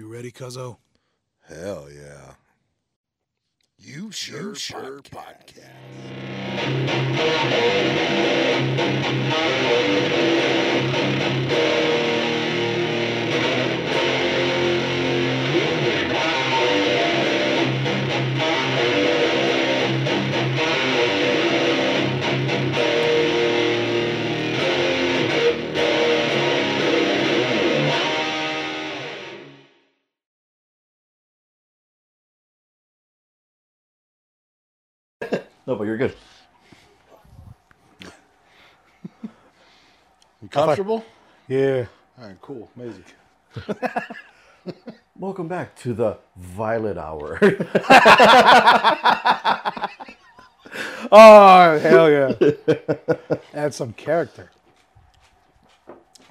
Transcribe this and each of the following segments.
You ready, Cuzzo? Hell yeah. You sure, sure podcast. No, but you're good. You comfortable? Yeah. All right, cool. Amazing. Welcome back to the Violet Hour. Oh, hell yeah. Add some character.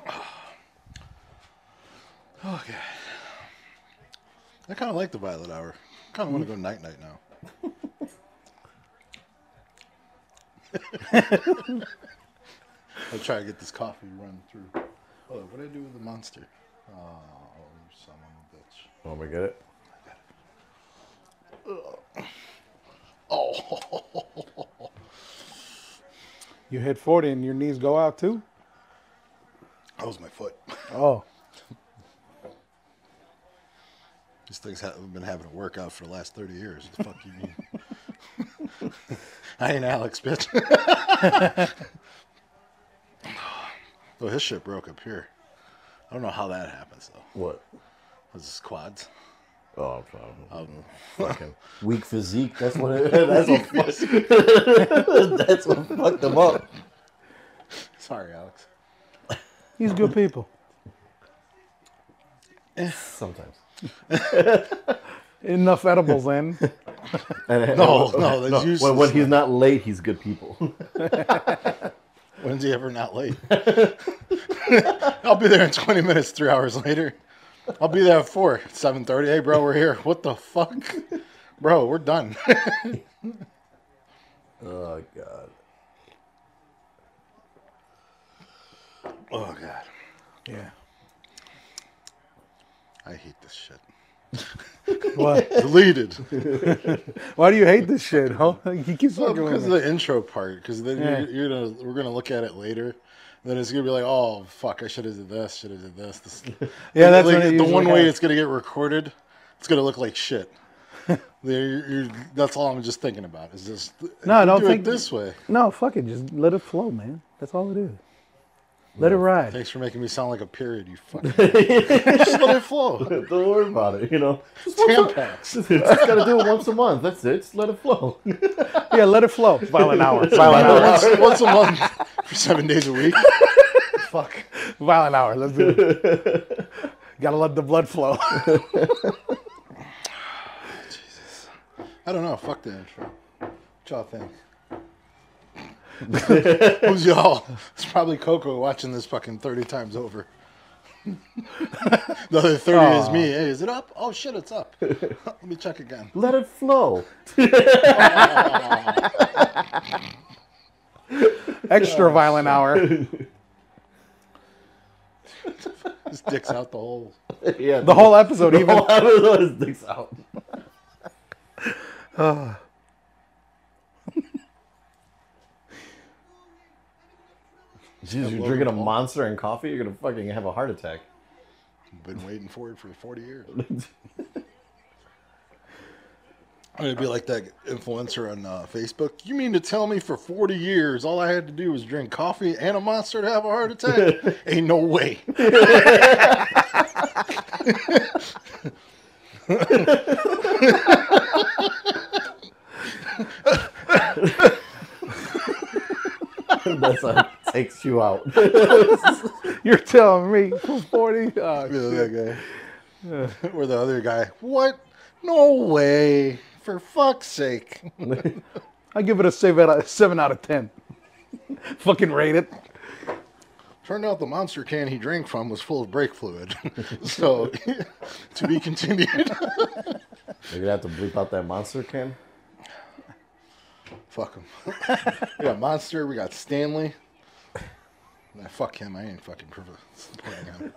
Okay. I kind of like the Violet Hour. I kind of want to go night night now. I'll try to get this coffee run through. Oh, what did I do with the monster? Uh, oh, you son of a bitch. Want me to get it? Oh, You hit 40 and your knees go out too? that was my foot. Oh. These things have been having a workout for the last 30 years. What The fuck you mean? I ain't Alex, bitch. oh, his shit broke up here. I don't know how that happens, though. What? Was his quads? Oh, I'm sorry. Um, fucking weak physique. That's what. It, that's what. fuck- that's what fucked him up. Sorry, Alex. He's good people. Sometimes. Enough edibles in. And, No, no, that's When, useless. when he's not late, he's good people. When's he ever not late? I'll be there in 20 minutes, three hours later. I'll be there at 4, 7.30. Hey, bro, we're here. What the fuck? Bro, we're done. oh God. oh, God. Yeah. I hate this shit. What? Deleted. Why do you hate this shit, huh? He keeps Well, fucking because with of me. the intro part. Because then Yeah. you're, you're gonna we're gonna look at it later. Then it's gonna be like, oh fuck, I should have did this, should have did this. this. Yeah, that's like, what it the usually one way happens. it's gonna get recorded. It's gonna look like shit. You're- you're- that's all I'm just thinking about. Is just No, don't do think- it this way. No, fuck it. Just let it flow, man. That's all it is. Let it ride. Thanks for making me sound like a period. You fucking just let it flow. Don't worry about it. You know. Tampax. Just, just gotta do it once a month. That's it. Just let it flow. Yeah, let it flow. Violent hour. Violent hour. once, once a month for seven days a week. Fuck. Violent hour. Let's do it. Gotta let the blood flow. Jesus. I don't know. Fuck the intro. What y'all think? Who's y'all? It's probably Coco watching this fucking 30 times over. the other 30 is me. Hey, is it up? Oh shit, it's up. Let me check again. Let it flow. Extra oh, violent hour. His dick's out the whole. yeah. The whole episode, even. whole episode is dicks out. Jeez, you're drinking a monster and coffee, you're gonna fucking have a heart attack. Been waiting for it for 40 years. I'm gonna be like that influencer on uh, Facebook. You mean to tell me for 40 years all I had to do was drink coffee and a monster to have a heart attack? Ain't no way. That's it takes you out. You're telling me for 40? Oh, Yeah, that guy. or the other guy. What? No way. For fuck's sake. I give it a seven out, seven out of 10. Fucking rate it. Turned out the monster can he drank from was full of brake fluid. so, to be continued. You're gonna have to bleep out that monster can. Fuck him. we got Monster. We got Stanley. Nah, fuck him. I ain't fucking priv- supporting him.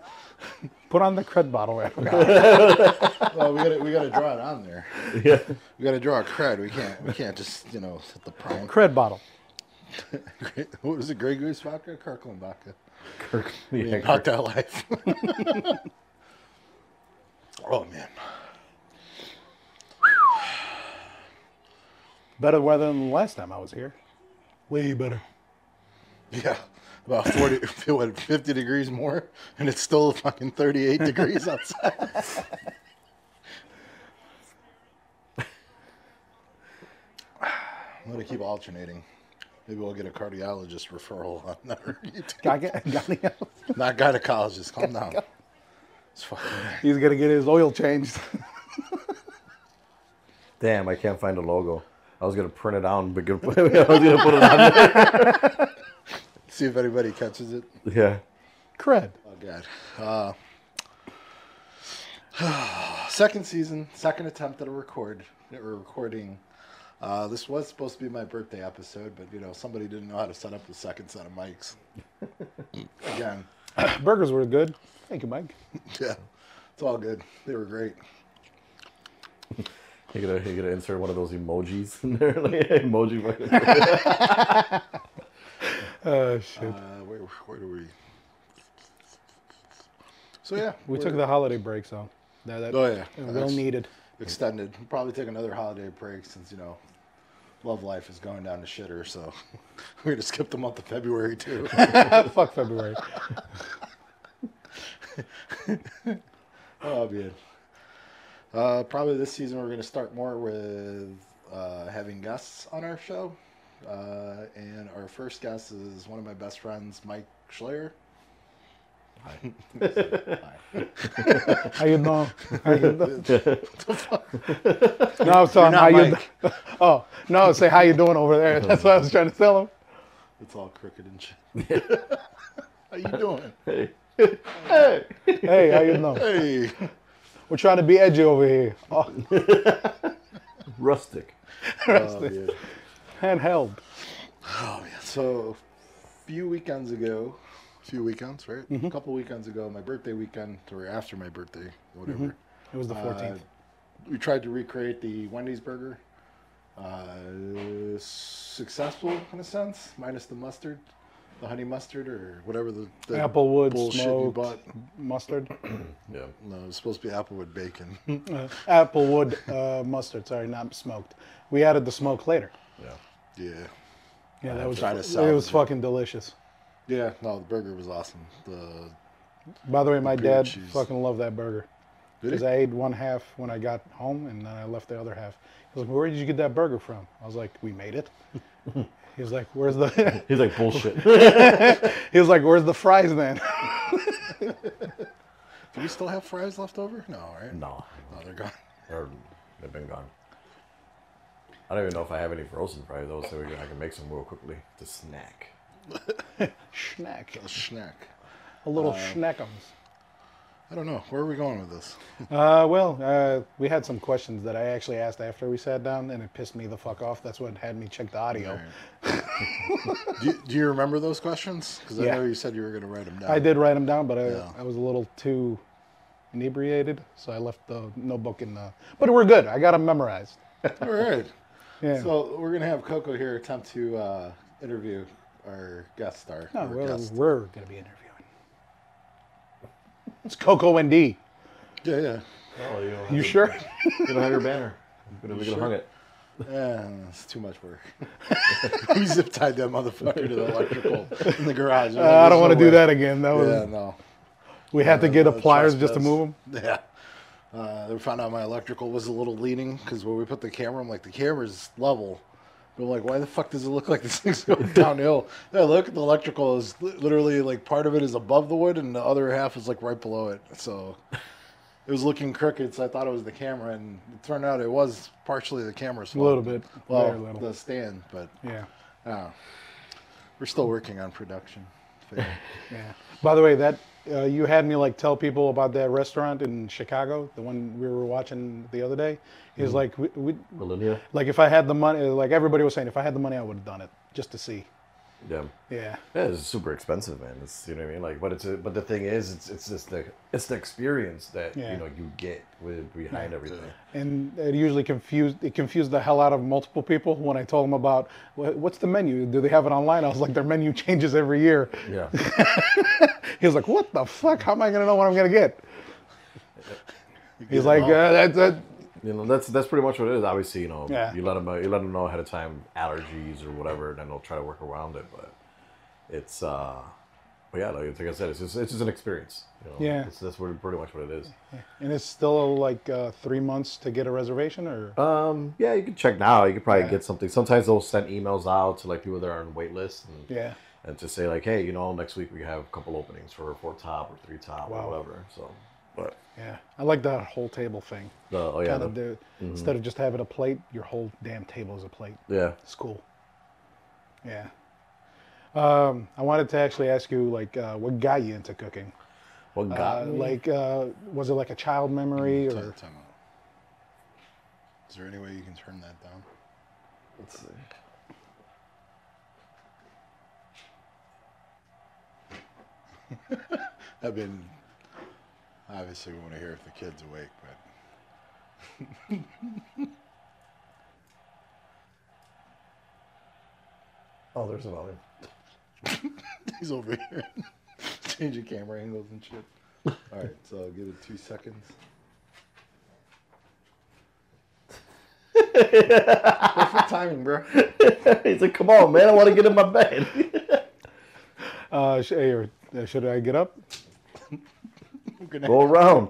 Put on the cred bottle. Eric. well, we gotta we gotta draw it on there. Yeah. We gotta draw a cred. We can't we can't just you know hit the prime. cred bottle. what was it? Grey Goose vodka, Kirkland vodka. Kirk. We Yeah, ain't about that life. oh man. Better weather than the last time I was here. Way better. Yeah. About 40, what, 50 degrees more, and it's still fucking 38 degrees outside. I'm gonna keep alternating. Maybe we'll get a cardiologist referral on our YouTube. Got, get- got any? Not gynecologist. Calm down. It's fucking. He's gonna get his oil changed. Damn, I can't find a logo. I was gonna print it out, but I was gonna put it on there. See if anybody catches it. Yeah. Cred. Oh god. Uh, second season, second attempt at a record. That we're recording. Uh, this was supposed to be my birthday episode, but you know somebody didn't know how to set up the second set of mics. Again, Burgers were good. Thank you, Mike. yeah, it's all good. They were great. You gotta, you gotta insert one of those emojis in there, like emoji. Oh shit. Uh, where, where do we? So yeah, we took the holiday break, so that, that Oh, yeah. well That's- needed. extended. We'll probably take another holiday break since you know, love life is going down the shitter. So we're gonna skip the month of February too. Fuck February. Oh man. Uh, probably this season we're going to start more with uh, having guests on our show. Uh, and our first guest is one of my best friends, Mike Schleyer. Hi. How you doing? How you doing? no, I was telling him not how you. Mike. Oh no, say how you doing over there. That's what I was trying to tell him. It's all crooked and shit. How you doing? hey. Hey, Hey, how you doing? Hey. We're trying to be edgy over here. Oh, Rustic. Oh, man. Handheld. Oh, man. So, a few weekends ago, a few weekends, right? A couple weekends ago, my birthday weekend, or after my birthday, whatever. It was the Uh, 14th. we tried to recreate the Wendy's burger. Uh, successful in a sense, minus the mustard, the honey mustard, or whatever the, the Applewood bullshit you bought. mustard. Yeah. No, it was supposed to be Applewood bacon. Uh, Applewood uh, mustard. Sorry, not smoked. We added the smoke later. Yeah. Yeah, Yeah, that was tried to it was fucking delicious. yeah. No, the burger was awesome. The By the way, my dad cheese. fucking loved that burger. did Because? I ate one half when I got home, and then I left the other half. He was like, "Where did you get that burger from?" I was like, "We made it." he was like, "Where's the?" He's like bullshit. he was like, "Where's the fries then?" Do we still have fries left over? No, right? no, No, they're gone. or they've been gone. I don't even know if I have any frozen fries though, so we can, I can make some real quickly to snack. Schnack. A snack. A little schnackums. I don't know. Where are we going with this? Uh, well, uh, we had some questions that I actually asked after we sat down, and it pissed me the fuck off. That's what had me check the audio. do, you, do you remember those questions? Because I Yeah. know you said you were going to write them down. I did write them down, but I, Yeah. I was a little too inebriated, so I left the notebook in the. But we're good. I got them memorized. All right. Yeah. So we're going to have Coco here attempt to uh, interview our guest star. no, our we're, guest. we're going to be interviewing. It's Coco and D. Yeah, yeah. Oh, you, don't You sure? You don't have your banner. We're gonna, we're gonna sure? hung it. Yeah, it's too much work. we zip tied that motherfucker to the electrical in the garage. Uh, I don't want to do that again. That was Yeah, no. we had to get a pliers just to move them. Yeah. Uh, they found out my electrical was a little leaning because when we put the camera, I'm like, the camera's level. But I'm like, why the fuck does it look like this thing's going downhill? Yeah, look at the electrical is literally like part of it is above the wood and the other half is like right below it. So it was looking crooked. So I thought it was the camera, and it turned out it was partially the camera's A little bit, Well, little. the stand, but Yeah, uh, we're still working on production. yeah. By the way, that uh, you had me like tell people about that restaurant in Chicago, the one we were watching the other day. He's Mm-hmm. like, we, we, like if I had the money, like everybody was saying, if I had the money, I would have done it just to see. Yeah. Yeah. Yeah, it's super expensive, man. It's you know what I mean. Like, but it's a, but the thing is, it's it's just the it's the experience that Yeah. you know you get with behind everything. And it usually confused it confused the hell out of multiple people when I told them about what's the menu? Do they have it online? I was like, their menu changes every year. Yeah. He was like, what the fuck? How am I gonna know what I'm gonna get? He's like, uh, that's that. You know, that's that's pretty much what it is. Obviously, you know, Yeah. you let them you let them know ahead of time allergies or whatever, and then they'll try to work around it. But it's uh, but yeah, like, like I said, it's just it's just an experience. You know? Yeah. it's, that's pretty much what it is. And it's still like uh, three months to get a reservation, or Um, yeah, you can check now. You could probably Yeah. get something. Sometimes they'll send emails out to like people that are on wait lists and yeah. and to say like, hey, you know, next week we have a couple openings for four top or three top Wow. or whatever. So, but Yeah, I like that whole table thing. the oh yeah, kind of the, do instead of just having a plate, your whole damn table is a plate. yeah. It's cool. Yeah. Um, I wanted to actually ask you, like, uh, what got you into cooking? What got Uh, me? like, uh, was it like a child memory, Time- or time out. Is there any way you can turn that down? Let's see. I've been obviously we want to hear if the kid's awake, but Oh, there's another. he's over here changing camera angles and shit. All right, so I'll give it two seconds. Perfect timing, bro. He's like, come on, man, I want to get in my bed. uh, sh- hey, or uh, should I get up? Good night. Go around.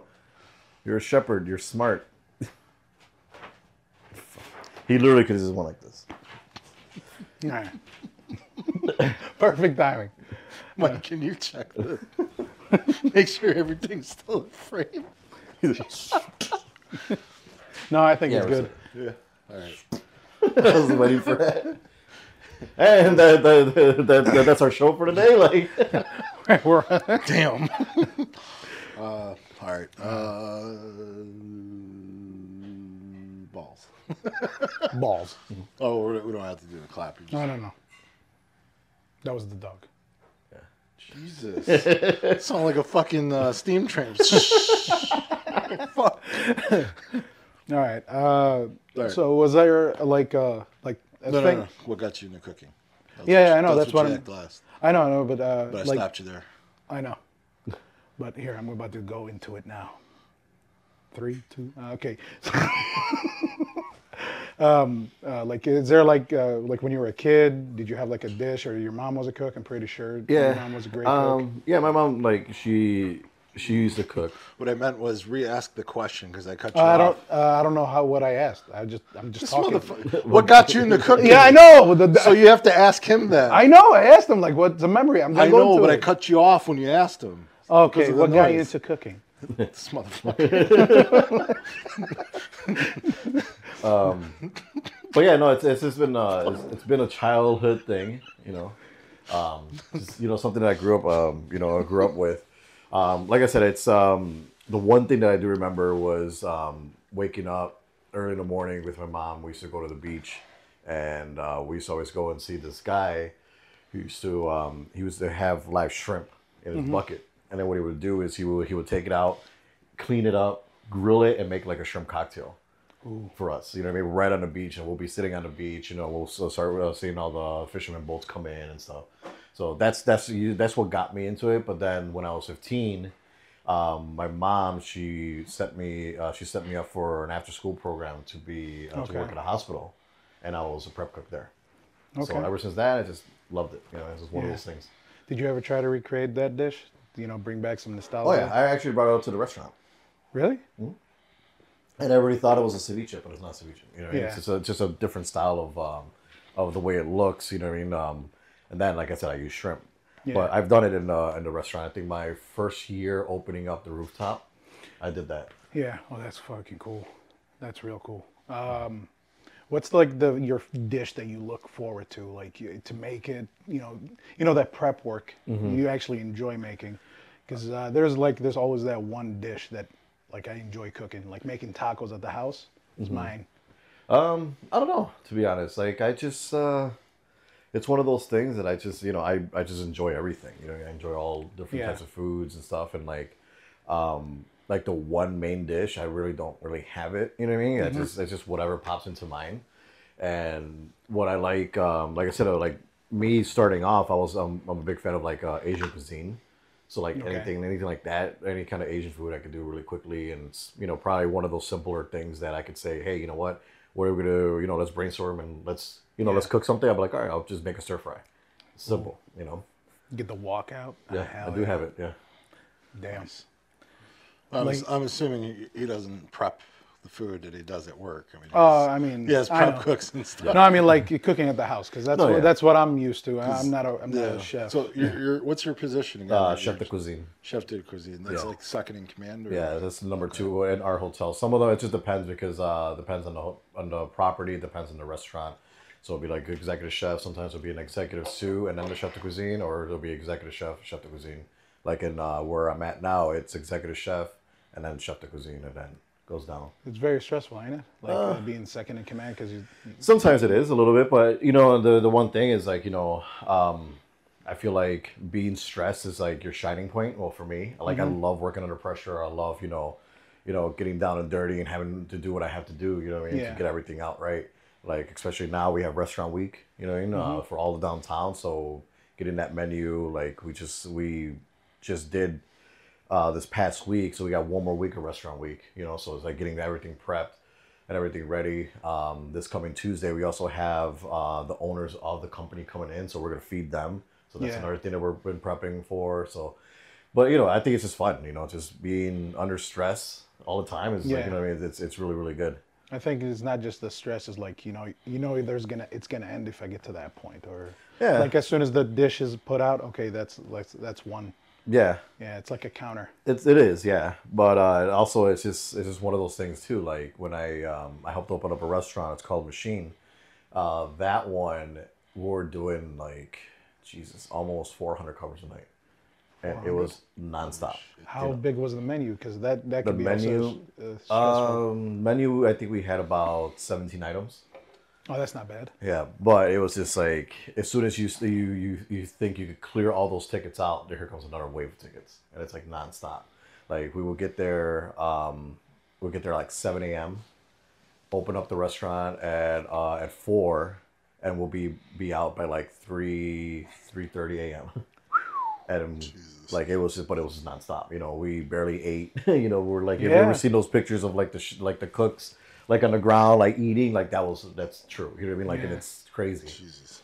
You're a shepherd. You're smart. he literally could have just went like this. Nah. Perfect timing. Mike, can you check this? Make sure everything's still in frame. No, I think Yeah, it's we're good. Yeah. All right. I was waiting for that. And that, that, that, that, that's our show for today. Like, We're Damn. Uh, all right. Uh, balls. balls. Oh, we're, we don't have to do the clap. Just, No, no, no. That was the dog. Yeah. Jesus. Sound like a fucking uh, steam train. Fuck. All right. Uh, right. So was there like uh like a No, no, thing? no. What got you into cooking? Yeah, yeah, I know, that's what I'm- asked last. I know, I know, but uh, But I like stopped you there. I know. But here I'm about to go into it now. Three, two, uh, okay. um, uh, like, is there like uh, like when you were a kid? Did you have like a dish, or your mom was a cook? I'm pretty sure yeah. your mom was a great cook. um, yeah, my mom like she she used to cook. What I meant was re-ask the question because I cut you Uh, I off. don't. Uh, I don't know how what I asked. I just. I'm just This talking. motherfucker- What got you into cooking? Yeah, I know. The, the- So you have to ask him that. I know. I asked him like, what's the memory? I'm. I gonna know, into but I cut you off when you asked him. Okay, what got you into cooking? This motherfucker. But yeah, no, it's it's just been uh, it's, it's been a childhood thing, you know. Um, just, you know, something that I grew up, um, you know, I grew up with. Um, like I said, it's um, the one thing that I do remember was um, waking up early in the morning with my mom. We used to go to the beach, and uh, we used to always go and see this guy who used to um, he used to have live shrimp in his bucket, and then what he would do is he would he would take it out, clean it up, grill it, and make like a shrimp cocktail for us. You know, what I mean, right on the beach, and we'll be sitting on the beach. You know, we'll start uh, seeing all the fishermen boats come in and stuff. So that's that's that's what got me into it. But then when I was fifteen, um, my mom she set me uh, she set me up for an after school program to be uh, to work at a hospital, and I was a prep cook there. So ever since that, I just loved it. You know, it's was one Yeah. of those things. Did you ever try to recreate that dish? You know, bring back some nostalgia. Oh yeah, I actually brought it out to the restaurant. Really? And everybody thought it was a ceviche, but it's not ceviche. You know, what I mean? Yeah. it's just a, just a different style of um, of the way it looks. You know what I mean? Um, and then, like I said, I use shrimp. Yeah. But I've done it in the in the restaurant. I think my first year opening up the rooftop, I did that. Yeah. Oh, that's fucking cool. That's real cool. Um, what's like the your dish that you look forward to, like you, to make it? You know, you know that prep work Mm-hmm. you actually enjoy making, because uh, there's like there's always that one dish that like I enjoy cooking, like making tacos at the house is Mm-hmm. mine. Um, I don't know, to be honest. Like I just uh it's one of those things that I just you know I, I just enjoy everything. You know, I enjoy all different Yeah. types of foods and stuff, and like um like the one main dish, I really don't really have it. You know what I mean? It's just it's just whatever pops into mind. And what I like, um, like I said, uh, like me starting off, I was um, I'm a big fan of like uh, Asian cuisine. So like Okay. anything, anything like that, any kind of Asian food I could do really quickly, and it's you know probably one of those simpler things that I could say, hey, you know what, what are we gonna, you know, let's brainstorm and let's, you know, let's cook something. I'll be like, all right, I'll just make a stir fry. Simple, you know. Get the walkout. Yeah, I do have it. Yeah. Damn. I'm, Like- I'm assuming he, he doesn't prep the food that he does at work. I mean, Uh, I mean, he has prep cooks and stuff. No, I mean like cooking at the house because that's No, what, yeah. that's what I'm used to. I'm not a I'm not a chef. So you're, you're what's your position again? Uh, You're chef de cuisine. Chef de cuisine. That's Yeah. like second in command. Or Yeah, that's number two in our hotel. Some of them it just depends because uh depends on the ho- on the property, depends on the restaurant. So it'll be like executive chef. Sometimes it'll be an executive sous and then the chef de cuisine, or it'll be executive chef, chef de cuisine. Like in uh, where I'm at now, it's executive chef and then chef de cuisine, and then goes down. It's very stressful, ain't it? Like uh, being second in command because you. Sometimes it is a little bit, but you know the the one thing is like you know um, I feel like being stressed is like your shining point. Well, for me, like I love working under pressure. I love you know, you know, getting down and dirty and having to do what I have to do. You know what I mean Yeah. to get everything out right. Like especially now we have restaurant week. You know, what I mean uh, for all the downtown. So getting that menu, like we just we just did uh, this past week. So we got one more week of restaurant week, you know, so it's like getting everything prepped and everything ready. Um, this coming Tuesday, we also have uh, the owners of the company coming in, so we're gonna feed them. So that's Yeah. another thing that we've been prepping for. So, but you know, I think it's just fun, you know, just being under stress all the time is like, you know, what I mean, it's it's really really good. I think it's not just the stress. It's like you know, you know, there's gonna it's gonna end if I get to that point, or Yeah. like as soon as the dish is put out, okay, that's like that's one. Yeah, Yeah, it's like a counter. It's it is, yeah. But uh, also, it's just it's just one of those things too. Like when I um, I helped open up a restaurant. It's called Machine. Uh, that one we're doing like Jesus, almost four hundred covers a night, and it was nonstop. How big was the menu? Because that that The could be menu, also uh. Um, menu. I think we had about seventeen items. Oh, that's not bad. Yeah, but it was just like as soon as you you you you think you could clear all those tickets out, here comes another wave of tickets, and it's like nonstop. Like we will get there, um, we'll get there like seven a.m. Open up the restaurant at uh, at four, and we'll be be out by like three three thirty a.m. And like it was, just, but it was just nonstop. You know, we barely ate. you know, we're like, have you Yeah. ever seen those pictures of like the sh- like the cooks like on the ground, like eating? Like that was that's true. You know what I mean? Like, and it's crazy. Jesus.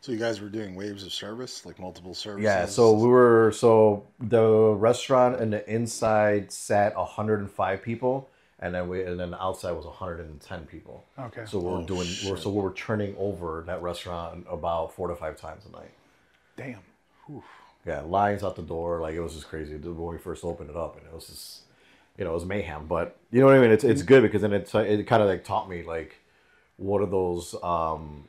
So you guys were doing waves of service, like multiple services. Yeah, so we were so the restaurant and the inside sat 105 people, and then we and then the outside was 110 people. Okay. So we're Oh, doing we're, so we were turning over that restaurant about four to five times a night. Damn. Yeah, lines out the door, like it was just crazy when we first opened it up, and it was just you know it was mayhem. But you know what I mean? It's it's good because then it's it kind of like taught me like what are those um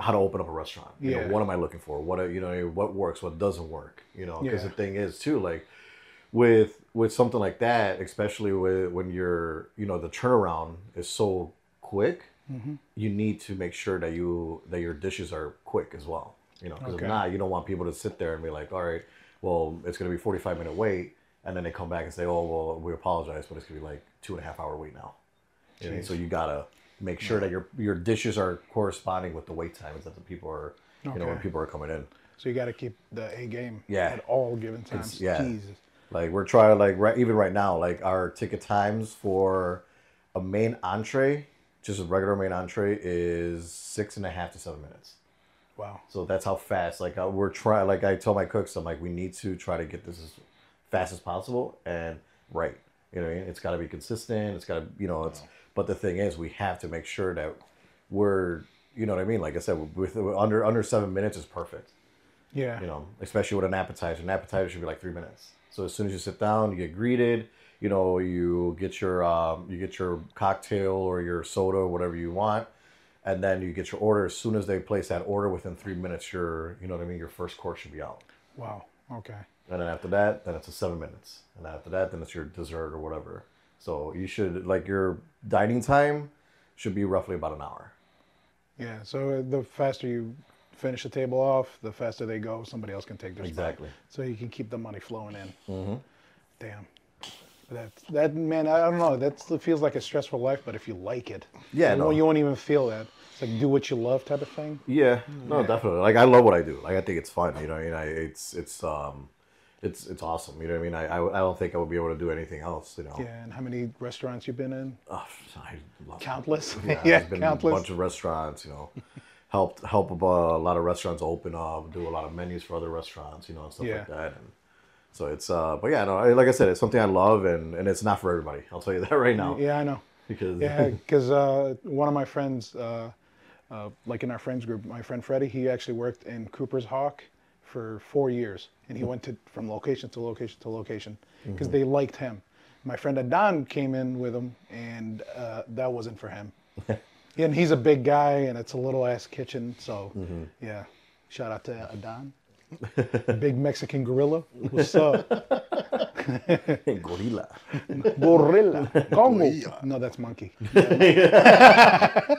how to open up a restaurant. You Yeah. know, what am I looking for? What are, you know what works, what doesn't work. You know, because Yeah. the thing is too like with with something like that, especially with when you're you know the turnaround is so quick, Mm-hmm. you need to make sure that you that your dishes are quick as well. You know, because Okay. if not, you don't want people to sit there and be like, all right, well, it's going to be 45 minute wait. And then they come back and say, oh, well, we apologize, but it's to be like two and a half hour wait now. You know, so you got to make sure that your your dishes are corresponding with the wait times that the people are, you know, when people are coming in. So you got to keep the A game. Yeah. At all given times. yeah. Jesus. Like we're trying, like right, even right now, like our ticket times for a main entree, just a regular main entree, is six and a half to seven minutes. Wow. So that's how fast. Like uh, we're trying. Like I tell my cooks, I'm like, we need to try to get this as fast as possible and right. You know, I mean? it's got to be consistent. It's got to, you know, it's. But the thing is, we have to make sure that we're, you know what I mean. Like I said, with under under seven minutes is perfect. Yeah. You know, especially with an appetizer. An appetizer should be like three minutes. So as soon as you sit down, you get greeted. You know, you get your um, you get your cocktail or your soda, or whatever you want, and then you get your order. As soon as they place that order, within three minutes, your you know what I mean. Your first course should be out, Wow. Okay. And then after that, then it's a seven minutes, and after that, then it's your dessert or whatever. So you should like your dining time should be roughly about an hour. Yeah. So the faster you finish the table off, the faster they go, somebody else can take their Exactly. spot. So you can keep the money flowing in. Mm-hmm. Damn. That that man, I don't know. That feels like a stressful life, but if you like it, Yeah, you, no. won't, you won't even feel that. It's like do what you love type of thing. Yeah, no, definitely. Like I love what I do. Like I think it's fun. You know, mean, I it's it's um, it's it's awesome. You know what I mean? I, I I don't think I would be able to do anything else. You know. Yeah, and how many restaurants you've been in? Oh, I love Countless. Yeah, Yeah, I've been countless. in a bunch of restaurants. You know, helped help a, a lot of restaurants open up, do a lot of menus for other restaurants. You know, and stuff Yeah. like that. And so it's uh, but yeah, no, I, like I said, it's something I love, and and it's not for everybody. I'll tell you that right now. Yeah, I know. Because Yeah, because uh, one of my friends, uh, uh, like in our friends group, my friend Freddie, he actually worked in Cooper's Hawk for four years, and he went to from location to location to location because they liked him. My friend Adon came in with him, and uh, that wasn't for him. and he's a big guy, and it's a little ass kitchen, so yeah. Shout out to Adon, big Mexican gorilla. What's up? gorilla. Gorilla. Congo. No, that's monkey. yeah.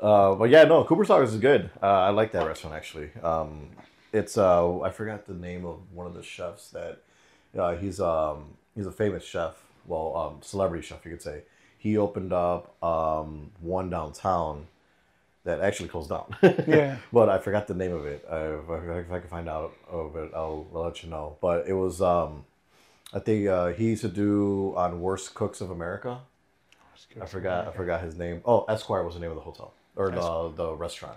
Uh, but yeah, no, Cooper's Hawk is good. Uh, I like that restaurant actually. Um, it's uh, I forgot the name of one of the chefs that uh, he's um, he's a famous chef, well, um, celebrity chef you could say. He opened up um, one downtown that actually closed down. Yeah. but I forgot the name of it. If, I, if I can find out of it, I'll, I'll let you know. But it was um, I think uh, he used to do on Worst Cooks of America. I forgot. I forgot his name. Oh, Esquire was the name of the hotel or the the restaurant.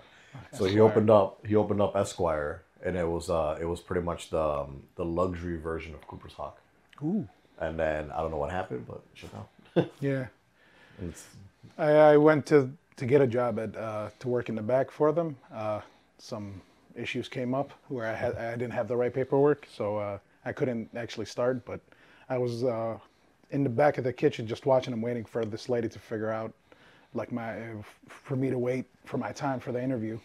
So he opened up. He opened up Esquire, and it was uh it was pretty much the um, the luxury version of Cooper's Hawk. Ooh. And then I don't know what happened, but shit now. Yeah. It's, I, I went to, to get a job at uh, to work in the back for them. Uh, some issues came up where I had I didn't have the right paperwork, so uh, I couldn't actually start. But I was uh, in the back of the kitchen just watching them, waiting for this lady to figure out like my for me to wait for my time for the interview.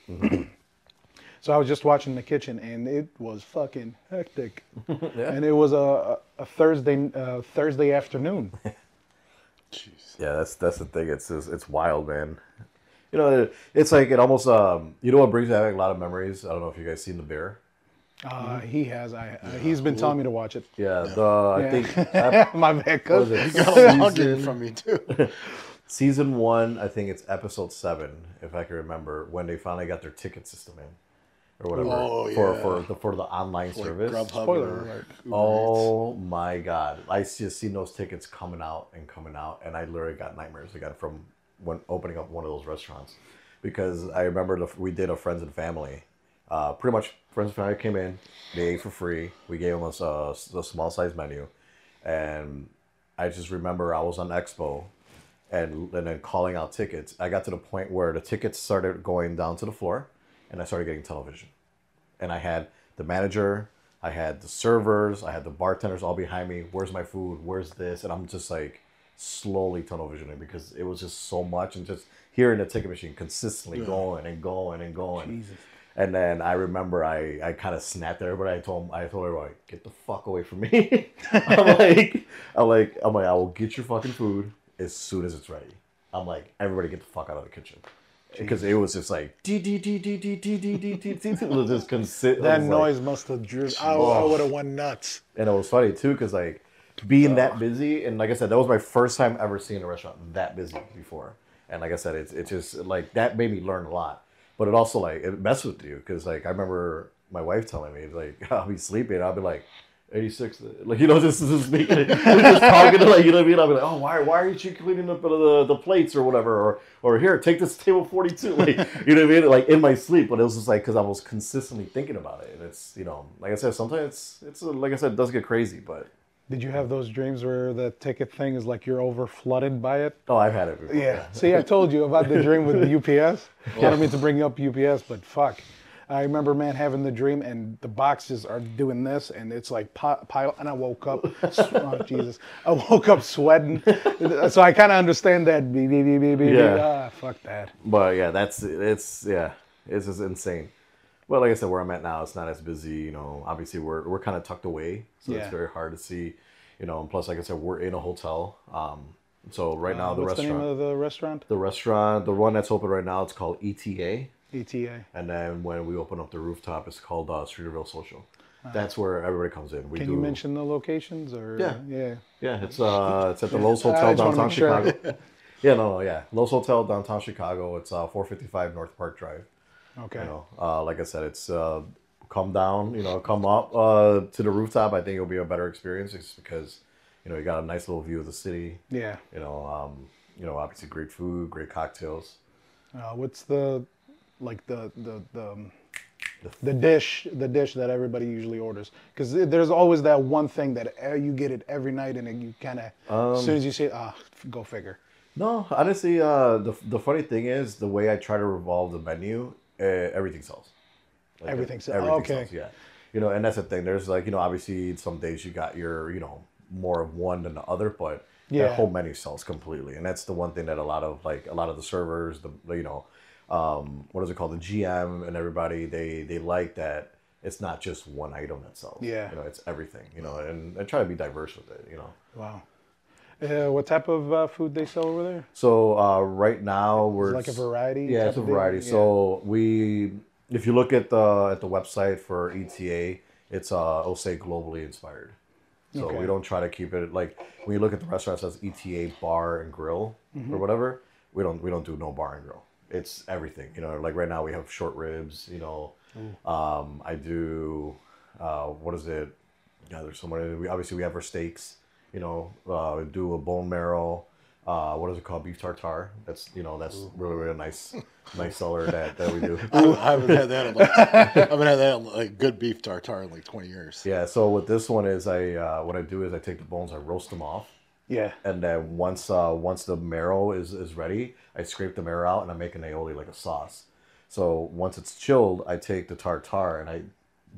so I was just watching the kitchen, and it was fucking hectic. And it was a, a Thursday uh, Thursday afternoon. Jeez. yeah, that's that's the thing. It's it's, it's wild, man. You know, it's like it almost um you know what brings back a lot of memories. I don't know if you guys seen the bear. Uh, he has. I. Uh, he's been telling me to watch it. Yeah, the I Yeah. think ep- My bad, what was cuz. it? Got a laundry Season- from me too. season one, I think it's episode seven, if I can remember, when they finally got their ticket system in, or whatever, Oh, for yeah. for the for the online Like service. Grubhub Spoiler or alert. Uber Oh my god! I just seen those tickets coming out and coming out, and I literally got nightmares again from when opening up one of those restaurants, because I remember the, we did a friends and family. Uh, pretty much, friends and family came in, they ate for free. We gave them a small size menu, and I just remember I was on Expo, and and then calling out tickets. I got to the point where the tickets started going down to the floor, and I started getting television and I had the manager, I had the servers, I had the bartenders all behind me. Where's my food? Where's this? And I'm just like slowly tunnel visioning because it was just so much and just hearing the ticket machine consistently going and going and going. Jesus. And then I remember I, I kind of snapped at everybody. I told I told everybody, get the fuck away from me. I'm like, I'm like, I'm like, I will get your fucking food as soon as it's ready. I'm like, everybody get the fuck out of the kitchen. Because it was just like dee dee dee dee dee dee dee dee. It was just consistent. That noise must have driven. I, I would have went nuts. and it was funny too because like being that busy and like i said that was my first time ever seeing a restaurant that busy before and like i said it's, it's just like that made me learn a lot but it also like it messes with you because like i remember my wife telling me like i'll be sleeping i'll be like 86 uh, like you know just just making just talking to like you know what i mean? I'll be like oh why why aren't you cleaning up the, the plates or whatever? Or or here take this table 42 like you know what i mean? Like in my sleep but it was just like because i was consistently thinking about it and it's you know like i said sometimes it's it's like i said it does get crazy but Did you have those dreams where the ticket thing is like you're over flooded by it? oh i've had it before Yeah. See, I told you about the dream with the UPS. I don't mean to bring up UPS, but fuck. I remember, man, having the dream, and the boxes are doing this, and it's like pile. And I woke up, oh Jesus! I woke up sweating. So I kind of understand that. Beep, beep, beep, beep, beep, beep. Yeah. Ah, fuck that. But yeah, that's it's yeah, it's just insane. But like I said, where I'm at now, it's not as busy. You know, obviously we're we're kind of tucked away, so Yeah. it's very hard to see. You know, and plus, like I said, we're in a hotel. Um, so right now the What's restaurant, the name of the restaurant? the restaurant, the one that's open right now, it's called ETA. ETA. And then when we open up the rooftop, it's called uh, Streeterville Social. That's where everybody comes in. We Can do, you mention the locations or? Yeah. Yeah. Yeah, it's uh, it's at the Loews Hotel downtown sure. Chicago. yeah, no, no, yeah, Loews Hotel downtown Chicago. It's uh, 455 North Park Drive. Okay. You know, uh, like I said, it's uh, come down, you know, come up uh, to the rooftop. I think it'll be a better experience just because, you know, you got a nice little view of the city. Yeah. You know, um, you know, obviously great food, great cocktails. Uh, what's the, like the the the. um, The dish, the dish that everybody usually orders, because there's always that one thing that you get it every night, and then you kind of, Um, as soon as you say, ah, f- go figure. No, honestly, uh, the the funny thing is the way I try to revolve the menu, uh, everything sells. Like, Everything sells. Everything Okay. sells. Yeah, you know, and that's the thing. There's like you know, obviously some days you got your you know more of one than the other, but Yeah. the whole menu sells completely, and that's the one thing that a lot of like a lot of the servers, the you know, um, what is it called, the GM and everybody, they they like that. It's not just one item that sells. Yeah. you know, it's everything. You know, and I try to be diverse with it. You know. Wow. Uh, what type of uh, food they sell over there? So uh, right now we're like a variety Yeah, it's a variety. Yeah. So we, if you look at the at the website for ETA, it's uh it'll say globally inspired. So Okay. we don't try to keep it like when you look at the restaurant it says ETA bar and grill Mm-hmm. or whatever. We don't we don't do no bar and grill. It's everything. You know, like right now we have short ribs. You know, um, I do uh, what is it? Yeah, there's so many. We obviously we have our steaks. You know, uh, do a bone marrow. Uh, what is it called? Beef tartare. That's you know that's really really nice, nice seller that, that we do. I, I haven't had that. In like, I haven't had that like good beef tartare in like twenty years. Yeah. So what this one is, I uh, what I do is I take the bones, I roast them off, Yeah. and then once uh, once the marrow is is ready, I scrape the marrow out and I make an aioli like a sauce. So once it's chilled, I take the tartare and I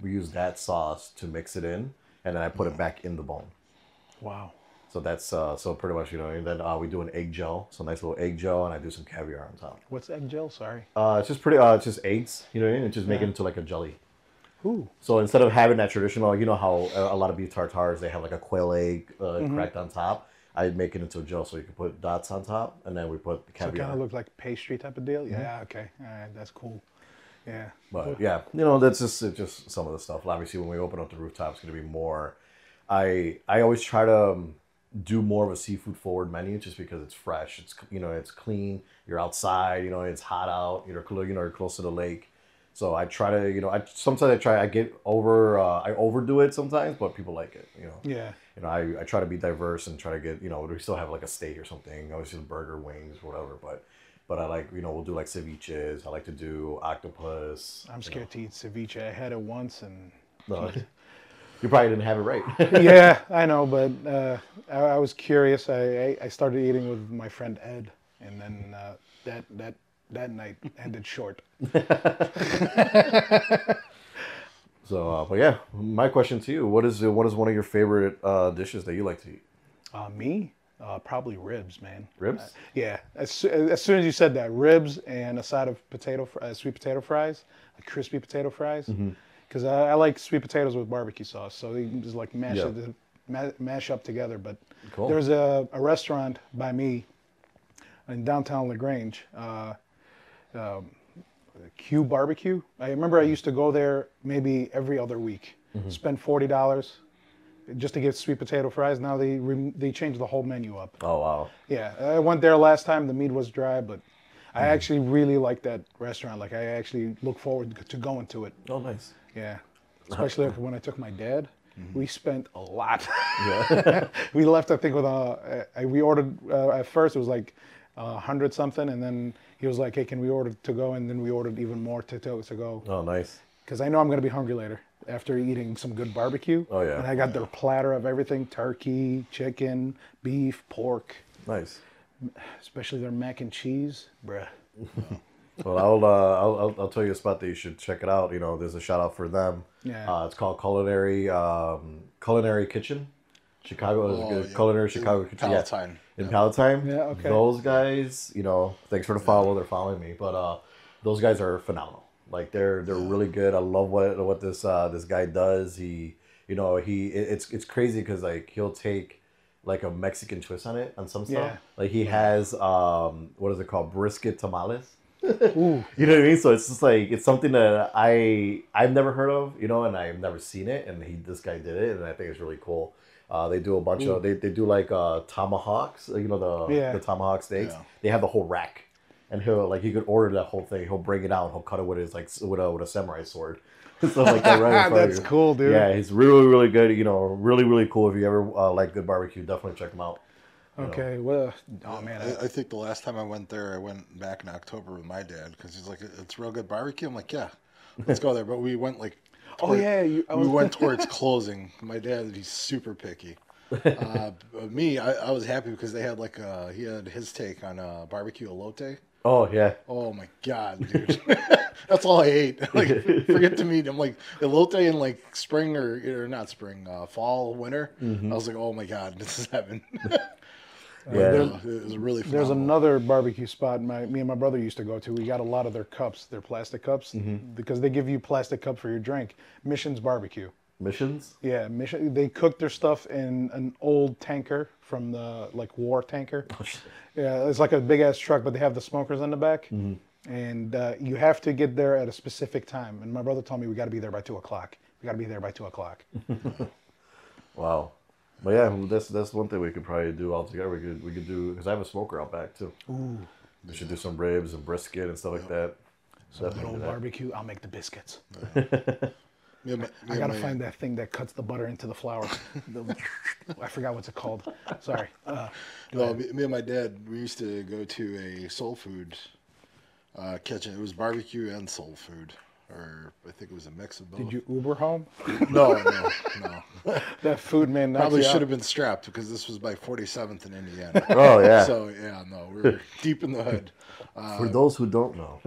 use that sauce to mix it in, and then I put it back in the bone. Wow. So that's uh, so pretty much you know, and then uh, we do an egg gel, so nice little egg gel, and I do some caviar on top. What's egg gel? Sorry. Uh, it's just pretty, uh, it's just eggs, you know, what I mean? and just make it into like a jelly. Ooh. So instead of having that traditional, you know how a a lot of beef tartares they have like a quail egg uh, cracked on top. I make it into a gel so you can put dots on top, and then we put the So it kind of looks like pastry type of deal. Yeah. Okay. All right. That's cool. Yeah. But yeah, you know, that's just just some of the stuff. Obviously, when we open up the rooftop, it's going to be more. I I always try to um, do more of a seafood forward menu just because it's fresh. It's you know it's clean. You're outside. You know it's hot out. You're you know you're close to the lake. So I try to you know I sometimes I try I get over uh, I overdo it sometimes, but people like it. You know. Yeah. You know, I, I try to be diverse and try to get, you know, we still have like a steak or something, obviously burger, wings, whatever, but but I like, you know, we'll do like ceviches. I like to do octopus. I'm scared to eat ceviche. I had it once and. No, you probably didn't have it right. yeah, I know, but uh, I, I was curious. I, I started eating with my friend Ed, and then uh, that that that night ended short. so, uh, but yeah, my question to you: What is what is one of your favorite uh, dishes that you like to eat? Uh, me, uh, probably ribs, man. Ribs? Yeah, as, as soon as you said that, ribs and a side of potato, fr- uh, sweet potato fries, like crispy potato fries, Mm-hmm. Because I, I like sweet potatoes with barbecue sauce. So you can just like mash Yeah. it, ma- mash up together. But Cool. there's a, a restaurant by me in downtown La Grange, uh, um, Q Barbecue. I remember I used to go there maybe every other week, Mm-hmm. spend forty dollars just to get sweet potato fries. Now they rem- they changed the whole menu up. Oh wow, Yeah, I went there last time. The meat was dry, but I Mm-hmm. actually really like that restaurant. Like I actually look forward to going to it. oh nice. Yeah, especially like when I took my dad. We spent a lot. Mm-hmm. Yeah. we left, I think, with a. Uh, we ordered uh, at first it was like a hundred something, and then he was like, "Hey, can we order to go?" And then we ordered even more to to, to go oh nice. because I know I'm gonna be hungry later after eating some good barbecue. Oh, yeah. And I got their platter of everything: turkey, chicken, beef, pork Nice. especially their mac and cheese, bruh. Well, I'll, uh, I'll I'll I'll tell you a spot that you should check it out. You know, there's a shout out for them. Yeah. Uh, it's called Culinary um, Culinary Kitchen. Chicago Oh, yeah. Culinary Chicago Kitchen. yeah. Palatine. in Palatine. Yeah, okay. Those guys, you know, thanks for the follow. They're following me, but uh, those guys are phenomenal. Like they're they're really good. I love what what this uh this guy does. He, you know, he it- it's it's crazy because like he'll take like a Mexican twist on it on some stuff. Yeah. Like he has um what is it called brisket tamales. Ooh. You know what I mean? So it's just like it's something that I I've never heard of, you know, and I've never seen it, and he this guy did it, and I think it's really cool. Uh, they do a bunch of they, they do like uh, tomahawks, you know the Yeah. the tomahawk steaks. Yeah. They have the whole rack, and he'll like he could order that whole thing. He'll bring it out. He'll cut it with his like with a with a samurai sword. Stuff like that. Right in front of That's cool, dude. Yeah, he's really really good. You know, really really cool. If you ever uh, like good barbecue, definitely check him out. Okay. Well, oh man. I- I, I think the last time I went there, I went back in October with my dad because he's like, "It's real good barbecue." I'm like, "Yeah, let's go there." But we went like, Oh, yeah, you- I we went towards closing. My dad, he's super picky. Uh, but me, I, I was happy because they had like uh, he had his take on uh, barbecue elote. Oh yeah, Oh my god, dude! That's all I ate. Like, forget to meat. I'm like elote in like spring or or not spring, uh, fall, winter. I was like, oh my god, this is heaven. Yeah. it was really. There's another barbecue spot my me and my brother used to go to. We got a lot of their cups, their plastic cups, because they give you plastic cup for your drink. Mission's Barbecue. missions. Yeah, Mission. They cook their stuff in an old tanker from the like war tanker. Yeah, it's like a big ass truck, but they have the smokers in the back, and uh, you have to get there at a specific time. And my brother told me we got to be there by two o'clock. We got to be there by two o'clock. Wow. But yeah, that's that's one thing we could probably do all together. We could we could do because I have a smoker out back too. Ooh. We should do some ribs and brisket and stuff like that. So good Definitely old barbecue. I'll make the biscuits. Me and my- me I gotta my- find that thing that cuts the butter into the flour. The- I forgot what's it called. Sorry. Uh, No, me, me and my dad, we used to go to a soul food uh, kitchen. It was barbecue and soul food, or I think it was a mix of both. did you Uber home? No, no, no. That food man knocks Probably should have been strapped because this was by 47th in Indiana. Oh yeah. So yeah, no, we were deep in the hood. For uh, those who don't know,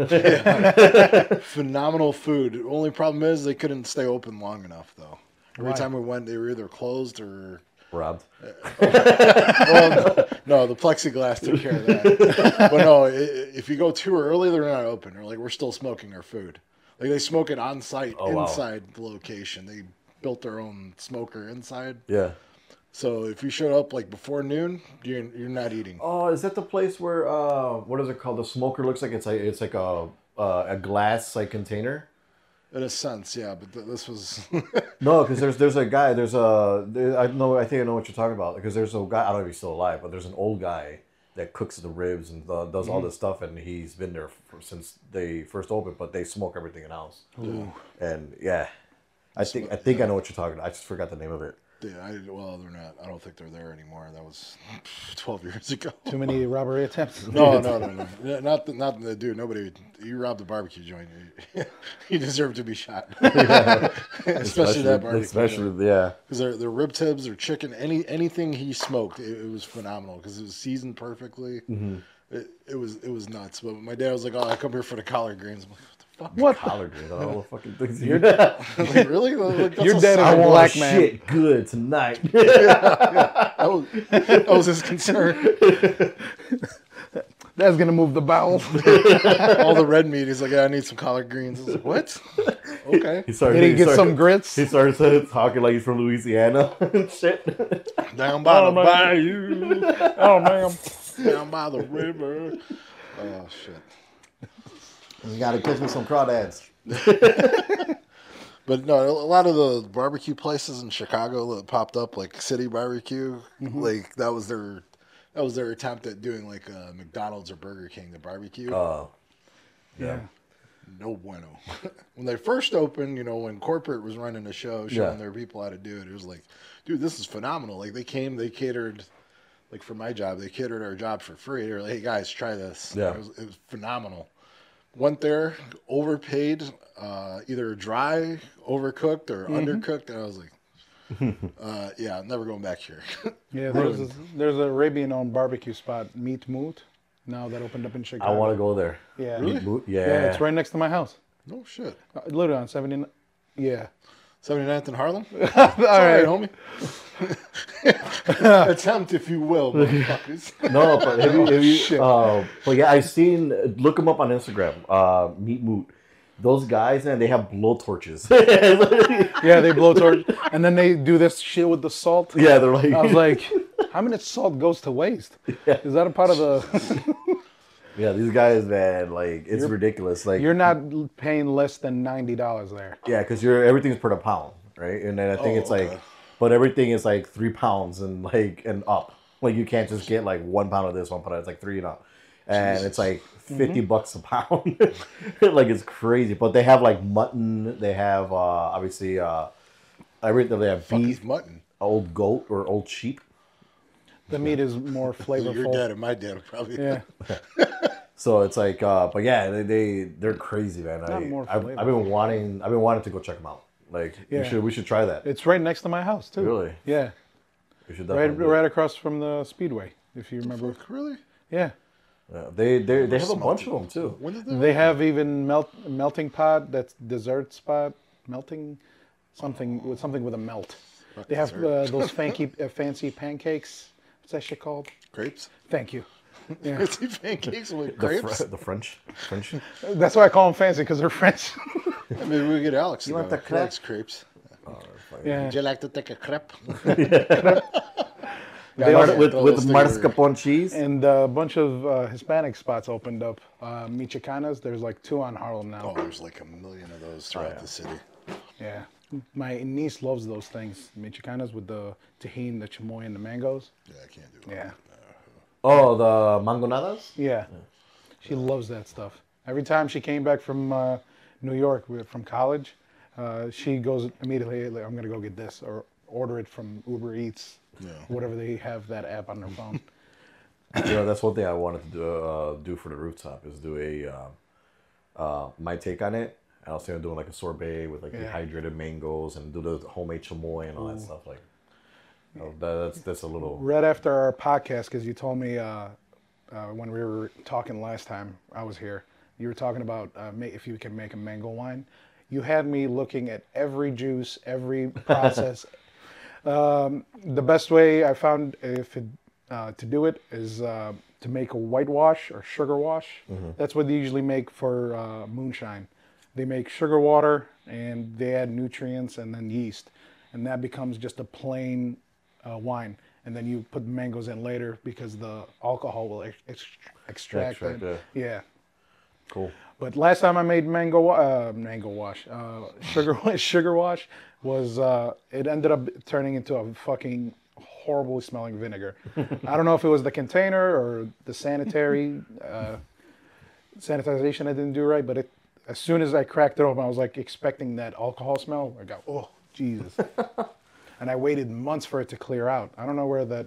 Phenomenal food. Only problem is they couldn't stay open long enough though. Every Why? time we went, they were either closed or robbed. well, no, the plexiglass took care of that. but no, i- i- if you go too early, they're not open. They're like, we're still smoking our food. Like they smoke it on site Oh, wow. inside the location. They built their own smoker inside. Yeah. So if you showed up like before noon, you're you're not eating. Oh, is that the place where uh, what is it called? The smoker looks like it's like it's like a uh, a glass like container. In a sense, yeah. But th- this was No, because there's there's a guy. There's a there, I know. I think I know what you're talking about. Because there's a guy. I don't know if he's still alive, but there's an old guy that cooks the ribs and uh, does all this stuff, and he's been there for, since they first opened. But they smoke everything in house. And yeah, I think I think I know what you're talking. about. I just forgot the name of it. Yeah, I, well, they're not. I don't think they're there anymore. That was 12 years ago. Too many robbery attempts. No, no, no, no. Yeah, Not the, not the dude. Nobody. You robbed a barbecue joint. You, you deserve to be shot. Especially, that barbecue. Joint. Especially yeah. because their their rib tips or chicken, any anything he smoked, it, it was phenomenal because it was seasoned perfectly. Mm-hmm. It, it was it was nuts. But my dad was like, "Oh, I come here for the collard greens." I'm like, "What What? Collard greens. I don't fucking things You're- you the like, really? Like, that's Your a dad is I a want black man. shit good tonight. That was, that was his concern. That's gonna move the bowel. All the red meat. He's like, "Yeah, I need some collard greens." I was like, "What?" Okay. He started. Did he get started- some grits? He started talking like he's from Louisiana and shit. Down by the Oh, man. bayou, oh man. down by the river. Oh shit. You gotta catch me some crawdads. But no, a lot of the barbecue places in Chicago that popped up, like City Barbecue, Mm-hmm. like that was their that was their attempt at doing like a McDonald's or Burger King, the barbecue. Oh, Yeah. no bueno. when they first opened, you know, when corporate was running the show, showing Yeah. their people how to do it, it was like, dude, this is phenomenal. Like they came, they catered. Like for my job, they catered our job for free. They were like, "Hey guys, try this." Yeah. it was, it was phenomenal. Went there, overpaid, uh, either dry, overcooked, or undercooked, and I was like, uh, "Yeah, never going back here." Yeah, there's a, there's a Arabian owned barbecue spot, Meat Moot, now that opened up in Chicago. I want to go there. Yeah. Meat boot? Yeah. Yeah, it's right next to my house. no shit. Uh, literally on 79. Yeah. 79th in Harlem. All All right, right. homie. Attempt, if you will, motherfuckers. No, but have you, have you shit. uh, but yeah, I've seen. Look them up on Instagram. Uh, Meat Moot. Those guys, and they have blow torches. yeah, Yeah, they blow torch. and then they do this shit with the salt. Yeah, they're like, I was like, how much salt goes to waste? Yeah. Is that a part of the. Yeah, these guys, man, like it's ridiculous. Like You're not paying less than ninety dollars there. yeah, because you're everything's per pound, right? And then I think Oh, it's like, okay. but everything is like three pounds and like and up. Like you can't just get like one pound of this, one pound. of It's like three and up, and it's like 50 bucks a pound. like it's crazy. But they have like mutton. They have uh obviously uh everything. They have Fuck beef, is mutton. old goat or old sheep. The meat is more Your flavorful. dad and my dad are probably. Yeah, So it's like, uh, but yeah, they, they they're crazy, man. I, more I've, I've been wanting, I've been wanting to go check them out. Like, Yeah. we should, we should try that. it's right next to my house too. Really? Yeah, We should right, do right across from the speedway. If you remember. Fuck, really? Yeah, Yeah, they they they have a bunch of them too. When did they? they have even melt melting pot. That's dessert spot melting, something with something with a melt. They have uh, those fancy uh, fancy pancakes. What's that shit called? Crepes? Thank you. Yeah. Fancy pancakes with The, crepes? fr- the French, French. That's why I call them fancy because they're French. Yeah, Maybe we get Alex. You want want the the Alex crepes? yeah. Would you like to take a crepe? They Mar- also- with those with things mascarpone cheese. And a bunch of uh, Hispanic spots opened up. Uh, Michoacanas, there's like two on Harlem now. Oh, there's like a million of those throughout the city. Yeah. My niece loves those things. Michicanas with the Tajín, the chamoy, and the mangoes. Yeah, I can't do it. Yeah. Oh, the mangonadas. Yeah. She loves that stuff. Every time she came back from uh, New York from college, uh, she goes immediately, like, I'm going to go get this or order it from Uber Eats, Yeah. whatever they have that app on their phone. You know, that's one thing I wanted to do uh, do for the rooftop is do a uh, uh, my take on it. I was thinking of doing like a sorbet with like Yeah. dehydrated mangoes and do the homemade chamoy and all that stuff. Like, that, that's that's a little. right after our podcast, because you told me uh, uh, when we were talking last time I was here, you were talking about uh, if you can make a mango wine. You had me looking at every juice, every process. um, the best way I found if it, uh, to do it is uh, to make a whitewash or sugar wash. That's what they usually make for uh, moonshine. They make sugar water and they add nutrients and then yeast, and that becomes just a plain uh, wine. And then you put mangoes in later because the alcohol will ex- ex- extract. Extract, it. yeah. Cool. But last time I made mango uh, mango wash, uh, sugar sugar wash was uh, it ended up turning into a fucking horribly smelling vinegar. I don't know if it was the container or the sanitary uh, sanitization I didn't do right, but it as soon as I cracked it open, I was like expecting that alcohol smell. I got oh Jesus, and I waited months for it to clear out. I don't know where that.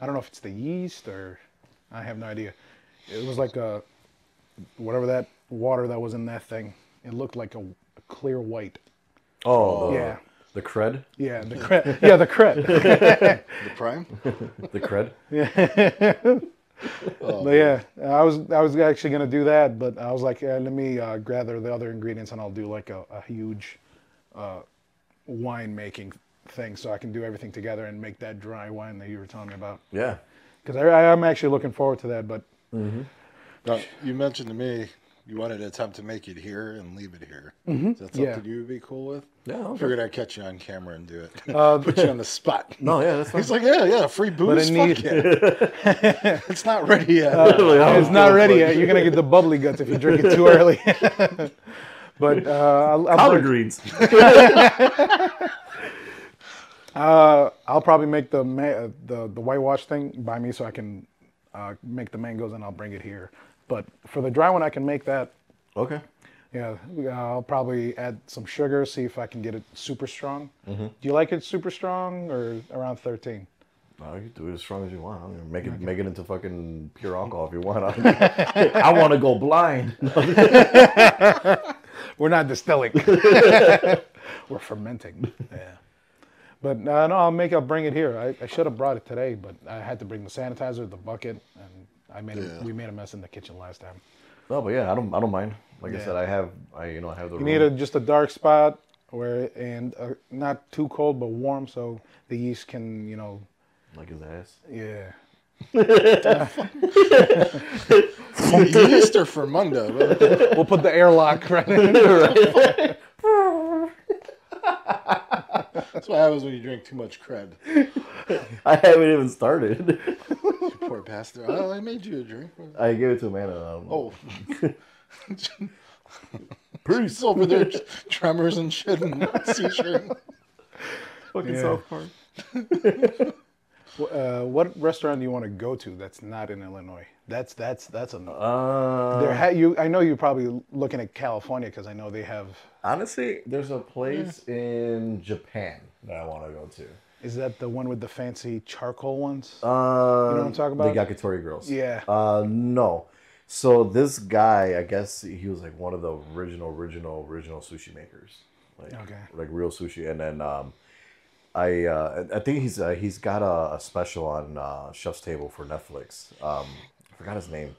I don't know if it's the yeast or I have no idea. It was like a whatever that water that was in that thing. It looked like a, a clear white. Oh, Yeah. the cred, Yeah, the cred. yeah, the cred. The prime? the cred. Yeah. But yeah, I was I was actually gonna do that, but I was like, yeah, let me uh, gather the other ingredients and I'll do like a, a huge uh, wine making thing, so I can do everything together and make that dry wine that you were telling me about. Yeah. Because I, I am actually looking forward to that, but Now, you mentioned to me you wanted to attempt to make it here and leave it here. Is that something Yeah. you would be cool with? Yeah. I figured I'd catch you on camera and do it. Uh, Put you on the spot. No, yeah, that's fine. He's like, yeah, yeah, free booze. But it Fuck need- yeah. it's not ready yet. it's not ready yet. You're gonna get the bubbly guts if you drink it too early. but uh, I'll, I'll collard greens. Uh, I'll probably make the ma- uh, the the whitewash thing by me, so I can uh, make the mangoes and I'll bring it here. But for the dry one, I can make that. okay. Yeah, I'll probably add some sugar, see if I can get it super strong. Mm-hmm. Do you like it super strong or around 13? No, you can do it as strong as you want. I don't Make it make it into fucking pure alcohol if you want. I, want to go blind. We're not distilling. We're fermenting. Yeah. But uh, no, I'll make. I'll bring it here. I, I should have brought it today, but I had to bring the sanitizer, the bucket, and I made. A, we made a mess in the kitchen last time. No, but yeah, I don't I don't mind. Like I said, I have I you know I have the You room. need a, just a dark spot where and uh, not too cold but warm, so the yeast can, you know, like his ass. yeah. Yeast or Fermunda? We'll put the airlock right in. That's what happens when you drink too much cred. I haven't even started. Poor pastor. Oh, I made you a drink. I gave it to Amanda. Um, Oh, peace. he's over there tremors and shit and seizure. Fucking Yeah. South Park. Wh- Uh, what restaurant do you want to go to that's not in Illinois? That's that's that's a. Uh, there ha- you, I know you're probably looking at California because I know they have. honestly, there's a place in Japan that I want to go to. Is that the one with the fancy charcoal ones? Uh, You know what I'm talking about? The Yakitori girls. Yeah. Uh, no. So this guy, I guess he was like one of the original, original, original sushi makers. Like, Okay. Like real sushi, and then um, I uh, I think he's uh, he's got a, a special on uh, Chef's Table for Netflix. Um, I forgot his name,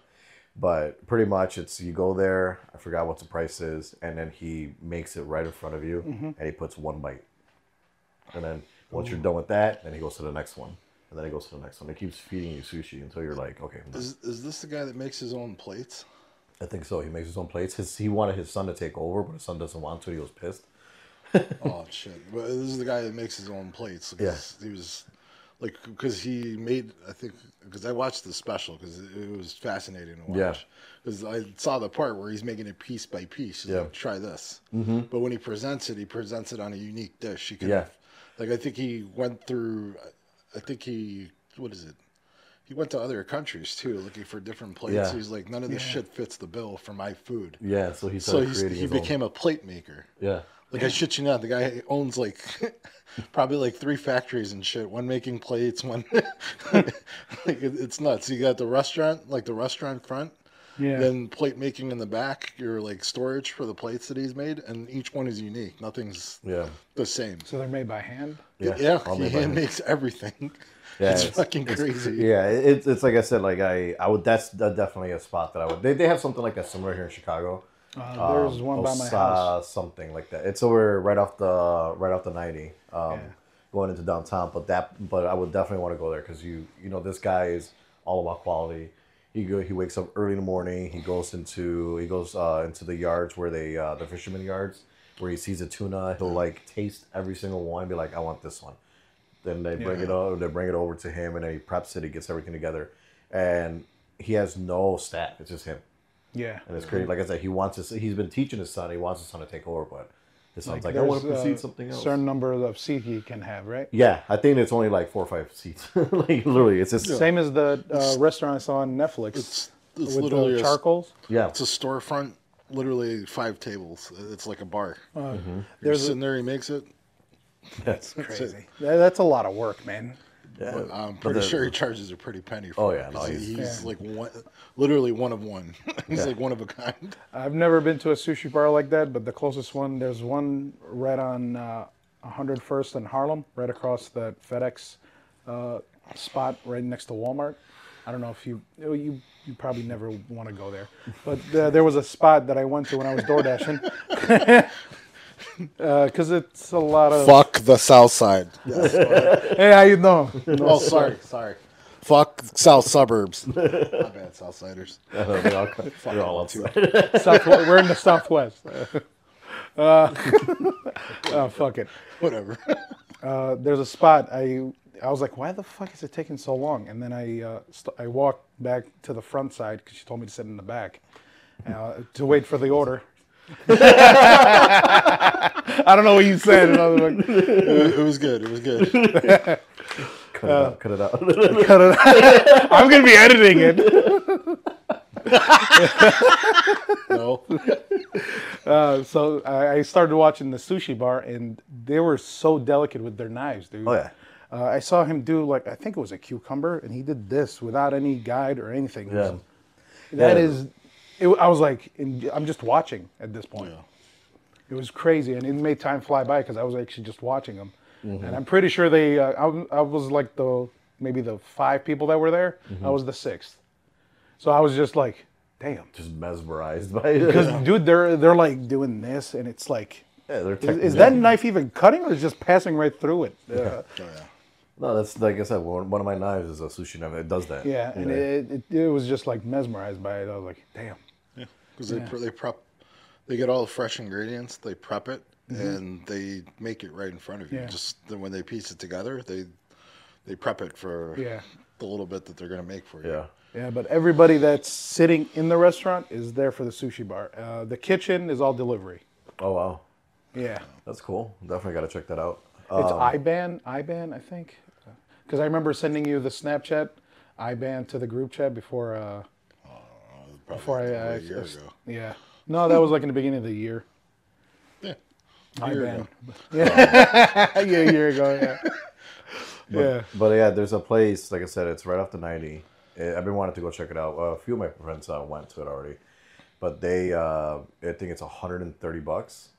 but pretty much it's you go there. I forgot what the price is, and then he makes it right in front of you, Mm-hmm. and he puts one bite, and then once you're done with that, then he goes to the next one, and then he goes to the next one. He keeps feeding you sushi until you're like, okay. Is, is this the guy that makes his own plates? I think so. He makes his own plates. His he wanted his son to take over, but his son doesn't want to. He was pissed. Oh shit! But this is the guy that makes his own plates. 'cause He was like because he made I think because I watched the special because it, it was fascinating to Yeah. watch. Because I saw the part where he's making it piece by piece. He's Yeah. like, try this. Mm-hmm. But when he presents it, he presents it on a unique dish. He can, Yeah. Like I think he went through. I think he what is it? He went to other countries too, looking for different plates. Yeah. He's like, none of this shit fits the bill for my food. Yeah, so he So started he's, creating he his became a plate maker. Yeah. Like I shit you not, the guy owns like probably like three factories and shit. One making plates, one like it- it's nuts. You got the restaurant, like the restaurant front, Yeah. then plate making in the back. Your like storage for the plates that he's made, and each one is unique. Nothing's Yeah. the same. so they're made by hand. Yeah. Yeah, all he hand hand. makes everything. Yeah, it's, it's- fucking crazy. Yeah, it's it's like I said, like I I would that's definitely a spot that I would. They, they have something like that similar here in Chicago. Uh, there's Um, one by my house. something like that. It's over right off the right off the ninety, um, Yeah. going into downtown. But that, but I would definitely want to go there because you you know this guy is all about quality. He go he wakes up early in the morning. He goes into he goes uh, into the yards where they uh, the fishermen yards where he sees a tuna. He'll like taste every single one and be like, I want this one. Then they bring it Yeah. over. They bring it over to him, and then he preps it. He gets everything together, and he has no staff. It's just him. Yeah. And it's crazy. Like I said, he wants his. He's been teaching his son. He wants his son to take over, but his son's like, I want to proceed something else. Certain number of seats he can have, right? Yeah, I think it's only like four or five seats. like literally, it's just Same as the uh, restaurant I saw on Netflix It's, it's with literally the a, charcoals. yeah. it's a storefront. Literally five tables. It's like a bar. You're Uh, There's a- sitting there. He makes it. That's Crazy. That- That's a lot of work, man. Yeah, But I'm pretty the- sure he charges a pretty penny Oh, for yeah, it. no, 'cause he's- he's, Yeah. like one, literally one of one. he's Yeah. like one of a kind. I've never been to a sushi bar like that, but the closest one, there's one right on uh, 101st in Harlem, right across that FedEx uh, spot right next to Walmart. I don't know if you you you probably never want to go there, but uh, there was a spot that I went to when I was door dashing. Because it's a lot of. Fuck the South Side. Hey, how you know? oh, sorry, sorry. Fuck South suburbs. My bad, Southsiders. they're all, they're all outside. South, we're in the Southwest. Uh, oh, fuck it. Whatever. uh, there's a spot I I was like, why the fuck is it taking so long? And then I uh, st- I walked back to the front side because she told me to sit in the back uh, to wait for the order. I don't know what you said. And I was like, it, it was good. It was good. Cut it out. Cut it out. Cut it out. I'm gonna be editing it. No. Uh, so I, I started watching the sushi bar, and they were so delicate with their knives, dude. Oh, yeah. Uh, I saw him do like I think it was a cucumber, and he did this without any guide or anything. Yeah. That Yeah. is, it, I was like, in, I'm just watching at this point. Yeah. It was crazy, and it made time fly by because I was actually just watching them. Mm-hmm. And I'm pretty sure they, uh, I, was- I was like the maybe the five people that were there. Mm-hmm. I was the sixth, so I was just like, damn, Just mesmerized by it. because dude, they're they're like doing this, and it's like, yeah, they're is, tech- is that knife even cutting or is it just passing right through it? Uh, Oh, yeah. No, that's like I said. One, one of my knives is a sushi knife. It does that. yeah, and it, it it was just like mesmerized by it. I was like, damn. Because they, pre- they prep, they get all the fresh ingredients, they prep it, and they make it right in front of you. Yeah. Just then when they piece it together, they they prep it for Yeah. the little bit that they're gonna make for you. Yeah. Yeah, but everybody that's sitting in the restaurant is there for the sushi bar. Uh, the kitchen is all delivery. Oh wow, Yeah. that's cool. Definitely got to check that out. It's Um, IBAN, IBAN, I think. Because I remember sending you the Snapchat IBAN to the group chat before. Uh, Probably before I, uh, a year ago. yeah. No, that was like in the beginning of the year. Yeah. A year ago. Yeah, yeah, a year ago. Yeah. yeah. But yeah, there's a place. Like I said, it's right off the ninety. Eh, I've been wanting to go check it out. Uh, a few of my friends uh, went to it already, but they, uh, I think it's 130 bucks,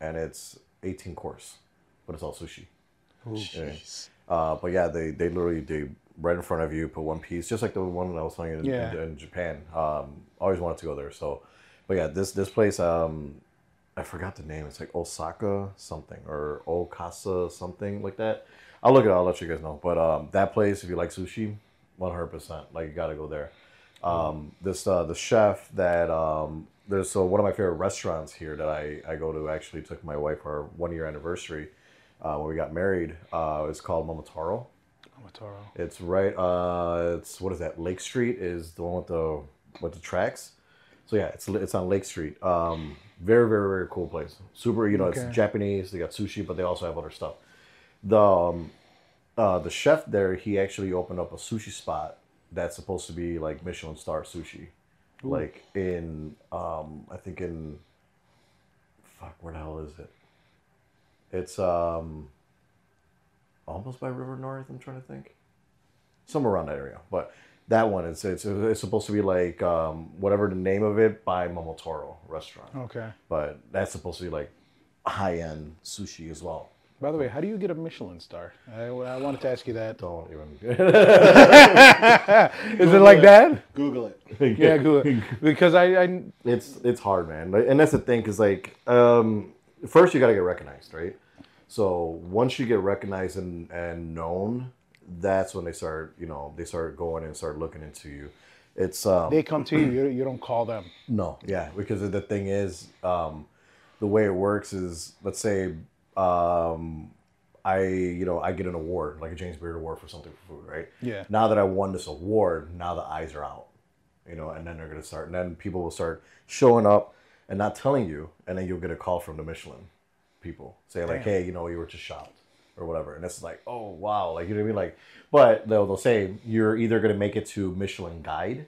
and it's 18 course, but it's all sushi. Yeah. Jeez. Uh, but yeah, they they literally they right in front of you put one piece, just like the one that I was telling you in, Yeah. in, in Japan. Um, always wanted to go there. So, but yeah, this this place, um, I forgot the name. It's like Osaka something or Okasa something like that. I'll look it up. I'll let you guys know. But um, that place, if you like sushi, one hundred percent, like you got to go there. Um, this uh, the chef that um, there's so one of my favorite restaurants here that I, I go to actually took my wife for our one year anniversary uh, when we got married. Uh, it's called Momotaro. Momotaro. It's right. Uh, it's what is that? Lake Street is the one with the with the tracks. So yeah, it's it's on Lake Street. Um, very very very cool place. Super. You know, Okay. it's Japanese. They got sushi, but they also have other stuff. The um, uh, the chef there, he actually opened up a sushi spot that's supposed to be like Michelin star sushi, like in um, I think in fuck where the hell is it? It's um almost by River North. I'm trying to think, somewhere around that area. But that one is it's, it's supposed to be like um, whatever the name of it by Momotaro restaurant. Okay. But that's supposed to be like high end sushi as well. By the way, how do you get a Michelin star? I, I wanted to ask you that. Don't even. Is it like that? Google it. Yeah, good. Because I, I it's it's hard, man. And that's the thing, cause like um, first you gotta get recognized, right? So once you get recognized and, and known, that's when they start, you know, they start going and start looking into you. It's um, they come to you, you, you don't call them. No, yeah, because the thing is, um, the way it works is, let's say, um, I, you know, I get an award, like a James Beard Award for something for food, right? Yeah. Now that I won this award, now the eyes are out, you know, and then they're gonna start, and then people will start showing up and not telling you, and then you'll get a call from the Michelin people saying like, Damn. hey, you know, you were just shopped or whatever, and it's like, oh wow, like you know what I mean, like, but they'll they'll say you're either gonna make it to Michelin Guide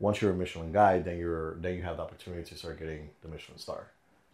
once you're a Michelin guide, then you're then you have the opportunity to start getting the Michelin star.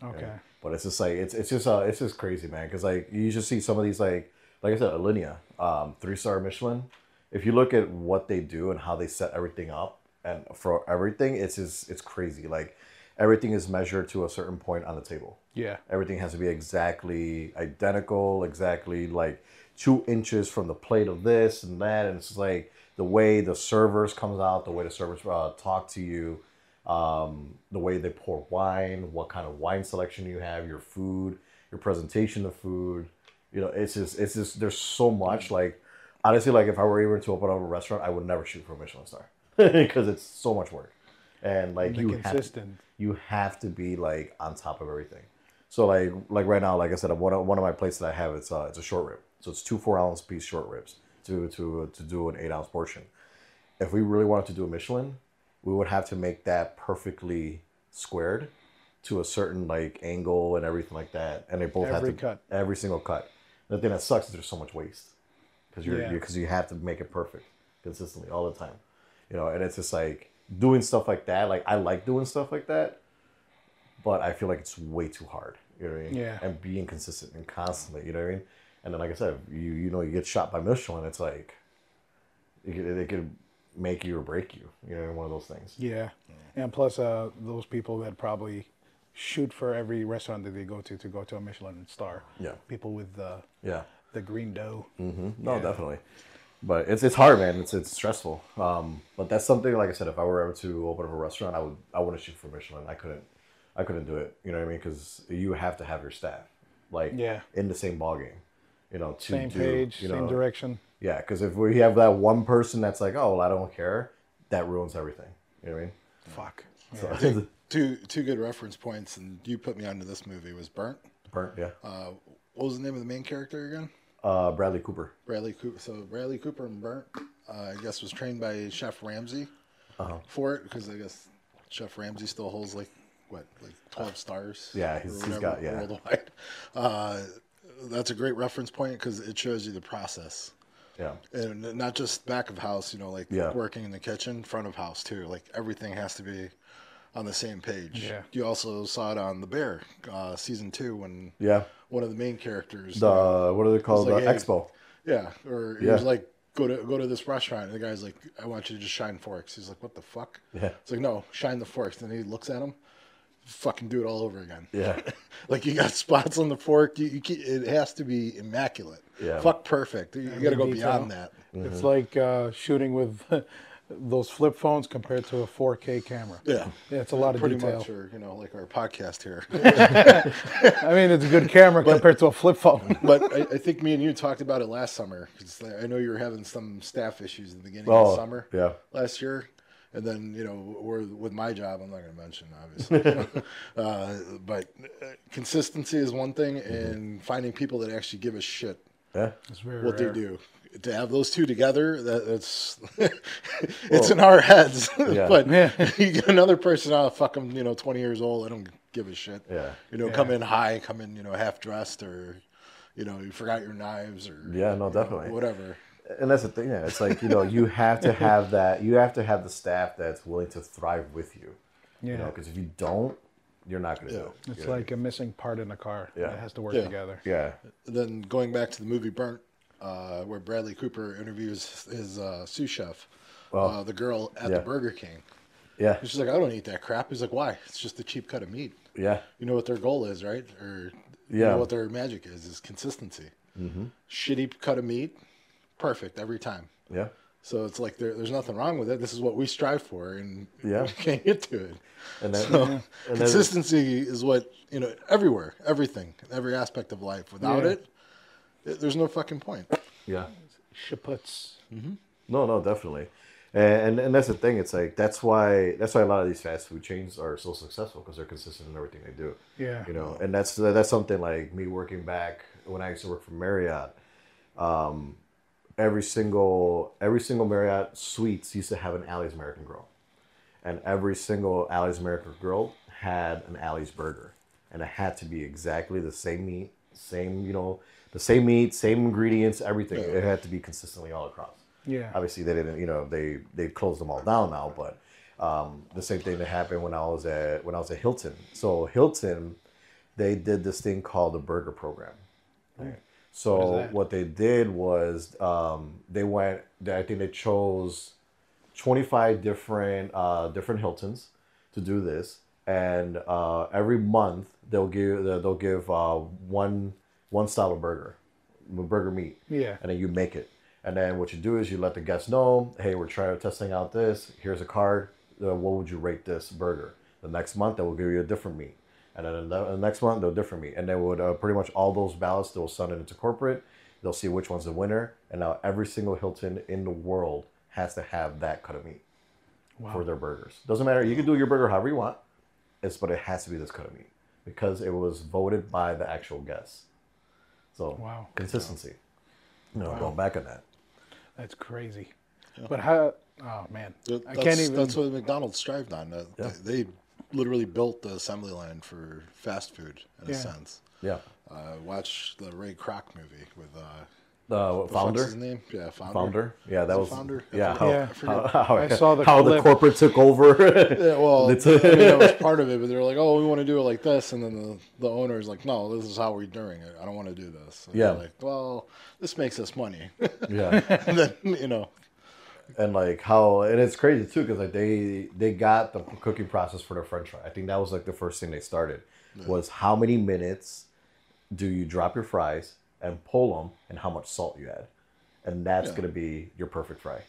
Okay. But it's just like it's it's just uh it's just crazy, man. Because like you just see some of these like like I said, Alinea, um, three star Michelin. If you look at what they do and how they set everything up and for everything, it's just it's crazy. Like everything is measured to a certain point on the table. Yeah. Everything has to be exactly identical, exactly like two inches from the plate of this and that, and it's like the way the servers comes out, the way the servers uh, talk to you, um, the way they pour wine, what kind of wine selection you have, your food, your presentation of food. You know, it's just it's just there's so much. Like honestly, like if I were even to open up a restaurant, I would never shoot for a Michelin star because it's so much work, and like The you have consistent. You have to be like on top of everything. So like like right now, like I said, one of, one of my plates that I have it's uh, it's a short rib. So it's two four ounce piece short ribs to to to do an eight ounce portion. If we really wanted to do a Michelin, we would have to make that perfectly squared to a certain like angle and everything like that. And they both Every have to cut. every single cut. The thing that sucks is there's so much waste because you're Yeah. because you have to make it perfect consistently all the time. You know, and it's just like doing stuff like that. Like I like doing stuff like that, but I feel like it's way too hard. You know what I mean? Yeah. And being consistent and constantly. You know what I mean? And then, like I said, you you know you get shot by Michelin, it's like it could, it could make you or break you. You know, one of those things. Yeah. And plus, uh, those people that probably shoot for every restaurant that they go to to go to a Michelin star. Yeah. People with the Yeah. the green dough. Mm-hmm. No, definitely. But it's it's hard, man. It's it's stressful. Um, but that's something like I said. If I were ever to open up a restaurant, I would I wouldn't shoot for Michelin. I couldn't I couldn't do it. You know what I mean? Because you have to have your staff like Yeah. in the same ballgame. You know, to Same do, page, you same direction. Yeah, because if we have that one person that's like, oh, well, I don't care, that ruins everything. You know what I mean? Fuck. So, Two two good reference points, and you put me onto this movie was Burnt. burnt, yeah. Uh, what was the name of the main character again? Uh, Bradley Cooper. Bradley Cooper. So Bradley Cooper and Burnt. uh, I guess was trained by Chef Ramsay Uh-huh. for it because I guess Chef Ramsay still holds like what like twelve stars. Yeah, he's- he's whatever got- yeah. worldwide. Uh, that's a great reference point because it shows you the process. Yeah. and not just back of house you know like Yeah. working in the kitchen front of house too like everything has to be on the same page Yeah. you also saw it on the bear uh, season two when Yeah. one of the main characters The what are they called? like, the hey, expo. yeah or he Yeah. was like go to go to this restaurant and the guy's like i want you to just shine forks he's like what the fuck Yeah. it's like no shine the forks and he looks at him fucking do it all over again Yeah. like you got spots on the fork you, you ke- it has to be immaculate Yeah. fuck perfect you, got to go detail. beyond that It's like uh, shooting with those flip phones compared to a 4K camera. yeah Yeah, it's a lot of pretty detail. much, or you know, like our podcast here. I mean, it's a good camera compared to a flip phone. but I, I think me and you talked about it last summer. 'cause I know you were having some staff issues in the beginning of Oh, the summer yeah. last year, and then you know, we're with my job. I'm not going to mention obviously, uh, but uh, consistency is one thing, Mm-hmm. and finding people that actually give a shit Yeah. It's very what rare. they do. To have those two together, that, that's it's in our heads. Yeah. but Yeah. you get another person, oh fuck them, you know, twenty years old. I don't give a shit. Yeah. You know, come in high, come in, you know, half dressed, or you know, you forgot your knives, or Yeah, no, you know, definitely. whatever. And that's the thing. Yeah. It's like you know you have to have that. You have to have the staff that's willing to thrive with you. You Yeah. know, because if you don't, you're not going to Yeah. do. it. It's You know? like a missing part in a car. Yeah. It has to work Yeah. together. Yeah. Then going back to the movie Burnt, uh, where Bradley Cooper interviews his uh, sous chef, uh, the girl at yeah. the Burger King. Yeah. And she's like, I don't eat that crap. He's like, why? It's just a cheap cut of meat. Yeah. You know what their goal is, right? Or you Yeah. know what their magic is, is consistency. Mm-hmm. Shitty cut of meat, perfect every time. Yeah. So it's like there, there's nothing wrong with it. This is what we strive for, and Yeah. we can't get to it. And then, So and then consistency is what you know everywhere, everything, every aspect of life. Without Yeah. it, there's no fucking point. yeah. Shaputs. No, no, definitely. And, and and that's the thing. It's like that's why that's why a lot of these fast food chains are so successful because they're consistent in everything they do. Yeah. You know, and that's that's something like me working back when I used to work for Marriott. Um, every single every single Marriott suites used to have an Allie's American Grille, and every single Allie's American Grille had an Alley's burger, and it had to be exactly the same meat, same you know, the same meat, same ingredients, everything. It had to be consistently all across Yeah. obviously they didn't you know they they closed them all down now but um, the same thing that happened when i was at when i was at hilton so hilton they did this thing called the burger program right? so that? what, they did was um, they went i think they chose 25 different uh, different hiltons to do this and uh, every month they'll give they'll give uh, one one style of burger burger meat Yeah. and then you make it. And then what you do is you let the guests know, hey, we're trying testing out this. Here's a card. Uh, what would you rate this burger? The next month they will give you a different meat, and then the, the next month they'll different meat, and they would uh, pretty much all those ballots they'll send it into corporate. They'll see which one's the winner, and now every single Hilton in the world has to have that cut of meat for their burgers. Doesn't matter. You can do your burger however you want, it's but it has to be this cut of meat because it was voted by the actual guests. So Wow. consistency. You know, going back on that. That's crazy. But how? Oh man, That- I That's, can't even. that's what McDonald's strived on. Uh, Yeah. they, they literally built the assembly line for fast food in Yeah. a sense. Yeah. Uh, watch the Ray Kroc movie with uh, The the fuck's founder. his name? Yeah, founder. Founder. Yeah, that it was Founder? I Yeah, how, Yeah. I how, how, I saw the how the corporate took over. Yeah, well, It's- I mean, that was part of it, but they're like, "Oh, we want to do it like this," and then the, the owner's like, "No, this is how we're doing it. I don't want to do this." And Yeah. they're like, well, this makes us money, yeah, and then you know, and like how, and it's crazy too because like they they got the cooking process for their French fry. I think that was like the first thing they started was how many minutes do you drop your fries and pull them, and how much salt you add, and that's Yeah. gonna be your perfect fry.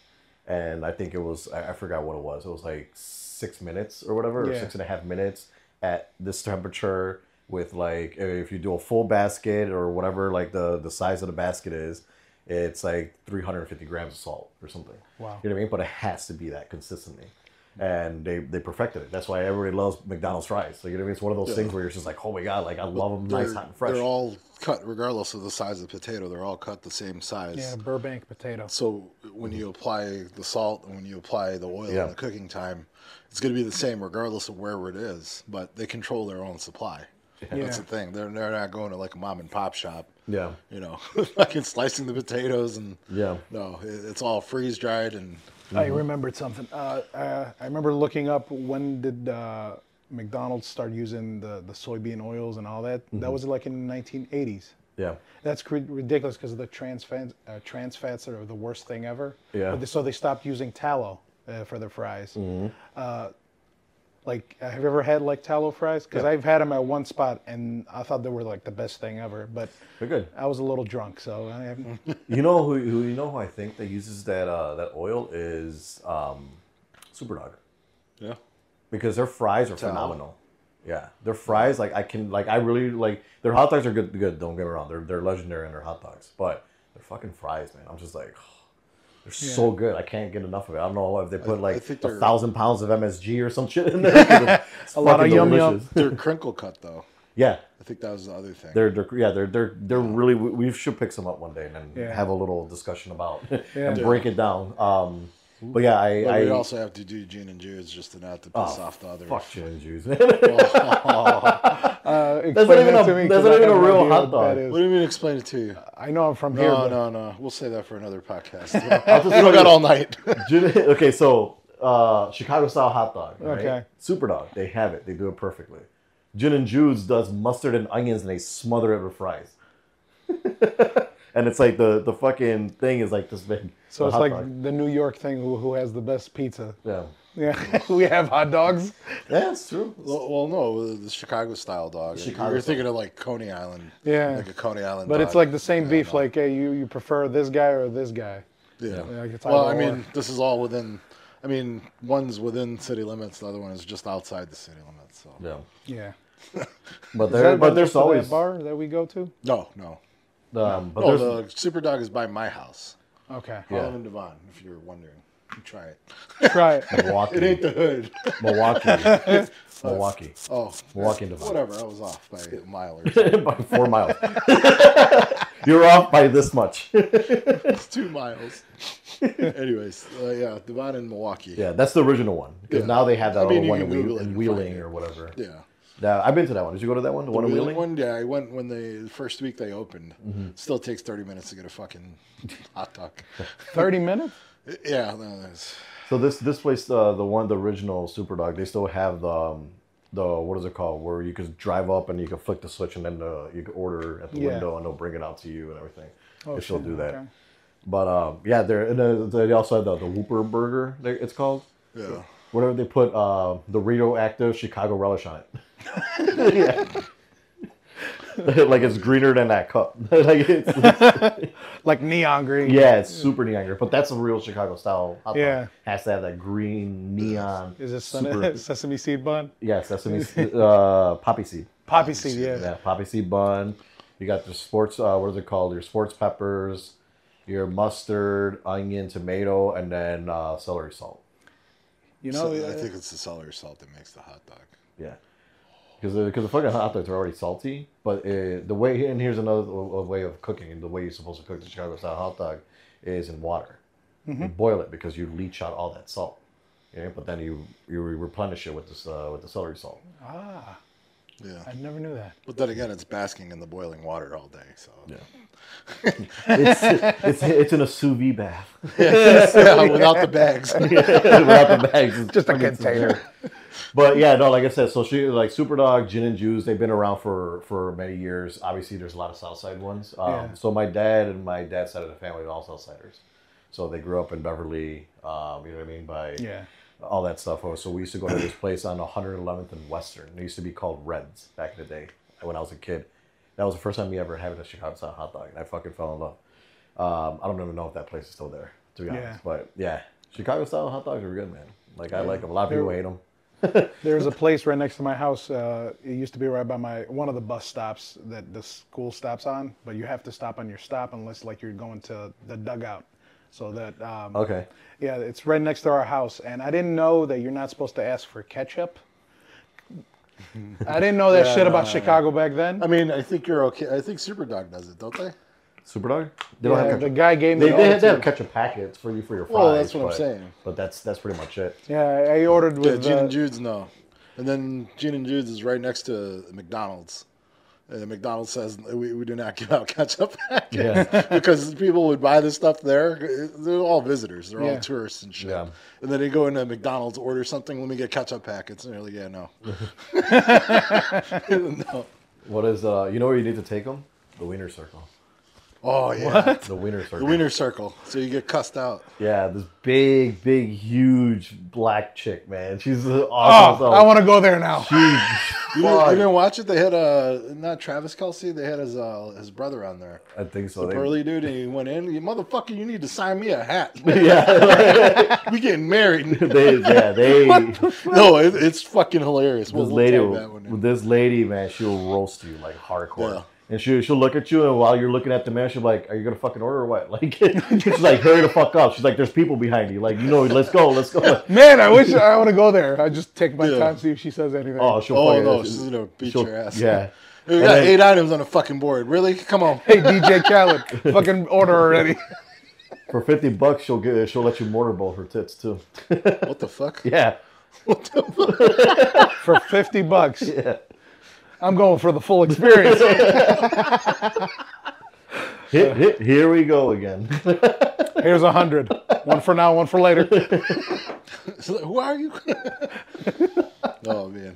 And I think it was I, I forgot what it was. It was like six minutes or whatever, or six and a half minutes at this temperature with like if you do a full basket or whatever like the the size of the basket is it's like 350 grams of salt or something Wow. you know what i mean but it has to be that consistently and they they perfected it. That's why everybody loves McDonald's fries. So you know what I mean? It's one of those things where you're just like, oh my god, like I love them nice, hot, and fresh. they're all cut, regardless of the size of the potato. They're all cut the same size. Yeah, Burbank potato. So when you apply the salt and when you apply the oil Yeah. and the cooking time, it's going to be the same regardless of where it is. But they control their own supply. That's Yeah. the thing. They're they're not going to like a mom and pop shop. yeah, You know, fucking slicing the potatoes and yeah. no, it- it's all freeze dried and I remembered something. Uh, uh, I remember looking up when did uh, McDonald's start using the, the soybean oils and all that. Mm-hmm. That was like in the 1980s. Yeah. That's cr- ridiculous because the trans fats, uh, trans fats are the worst thing ever. Yeah. But they, so they stopped using tallow uh, for their fries. Mm-hmm. Like, have you ever had like tallow fries? Because Yeah. I've had them at one spot and I thought they were like the best thing ever. But They're good. I was a little drunk, so I haven't. You know who, who you know who I think that uses that uh, that oil is um, Superdawg yeah. because their fries are Tallow. phenomenal. Yeah, their fries like I can like I really like their hot dogs are good. Good, don't get me wrong. They're they're legendary in their hot dogs, but their fucking fries, man. I'm just like. They're so good. I can't get enough of it. I don't know if they put I like think a they're- thousand pounds of MSG or some shit in there. A lot of fucking yum yum. delicious. They're crinkle cut though. Yeah, I think that was the other thing. they're, they're yeah they're they're they're really we we should pick some up one day and then Yeah. have a little discussion about Yeah. and break it down. Um, but yeah, I but I we also have to do Gene and Jude's just to not to piss oh, off the others. fuck gin and juice. Uh, that's not even that a- to me, that's 'cause not even a real hot dog. that is. What do you mean explain it to you? I know I'm from No, here. but no, no. We'll say that for another podcast. I'll just we tell don't got all night. Gin- okay, so uh, Chicago style hot dog. Right? Okay. Superdawg. They have it. They do it perfectly. Gene and Jude's does mustard and onions and they smother it with fries. and it's like the the fucking thing is like this big. So the it's like dog. the New York thing who, who has the best pizza. yeah. Yeah, we have hot dogs. Yeah, it's true. well, well, no, the Chicago style dog. Chicago You're style. thinking of like Coney Island. Yeah. Like a Coney Island. But it's like the same Yeah, beef. no. Like, hey, you, you prefer this guy or this guy? Yeah. Like, well, I mean, or. this is all within. I mean, one's within city limits. The other one is just outside the city limits. So Yeah. Yeah. But there, that but there's next to that always bar that we go to. no, no. um, but Oh, the Superdawg is by my house. Okay. Yeah. Harlem and Devon, if you're wondering. Try it. Try it. Milwaukee, It ain't the hood. Milwaukee, Milwaukee, Oh, Milwaukee and Devon. whatever. I was off by a mile or so. by four miles. You're off by this much. It's two miles. Anyways, uh, yeah, Devon and Milwaukee. yeah, that's the original one. Because Yeah. now they have that I mean, other one in, Google Wheel- it in and Wheeling or whatever. Yeah. Yeah, I've been to that one. Did you go to that one? The one in Wheeling Wheeling? one, yeah, I went when they the first week they opened. Mm-hmm. Still takes thirty minutes to get a fucking hot dog. Thirty minutes. yeah, no, that's, So this this place, uh, the one, the original Superdawg, they still have the um, the what is it called? Where you can drive up and you can flick the switch and then uh, you can order at the Yeah. window and they'll bring it out to you and everything. Oh, they still shit, do that. okay. But um, yeah, they're and uh, they also have the, the Whooper Burger. It's called. yeah. Whatever they put uh, the radioactive Chicago relish on it. Yeah. like it's greener than that cup. like it's, Like neon green. yeah, it's super neon green, but that's a real Chicago style hot dog. Yeah. Has to have that green neon. Is this super- sesame seed bun? Yeah, sesame, uh, poppy seed. Poppy seed. Yeah. Yeah, poppy seed bun. You got the sports. Uh, what is it called? Your sports peppers, your mustard, onion, tomato, and then uh, celery salt. You know. So I uh, think it's the celery salt that makes the hot dog. Yeah, because because the fucking hot dogs are already salty. But uh, the way and here's another w- way of cooking. And the way you're supposed to cook the Chicago style hot dog is in water. You boil it because you leach out all that salt. Yeah, but then you you replenish it with this uh, with the celery salt. ah, Yeah. I never knew that. But then again, it's basking in the boiling water all day. So Yeah. it's, it's it's in a sous vide bath Yeah, without the bags. without the bags. Just a container. But yeah, no, like I said, so she like Superdawg, Gene and Jude's. They've been around for for many years. Obviously, there's a lot of Southside ones. Um, Yeah. So my dad and my dad's side of the family are all Southsiders. So they grew up in Beverly. Um, you know what I mean by Yeah. all that stuff. So we used to go to this place on 111th and Western. It used to be called Reds back in the day when I was a kid. That was the first time me ever having a Chicago style hot dog, and I fucking fell in love. Um, I don't even know if that place is still there, to be honest. Yeah. But yeah, Chicago style hot dogs are good, man. Like I like them. A lot of people hate them. There's a place right next to my house. Uh, it used to be right by my one of the bus stops that the school stops on, but you have to stop on your stop unless like you're going to the dugout So that um, Okay. yeah, it's right next to our house, and I didn't know that you're not supposed to ask for ketchup. I didn't know that Yeah, shit no, about no, Chicago back then. I mean, I think you're okay. I think Superdawg does it, don't they? Superdawg? They don't Yeah, have the guy gave me They, they, have, they have altitude. ketchup packets for you for your fries. Well, that's what I'm but- saying. But that's that's pretty much it. Yeah, I ordered Yeah, with Gene uh, and Jude's no, and then Gene and Jude's is right next to McDonald's. And McDonald's says we, we do not give out ketchup packets Yeah. because people would buy this stuff there. They're all visitors. They're Yeah. all tourists and shit. Yeah. And then they go into McDonald's, order something. Let me get ketchup packets. And they're like, yeah, no. no. What is uh? You know where you need to take them? The Wiener Circle. Oh yeah. The Wiener Circle. The winner circle. So you get cussed out. Yeah, this big, big, huge black chick, man. She's Oh, awesome. I want to go there now. You didn't, you didn't watch it? They had uh not Travis Kelce. They had his uh his brother on there. I think so. They- Burly dude, and he went in. You motherfucker, you need to sign me a hat. yeah, we getting married. they, yeah, they. no, it, it's fucking hilarious. This we'll lady, tag that one this lady, man, she'll roast you like hardcore. Yeah. And she she'll look at you, and while you're looking at the man, she'll be like, "Are you gonna fucking order or what?" Like, she's like, "Hurry the fuck up!" She's like, "There's people behind you." Like, you know, let's go, let's go. Man, I wish I want to go there. I just take my Yeah. time see if she says anything. Oh, she'll Oh fucking, no, she's gonna beat your ass. Yeah. we got then- eight items on the fucking board. Really? Come on. hey DJ Khaled, fucking order already. For fifty bucks, she'll get she'll let you motorboat her tits too. What the fuck? yeah. For fifty bucks, Yeah. I'm going for the full experience. Here, here, here we go again. Here's a hundred. One for now, one for later. It's like, Who are you? oh man,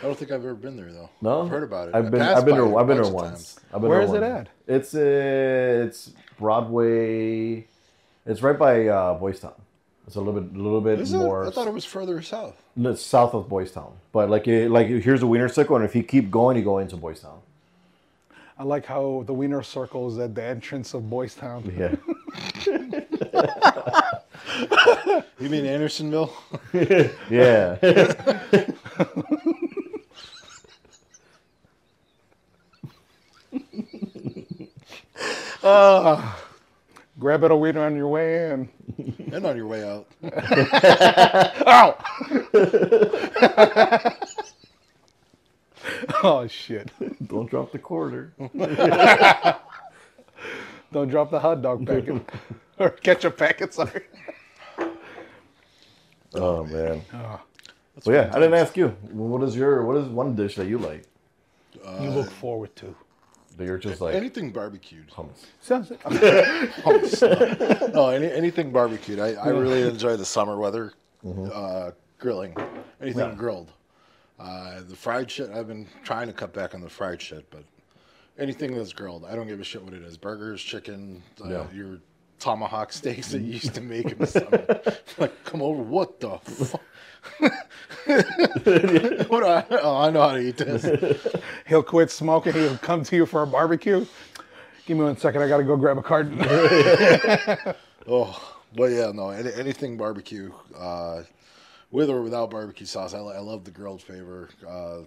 I don't think I've ever been there though. No, I've heard about it. I I've been, passed I've been by it there. a I've been there once. times. I've been Where there is it once. at? It's uh, it's Broadway. It's right by uh, Boys Town. It's a little bit, a little bit Is it? more. I thought it was further south. no, it's south of Boys Town, but like, it, like here's a Wiener Circle, and if you keep going, you go into Boys Town. I like how the Wiener Circle is at the entrance of Boys Town. Yeah, You mean Andersonville? yeah. Ah. Grab it a wiener on your way in. and on your way out. Ow! oh shit! Don't drop the quarter. Don't drop the hot dog packet or ketchup packet. Sorry. Oh man. Ah. Well, yeah, I didn't ask you. What is your what is one dish that you like uh, you look forward to. That you're just like Anything barbecued. hummus? Sounds. Hummus. no, any, anything barbecued. I, I really enjoy the summer weather. Uh, grilling, anything Yeah. grilled. Uh, the fried shit. I've been trying to cut back on the fried shit, but anything that's grilled, I don't give a shit what it is. Burgers, chicken, uh, Yeah. your tomahawk steaks that you used to make in the summer. like, come over. What the fuck? what I, oh, I know how to eat this. He'll quit smoking. He'll come to you for a barbecue. Give me one second. I gotta go grab a carton. Oh, but yeah, no, any, anything barbecue, uh, with or without barbecue sauce. I, I love the grilled flavor, uh,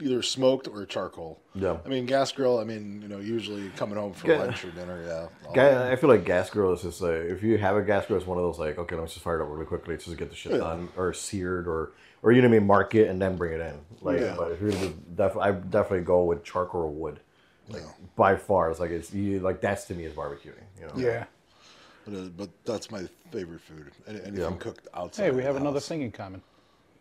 either smoked or charcoal. Yeah. I mean, gas grill. I mean, you know, usually coming home for Ga- lunch or dinner. Yeah. I'll- Ga- I feel like gas grill is just like if you have a gas grill, it's one of those like okay, let's just fire it up really quickly, just get the shit Yeah. done, or seared, or or you know what I mean, mark it and then bring it in. Like, Yeah. but if you're definitely, I definitely go with charcoal or wood. Like by far, it's like it's you like that's to me is barbecuing. You know. yeah. But, uh, but that's my favorite food. Any, anything Yeah. cooked outside. Hey, we have another house. thing in common.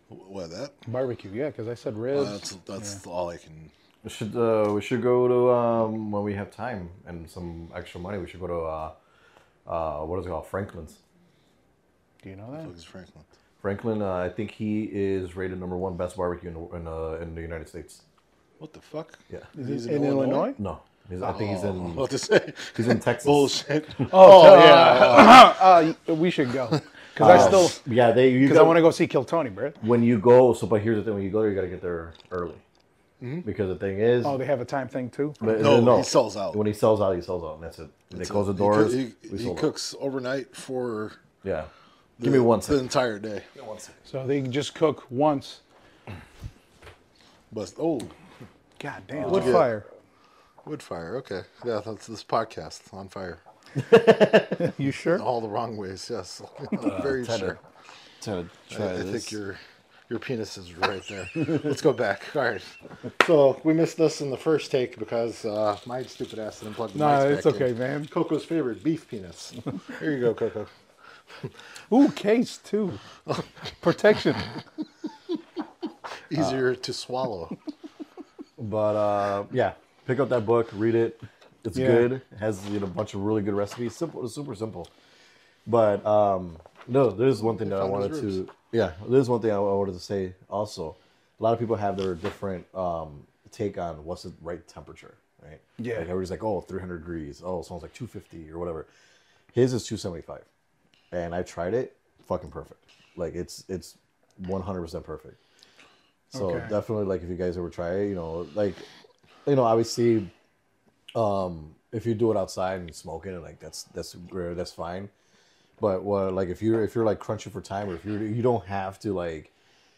What that? Barbecue. Yeah, because I said Uh, ribs. that's that's all I can. We should uh, we should go to um, when we have time and some extra money. We should go to uh, uh, what is it called, Franklin's. Do you know that? Focus Franklin. Franklin, uh, I think he is rated number one best barbecue in the, in, uh, in the United States. What the fuck? Yeah. is He's in Illinois? No, he's, I think he's Oh, in what to say? he's in Texas. Bullshit. Oh, yeah. uh, we should go because I uh, still Yeah, they because I want to go see Kill Tony, bro. when you go. So, but here's the thing: when you go there, you got to get there early mm-hmm. because the thing is, Oh, they have a time thing too. but- No, he sells out. When he sells out, he sells out, and that's it. When they close the doors. coo- we He, he sold out. cooks overnight for. Yeah, give me one the entire day. So they just cook once. But oh, God damn, wood Yeah. fire. wood fire. Okay, yeah, that's this podcast on fire. You sure? All the wrong ways, yes. Very Try sure. to, to I, try I this. think your your penis is right there. Let's go back. All right. So we missed this in the first take because uh, my stupid ass didn't plug the No, it's back okay, in. man. Coco's favorite beef penis. Here you go, Coco. Ooh, case too. Protection. Easier to swallow. But uh, yeah, pick up that book, read it. It's Yeah. good. It has you know a bunch of really good recipes. Simple, it's super simple. But um, no, there's one thing that I wanted to. Yeah, there's one thing I I wanted to say also. A lot of people have their different um, take on what's the right temperature, right? Yeah. Like everybody's like, oh, 300 degrees. Oh, someone's like 250 or whatever. His is 275, and I tried it. Fucking perfect. Like it's it's 100% perfect. So Okay. definitely, like if you guys ever try it, you know, like you know, obviously, um, if you do it outside and smoking it, like that's that's great, that's fine. But what like if you're if you're like crunching for time, or if you're you don't have to like,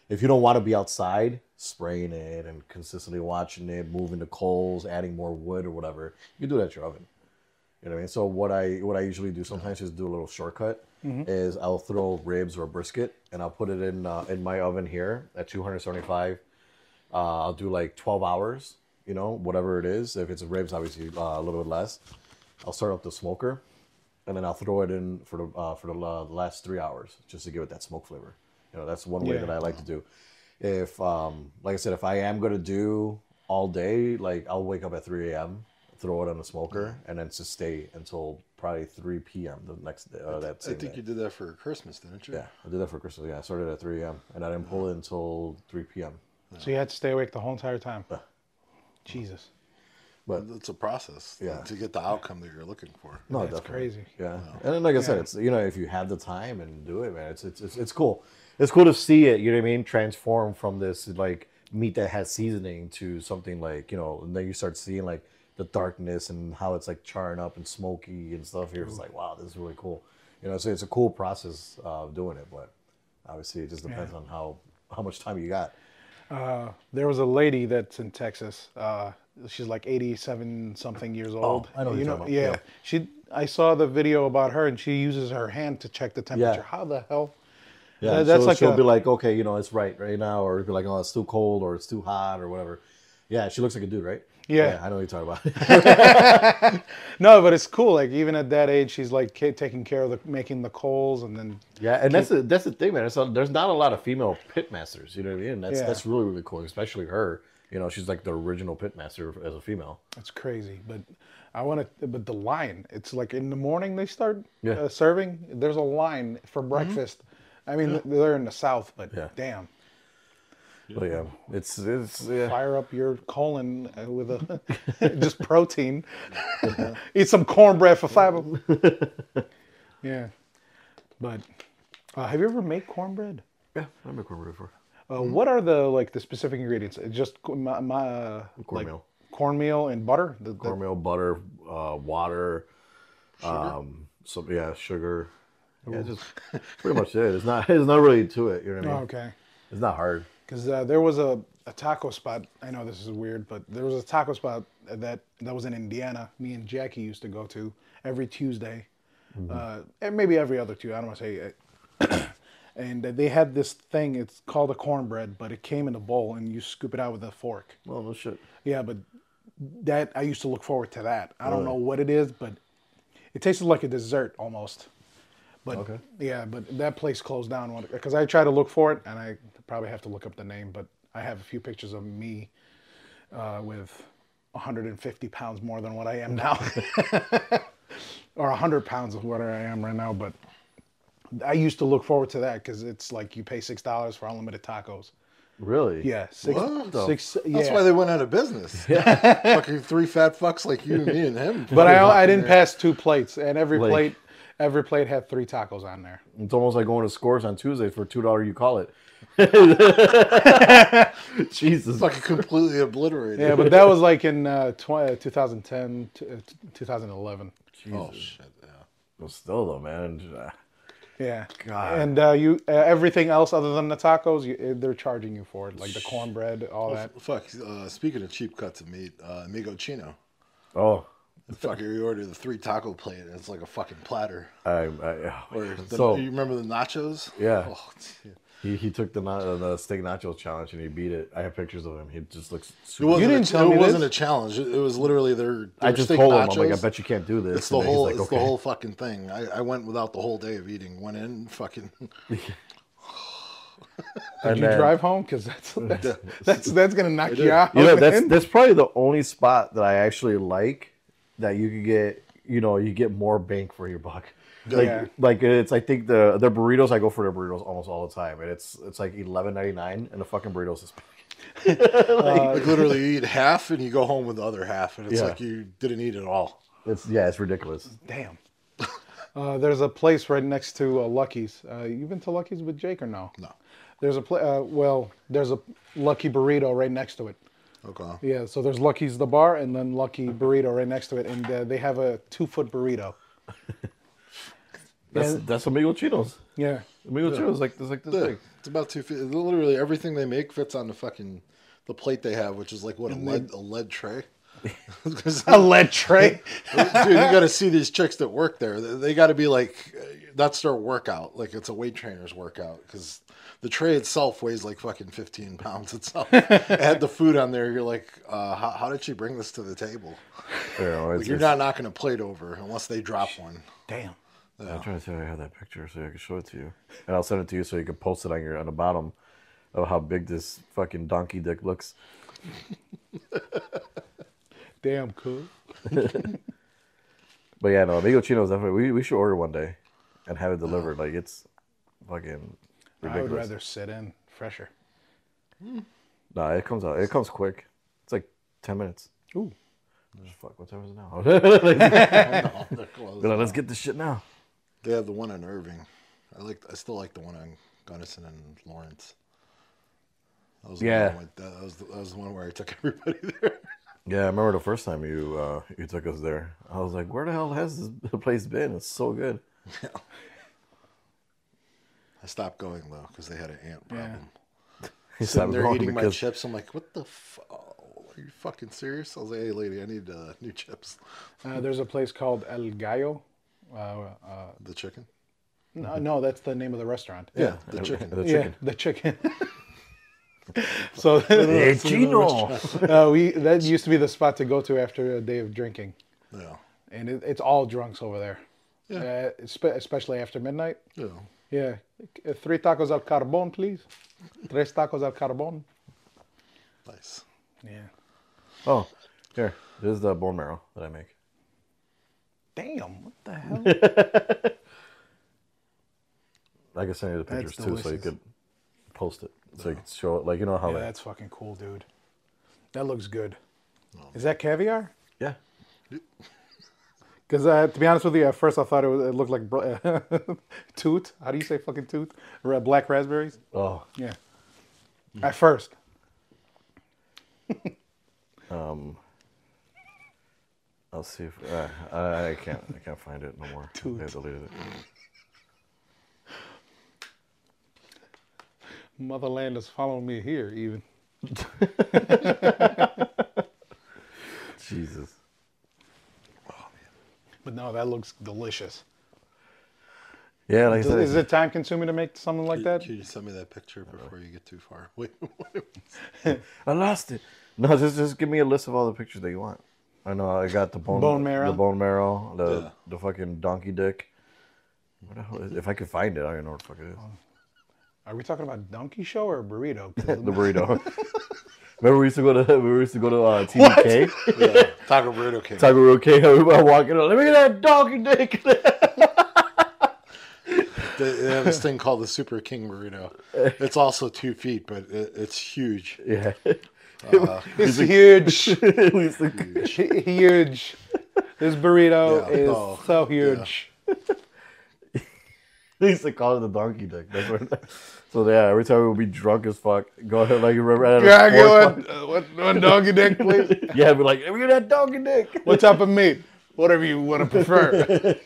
if you don't want to be outside spraying it and consistently watching it, moving the coals, adding more wood or whatever, you can do that at your oven. You know what I mean? So what I what I usually do sometimes is do a little shortcut. Is I'll throw ribs or brisket and I'll put it in uh, in my oven here at 275. Uh, I'll do like 12 hours, you know, whatever it is. If it's ribs, obviously uh, a little bit less. I'll start up the smoker, and then I'll throw it in for the uh, for the uh, last three hours just to give it that smoke flavor. You know, that's one way Yeah. that I like to do. If um, like I said, if I am gonna do all day, like I'll wake up at 3 a.m., throw it on the smoker, and then just stay until probably 3 p.m. the next day. Uh, that I think day. you did that for Christmas, didn't you? Yeah, I did that for Christmas. Yeah, I started at 3 a.m. and I didn't pull it until 3 p.m. So you had to stay awake the whole entire time. Jesus. But It's a process Yeah. to get the outcome that you're looking for. no, That's definitely. crazy. Yeah, and then, like I said, it's you know if you have the time and do it, man, it's it's it's, it's cool. It's cool to see it. You know what I mean? Transform from this like meat that has seasoning to something like you know, and then you start seeing like the darkness and how it's like charring up and smoky and stuff. Here, it's like wow, this is really cool. You know, so it's a cool process of doing it, but obviously it just depends Yeah. on how how much time you got. There was a lady that's in Texas. Uh, she's like 87 something years old. Oh, I know you know. Yeah. yeah. She. I saw the video about her, and she uses her hand to check the temperature. Yeah. How the hell? Yeah, That- that's she'll, like she'll a- be like, okay, you know, it's right right now, or be like, oh, it's too cold, or it's too hot, or whatever. Yeah, she looks like a dude, right? Yeah. I know what you talk talking about. No, but it's cool. Like even at that age, she's like taking care of the making the coals, and then yeah, and that's the that's the thing, man. A, there's not a lot of female pit masters. You know what I mean? That's Yeah. that's really really cool, especially her. You know, she's like the original pit master as a female. it's crazy. But I want to. But the line, it's like in the morning they start Yeah. Mm-hmm. uh, serving. There's a line for breakfast. I mean, they're in the south, but Yeah. damn, But yeah, it's it's yeah. fire up your colon uh, with a just protein. Eat some cornbread for fiber. yeah, but uh, have you ever made cornbread? yeah. I make cornbread before. Uh, What are the like the specific ingredients? It's Just co- my, my uh, like Cornmeal. cornmeal and butter. The, the- Cornmeal, butter, uh, water, um, so yeah, sugar. Yeah, just pretty much it. It's not it's not really to it. You know what I oh, mean? okay. It's not hard. Because uh, there was a, a taco spot. I know this is weird, but there was a taco spot that that was in Indiana. Me and Jackie used to go to every Tuesday, uh, and maybe every other Tuesday. I don't want to say. It. and they had this thing. It's called a cornbread, but it came in a bowl, and you scoop it out with a fork. Well, no shit. Yeah, but that I used to look forward to that. I don't Really? know what it is, but it tasted like a dessert almost. But Okay. yeah, but that place closed down because I tried to look for it, and I probably have to look up the name. But I have a few pictures of me uh, with 150 pounds more than what I am now, or 100 pounds of what I am right now. But I used to look forward to that because it's like you pay six dollars for unlimited tacos. Really? Yeah, six. What? six yeah. That's why they went out of business. Fucking three fat fucks like you, and me, and him. But I, I didn't pass two plates, and every Like- plate, every plate had three tacos on there. It's almost like going to scores on Tuesday for two dollar. You call it. Jesus. fucking completely obliterated. Yeah, but that was like in uh, tw- uh, 2010, t- uh, t- 2011. oh shit. Yeah. Well, still though, man. Yeah. God. And uh, you uh, everything else other than the tacos, you, uh, they're charging you for it, like the cornbread, all that. Fuck. Uh, speaking of cheap cuts of meat, uh, Amigo Chino. Oh, Fucker, you order the three taco plate, and it's like a fucking platter. I, I, Or the, so you remember the nachos? Yeah. Oh, he, he took the uh, the steak nachos challenge and he beat it. I have pictures of him. He just looks It super. wasn't, didn't a, tell it me wasn't this. a challenge. It, it was literally their. their I just steak told him, I'm like, I bet you can't do this. It's the And then he's whole. like, it's okay. the whole fucking thing. I, I went without the whole day of eating. Went in, fucking. Did And you then- drive home? Because that's, that's that's that's gonna knock you out. You know, that's that's probably the only spot that I actually like that you could get. You know, you get more bang for your buck. Like, Yeah. like it's. I think the the burritos. I go for the burritos almost all the time, and it's it's like eleven ninety nine, and the fucking burritos is. like literally, you eat half and you go home with the other half, and it's Yeah. like you didn't eat it all. It's yeah, it's ridiculous. Damn. Uh, there's a place right next to uh, Lucky's. Uh, you been to Lucky's with Jake or no? No. There's a pla uh, well, there's a Lucky Burrito right next to it. Okay. Yeah, so there's Lucky's the bar and then Lucky Burrito right next to it, and uh, they have a two foot burrito. That's Yeah. that's amigo chinos. Yeah, Amigo chinos like this like this Yeah, big. it's about two feet. Literally everything they make fits on the fucking the plate they have, which is like what a lead a lead tray. Dude, a lead tray. Dude, you got to see these chicks that work there. They, they got to be like uh, that's their workout. Like it's a weight trainer's workout because the tray itself weighs like fucking fifteen pounds itself. Add the food on there, you're like, uh, how, how did she bring this to the table? You know, like you're it's- not knocking a plate over unless they drop one. Damn. I'm trying to see if I have that picture so I can show it to you, and I'll send it to you so you can post it on your on the bottom of how big this fucking donkey dick looks. Damn cool. But yeah, no, amigo chinos definitely. We, we should order one day and have it delivered. Like it's fucking I would rather sit in fresher. Nah, it comes out. It comes quick. It's like ten minutes. Ooh. Fuck, what time is it now? They're No, they're like, let's get this shit now. They have the one in Irving. I like. I still like the one on Gunnison and Lawrence. That was the Yeah. One that, was the, that was the one where I took everybody there. Yeah, I remember the first time you uh, you took us there. I was like, where the hell has this place been? It's so good. I stopped going though because they had an ant problem. He Sitting stopped there going eating my chips. I'm like, what the? F- oh, are you fucking serious? I was like, hey lady, I need uh, new chips. Uh, there's a place called El Gallo. Uh, uh, The chicken. no, no, that's the name of the restaurant. Yeah, the chicken. The Yeah, chicken. the chicken. so Hey, Chino. uh, we that used to be the spot to go to after a day of drinking, Yeah. and it, it's all drunks over there. Yeah. Uh, especially after midnight. Yeah. Yeah, Uh, three tacos al carbon, please. Tres tacos al carbon. Nice. Yeah. Oh, here. This is the bone marrow that I make. Damn, what the hell? I can send you the That's pictures too, so you delicious. could post it, so you can show it. Like you know how yeah, that. that's fucking cool, dude. That looks good. Is that caviar? Yeah. Because uh, to be honest with you, at first I thought it, was, it looked like br- toot. How do you say fucking toot? Black raspberries. Oh, Yeah. At first. um. I'll see if uh, I, I can't. I can't find it no more. Toot. They deleted it. Motherland is following me here, even. Jesus. But no, that looks delicious. Yeah, like I said, Is it time consuming to make something like that? Can you send me that picture before you get too far? Wait. I lost it. No, just just give me a list of all the pictures that you want. I know I got the bone, Bone marrow? the bone marrow, the Yeah. the fucking donkey dick. What the hell is, if I could find it, I don't know what the fuck it is. Are we talking about donkey show or burrito? the burrito. Remember we used to go to we used to go to uh, TBK, yeah. Taco burrito came. Taco Roke. Everybody walking up. Let me get that donkey dick. They, they have this thing called the Super King burrito. It's also two feet, but it, it's huge. yeah. it's huge. it's used to- huge. This burrito Yeah, is oh, so huge. They used to call it the donkey dick. That's what, so yeah, every time we would be drunk as fuck, go ahead like you remember at a Yeah, go bar- ahead. Uh, what, one donkey dick, please. Yeah, be like, let me get that donkey dick. What type of meat? Whatever you want to prefer.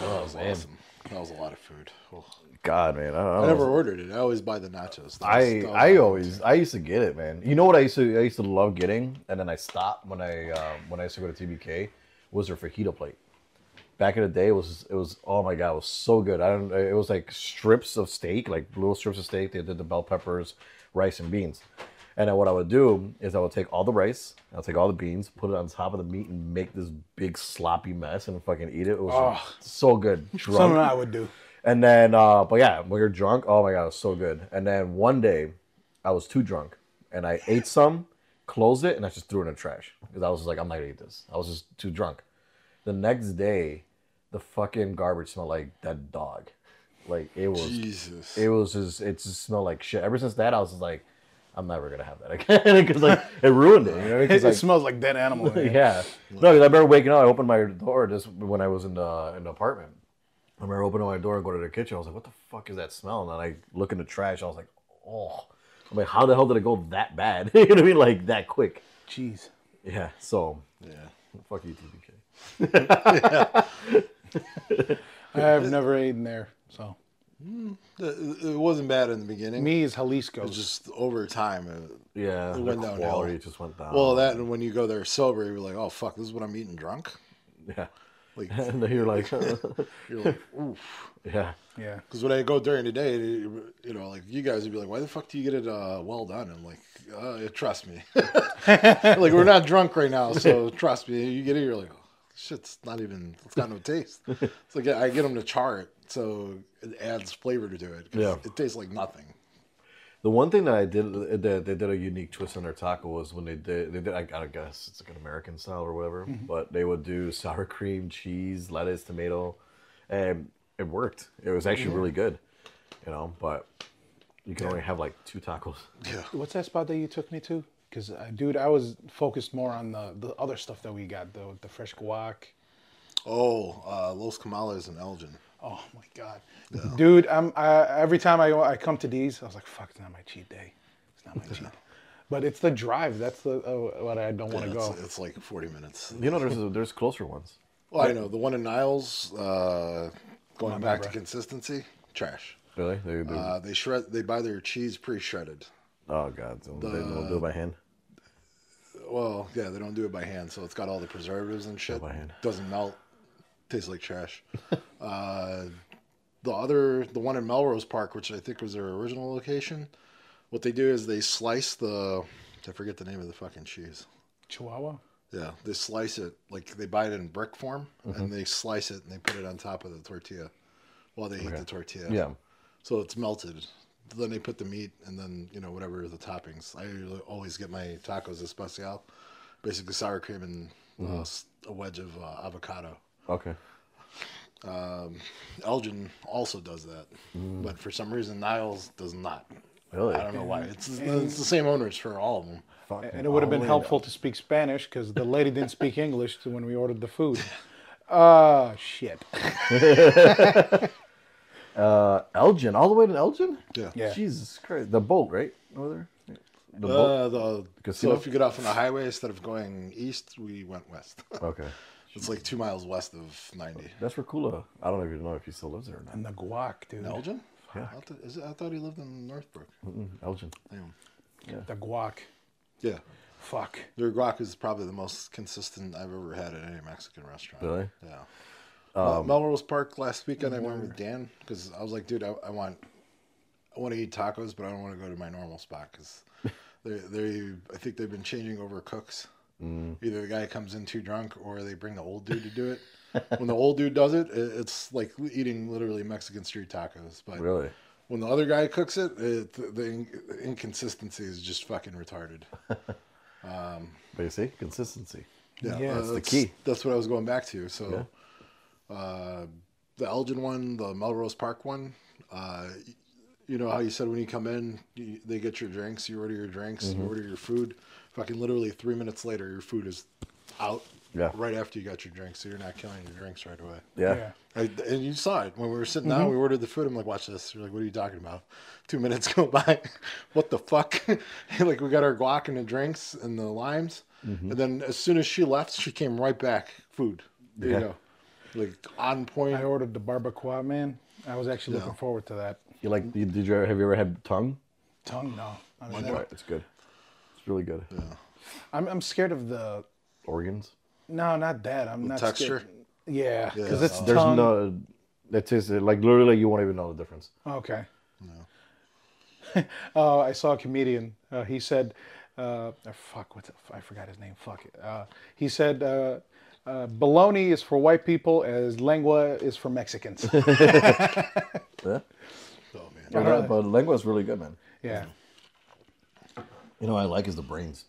That was awesome. That was a lot of food. Oh. God, man, I, don't I know. never ordered it. I always buy the nachos. That was- I was I always I used to get it, man. You know what I used to I used to love getting, and then I stopped when I um, when I used to go to TBK was their fajita plate. Back in the day, it was it was oh my god, it was so good. I don't. It was like strips of steak, like little strips of steak. They did the bell peppers, rice, and beans. And then what I would do is I would take all the rice, I'll take all the beans, put it on top of the meat, and make this big sloppy mess and fucking eat it. It was Oh. so good. Drunk. Something I would do. And then, uh, but yeah, when you're drunk, oh my god, it was so good. And then one day, I was too drunk, and I ate some, closed it, and I just threw it in the trash because I was just like, I'm not gonna eat this. I was just too drunk. The next day, the fucking garbage smelled like dead dog. Like it was, Jesus. it was just, it just smelled like shit. Ever since that, I was like, I'm never gonna have that again because like it ruined it. You know, it like, smells like dead animal. in yeah. No, because I remember waking up. I opened my door just when I was in the in the apartment. I remember opening my door and going to the kitchen. I was like, "What the fuck is that smell?" And then I look in the trash. I was like, "Oh." I'm like, "How the hell did it go that bad?" you know what I mean? Like that quick. Jeez. Yeah. So yeah. fuck you, TBK. I have never eaten there. So It, it wasn't bad in the beginning. me is Jalisco. It's just over time. It, Yeah. It the went downhill. quality just went down. well, that and when you go there sober, you're like, oh fuck, this is what I'm eating drunk. Yeah. Like And then you're like, you're like, oof. yeah. yeah. Because when I go during the day, you know, like you guys would be like, why the fuck do you get it uh, well done? I'm like, uh, trust me. like we're not drunk right now, so trust me. You get it, you're like, oh, shit's not even. It's got no taste. It's like I get them to char it, so it adds flavor to it. 'cause Yeah. it tastes like nothing. The one thing that I did that they did a unique twist on their taco was when they did they did I gotta guess it's like an American style or whatever, mm-hmm. but they would do sour cream, cheese, lettuce, tomato, and it worked. It was actually really good, you know. But you can only have like two tacos. Yeah. What's that spot that you took me to? Because, uh, dude, I was focused more on the, the other stuff that we got, the, the fresh guac. Oh, uh, Los Comales and Elgin. Oh my god, dude! I'm I, every time I I come to these, I was like, "Fuck, it's not my cheat day. It's not my cheat." But it's the drive. That's the uh, what I don't want to Yeah, go. it's like 40 minutes. You know, there's there's closer ones. Well, I know the one in Niles. Uh, going on, back to consistency, trash. Really? They, they, Uh, they shred. They buy their cheese pre-shredded. oh god, so they don't do it by hand. Well, yeah, they don't do it by hand, so it's got all the preservatives and shit. by hand. Doesn't melt. Tastes like trash. uh, the other, the one in Melrose Park, which I think was their original location, what they do is they slice the. I forget the name of the fucking cheese. Chihuahua. Yeah, they slice it like they buy it in brick form, Mm-hmm. and they slice it and they put it on top of the tortilla while they heat the tortilla. Yeah. So it's melted. Then they put the meat and then you know whatever the toppings. I always get my tacos especial, basically sour cream and Mm-hmm. uh, s- a wedge of uh, avocado. Okay. Elgin also does that, Mm. but for some reason Niles does not. Really? I don't know why. It's, it's the same owners for all of them. Fucking And it would have been helpful to speak Spanish because the lady didn't speak English when we ordered the food. Ah, shit. Uh, Elgin, all the way to Elgin. Yeah. Yeah. Jesus Christ, the boat, right over there. The boat. Uh, the, so if you get off on the highway instead of going east, we went west. Okay. it's like two miles west of ninety. That's Rakula. I don't even know if he still lives there or not. And the guac, dude. Elgin? Yeah. I thought, is it, I thought he lived in Northbrook. Mm, Elgin. Damn. Yeah. The guac. Yeah. Fuck. Their guac is probably the most consistent I've ever had at any Mexican restaurant. Really? Yeah. Mel- um, Melrose Park last weekend, I went with mm-hmm. Dan because I was like, dude, I, I want, I want to eat tacos, but I don't want to go to my normal spot because they, they, I think they've been changing over cooks. Mm. Either the guy comes in too drunk or they bring the old dude to do it. when the old dude does it, it, it's like eating literally Mexican street tacos. But Really? when the other guy cooks it, it the, in- inconsistency is just fucking retarded. Um, but you see, consistency. Yeah, Yeah, uh, that's the key. That's what I was going back to. So, uh, the Elgin one, the Melrose Park one, uh, you know how you said when you come in, you, they get your drinks, you order your drinks, Mm-hmm. you order your food. Fucking literally three minutes later, your food is out. Yeah. Right after you got your drinks, so you're not killing your drinks right away. Yeah. Yeah. I, and you saw it when we were sitting Mm-hmm. down. We ordered the food. I'm like, "Watch this." You're like, "What are you talking about?" Two minutes go by. what the fuck? like we got our guac and the drinks and the limes, Mm-hmm. and then as soon as she left, she came right back. Food. There Yeah. you go. Like on point. I ordered the barbacoa, man. I was actually Yeah. looking forward to that. You like? you- Did you ever, have you ever had tongue? Tongue, no. I mean, Right, it's good. It's really good. Yeah. I'm, I'm scared of the. Organs. No, not that. I'm not texture? Scared. Yeah, because Yeah, it's There's tongue. no. That tastes like literally you won't even know the difference. Okay. No. uh, I saw a comedian. Uh, he said, uh, oh, "Fuck, what? The, I forgot his name. Fuck it." Uh, he said, uh, uh, "Bologna is for white people, as lengua is for Mexicans." Yeah. Oh man. But, really? but lengua is really good, man. yeah, You know what I like is the brains.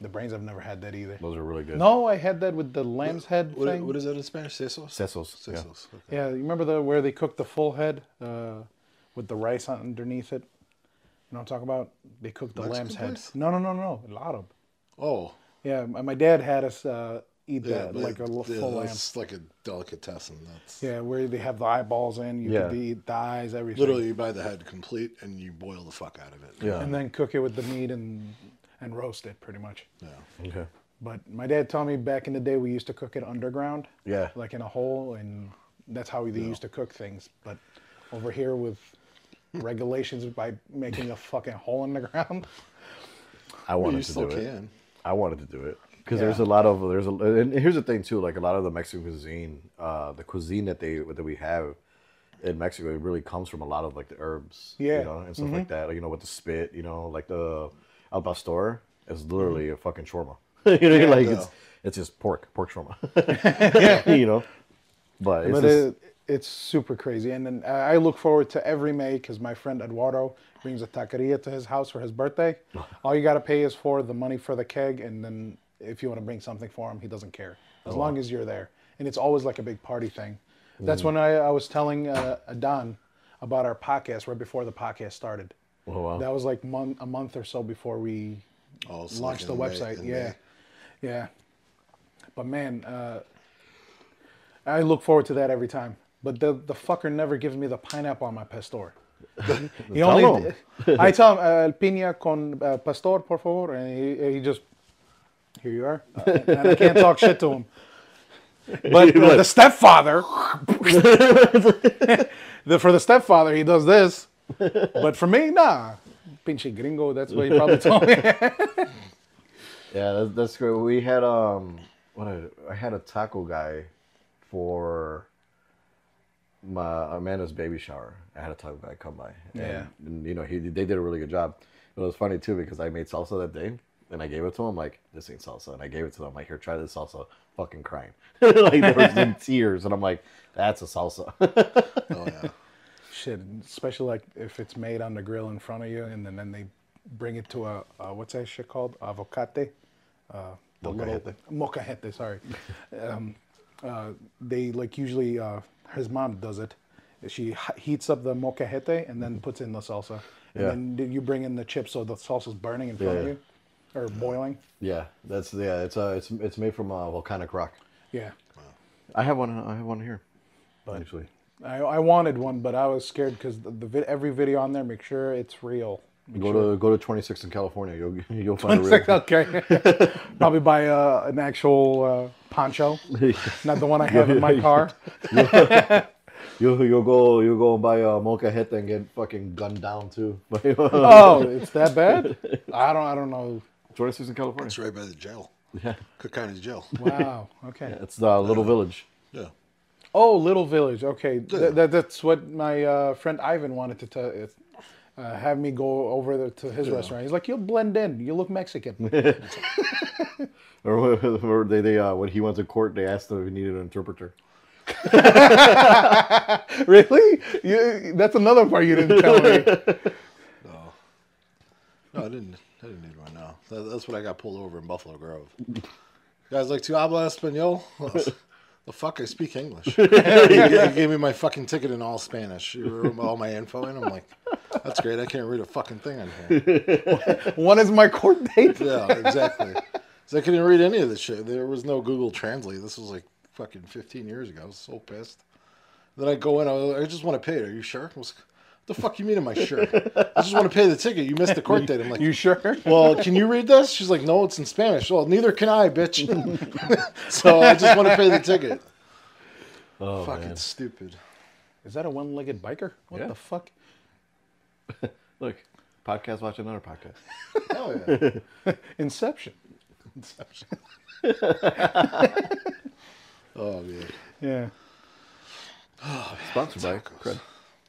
the brains. I've never had that either. Those are really good. No, I had that with the lamb's head What, thing. what is that in Spanish? Sesos. Sesos. Yeah. Okay. Yeah, you remember the where they cook the full head uh, with the rice underneath it? You know what I'm talking about? They cook the Mexican lamb's head. place? No, no, no, no. A lot of. Oh. Yeah, my my dad had us uh, eat Yeah, that but like a l- yeah, full lamb. that's like a delicatessen. That's Yeah, where they have the eyeballs in, you Yeah. can eat the eyes, everything. literally you buy the head complete and you boil the fuck out of it. Yeah. And then cook it with the meat and and roast it pretty much. Yeah. Okay. But my dad told me back in the day we used to cook it underground, Yeah. like in a hole, and that's how they used to cook things. But over here with regulations by making a fucking hole in the ground. I wanted you to still do it. can. I wanted to do it because Yeah. there's a lot of there's a and here's the thing too like a lot of the Mexican cuisine uh the cuisine that they that we have in Mexico it really comes from a lot of like the herbs Yeah. you know and stuff like that like, you know with the spit you know like the al pastor is literally a fucking shawarma you know like Yeah. it's it's just pork pork shawarma you know but it's but just, it, it's super crazy. And then I I look forward to every May because my friend Eduardo brings a taqueria to his house for his birthday. All you got to pay is for the money for the keg, and then if you want to bring something for him, he doesn't care as long as you're there. And it's always like a big party thing. That's when I, I was telling uh, Adon about our podcast right before the podcast started. oh, wow. That was like mon- a month or so before we Oh, so launched the like in May- website. yeah, May. yeah. But man, uh, I look forward to that every time. But the the fucker never gives me the pineapple on my pastor. he Tell only. him. I tell him uh, piña con uh, pastor, por favor, and he, he just here you are, Uh, and I can't talk shit to him. But uh, the stepfather, the, for the stepfather, he does this. But for me, nah, pinche gringo. That's what he probably told me. Yeah, that's, that's great. We had um, what I, I had a taco guy for my Amanda's baby shower. I had a taco guy come by. And, Yeah. and you know he they did a really good job. It was funny too because I made salsa that day and I gave it to him like this ain't salsa and I gave it to them like here try this salsa. Fucking crying, like there was in tears and I'm like that's a salsa. Oh yeah. Shit, especially like if it's made on the grill in front of you, and then, then they bring it to a, uh what's that shit called? Avocate. Uh, the little Molcajete. molcajete. Sorry. um, uh, they like usually uh, his mom does it. She heats up the molcajete and then puts in the salsa, and Yeah. then you bring in the chips so the salsa's burning in front of Yeah. you, or boiling. yeah, that's yeah. It's uh it's it's made from uh, volcanic rock. Yeah. I have one. I have one here. actually, I, I wanted one, but I was scared because the, the vid, every video on there, make sure it's real. Make go sure- to go to 26 in California. You'll you'll find a real. okay. Probably buy uh, an actual uh, poncho, not the one I have in my car. You you go you go buy a molcajete and get fucking gunned down too. Oh, it's that bad? I don't. I don't know. 26 in California. It's right by the jail. Yeah, Cook County Jail. Wow. Okay. it's the little village. Yeah. Oh, Little Village. Okay, Th- that, that's what my uh, friend Ivan wanted to tell. Uh, have me go over there to his restaurant. He's like, "You'll blend in. You look Mexican." Or, or they, they uh, when he went to court, they asked him if he needed an interpreter. really? You, that's another part you didn't tell me. No. No, I didn't. I didn't need one. now. that, that's what I got pulled over in Buffalo Grove. Guys like to habla español. The fuck, I speak English. he, gave me my fucking ticket in all Spanish. He wrote all my info in. I'm like, that's great. I can't read a fucking thing on here. When is my court date? Yeah, exactly. So I couldn't read any of this shit. There was no Google Translate. This was like fucking 15 years ago. I was so pissed. Then I go in. I, was, I just want to pay it. Are you sure? I was like, the fuck you mean am I sure? I just want to pay the ticket. You missed the court date. I'm like, You sure? well, can you read this? She's like, no, it's in Spanish. Well, neither can I, bitch. so I just want to pay the ticket. Oh Fucking man. stupid. Is that a one-legged biker? What Yeah. the fuck? Look, podcast watch another podcast. Oh yeah. Inception. Inception. Oh man. Yeah. Sponsored by Cred.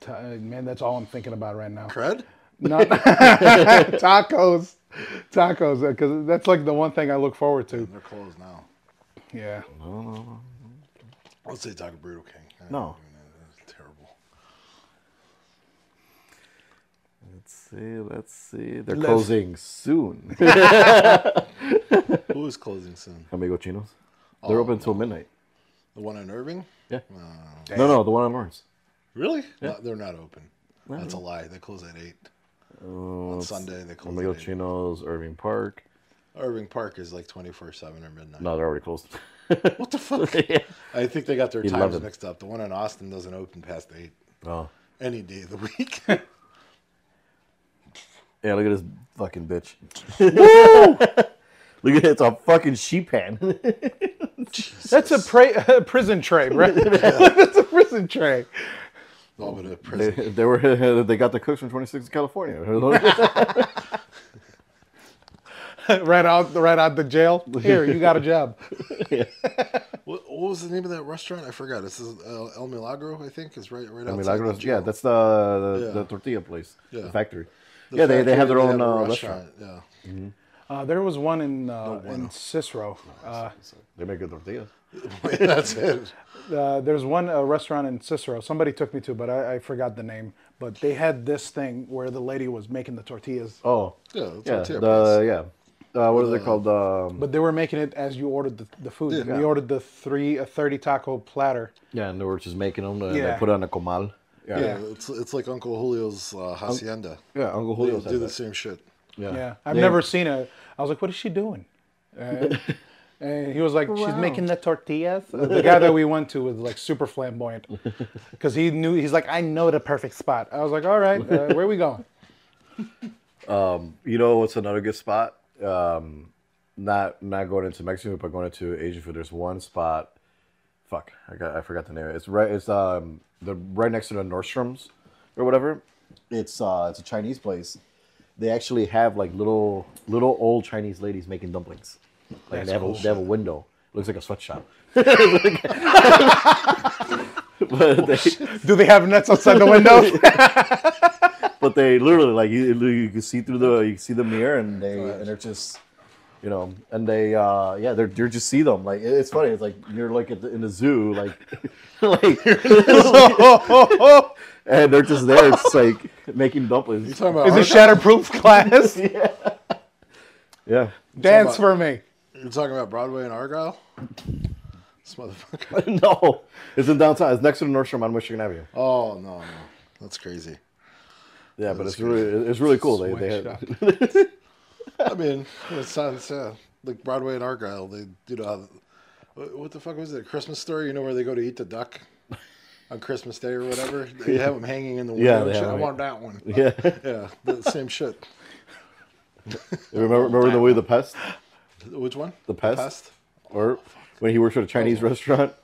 Ta- uh, man, that's all I'm thinking about right now. Cred? Not tacos, tacos, because that's like the one thing I look forward to. They're closed now. Yeah. Let's say Taco Burrito King. No. It's terrible. Let's see. Let's see. They're Let's- closing soon. Who is closing soon? Amigo Chinos. They're open until midnight. The one in Irving? Yeah. No, no, the one on Lawrence. Really? No, they're not open. That's a lie. They close at eight. Oh, on Sunday they close Amigo at eight. Chinos, Irving Park. Irving Park is like twenty four seven or midnight. No, they're already closed. What the fuck? yeah. I think they got their times mixed up. The one in Austin doesn't open past eight Oh. any day of the week. Yeah, look at this fucking bitch. look at it. It's a fucking sheep hand. That's a pra- prison tray, right? that's a prison tray. All but a they, prison. they were they got the cooks from 26 California. right out, right out the jail. Here, you got a job. What, what was the name of that restaurant? I forgot. This is uh, El Milagro, I think, is right right El outside. Milagros. the Yeah, that's the the, Yeah. the tortilla place, Yeah. the factory. The yeah, they, they have their factory, own a uh, restaurant. Yeah. Uh, there was one in uh, bueno. in Cicero. Uh, They make good tortillas. that's it. uh, there's one uh, restaurant in Cicero. Somebody took me to, but I, I forgot the name. But they had this thing where the lady was making the tortillas, Oh, Yeah, yeah, tortilla the yeah. Uh, what is The- it called? Um, but they were making it as you ordered the, the food. Yeah. We ordered the three a thirty taco platter. yeah, and they were just making them. And Yeah. They put on a comal. Yeah, Yeah, Yeah. it's it's like Uncle Julio's uh, hacienda. yeah. Uncle They Julio's do the that. same shit. Yeah, Yeah, I've They- never seen it. I was like, "What is she doing?" And he was like, "She's making the tortillas." Uh, the guy that we went to was like super flamboyant because he knew. He's like, "I know the perfect spot." I was like, "All right, uh, where are we going?" You know what's another good spot? Um, not not going into Mexico, but going into Asian food. There's one spot. Fuck, I got I forgot the name. It's right. It's um the right next to the Nordstroms or whatever. It's uh it's a Chinese place. They actually have like little little old Chinese ladies making dumplings. Like That's they have cool. a they have a window. looks like a sweatshop. but they Do they have nets outside the window? but they literally like you, you can see through the you can see the mirror and they and they're just you know and they uh yeah they're you just see them like it's funny it's like you're like at the, in the zoo like like and they're just there it's like making dumplings. You dumplings talking about Is it Argyle? shatterproof glass? yeah Dance about- for me. You're talking about Broadway and Argyle? This motherfucker. no it's in downtown it's next to the Nordstrom on Michigan Avenue Oh no, no, that's crazy. yeah but That's it's really it's really cool they, they have, I mean, it sounds yeah, uh, like Broadway and Argyle. They you know, what, the fuck was it? A Christmas story? You know where they go to eat the duck on Christmas Day or whatever? They have them hanging in the window. Yeah, and they shit. have I want that one. yeah Yeah, the same shit. remember remember the way the pest Which one? The Pest? or when he works at a Chinese restaurant.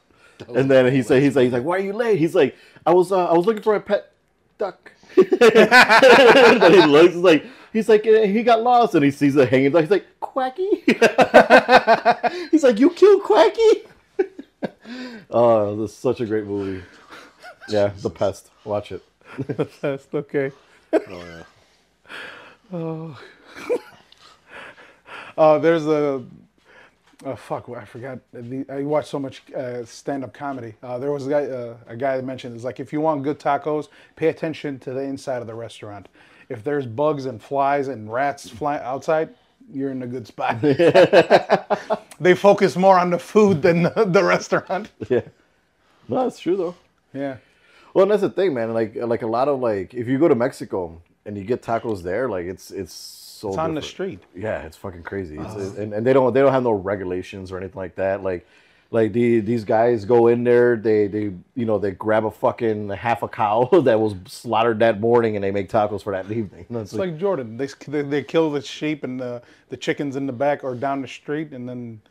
And then he say he's like he's like, why are you late? He's like, I was uh, I was looking for a pet duck. and then he looks he's like he's like he got lost and he sees it hanging. He's like Quacky. he's like you killed Quacky. oh, this is such a great movie. Yeah, The Pest. Watch it. That's okay. Oh yeah. Uh, there's a. Oh fuck! I forgot. I watch so much uh, stand-up comedy. Uh, there was a guy. Uh, a guy that mentioned it's like, if you want good tacos, pay attention to the inside of the restaurant. If there's bugs and flies and rats flying outside, you're in a good spot. they focus more on the food than the, the restaurant. Yeah. No, it's true though. Yeah. Well, and that's the thing, man. Like, like a lot of like, if you go to Mexico and you get tacos there, like it's it's so. It's on the street. Yeah, it's fucking crazy. It's, and, and they don't they don't have no regulations or anything like that. Like, like the these guys go in there, they they you know they grab a fucking half a cow that was slaughtered that morning and they make tacos for that evening. And It's It's like Jordan. They, they they kill the sheep and the, the chickens in the back or down the street and then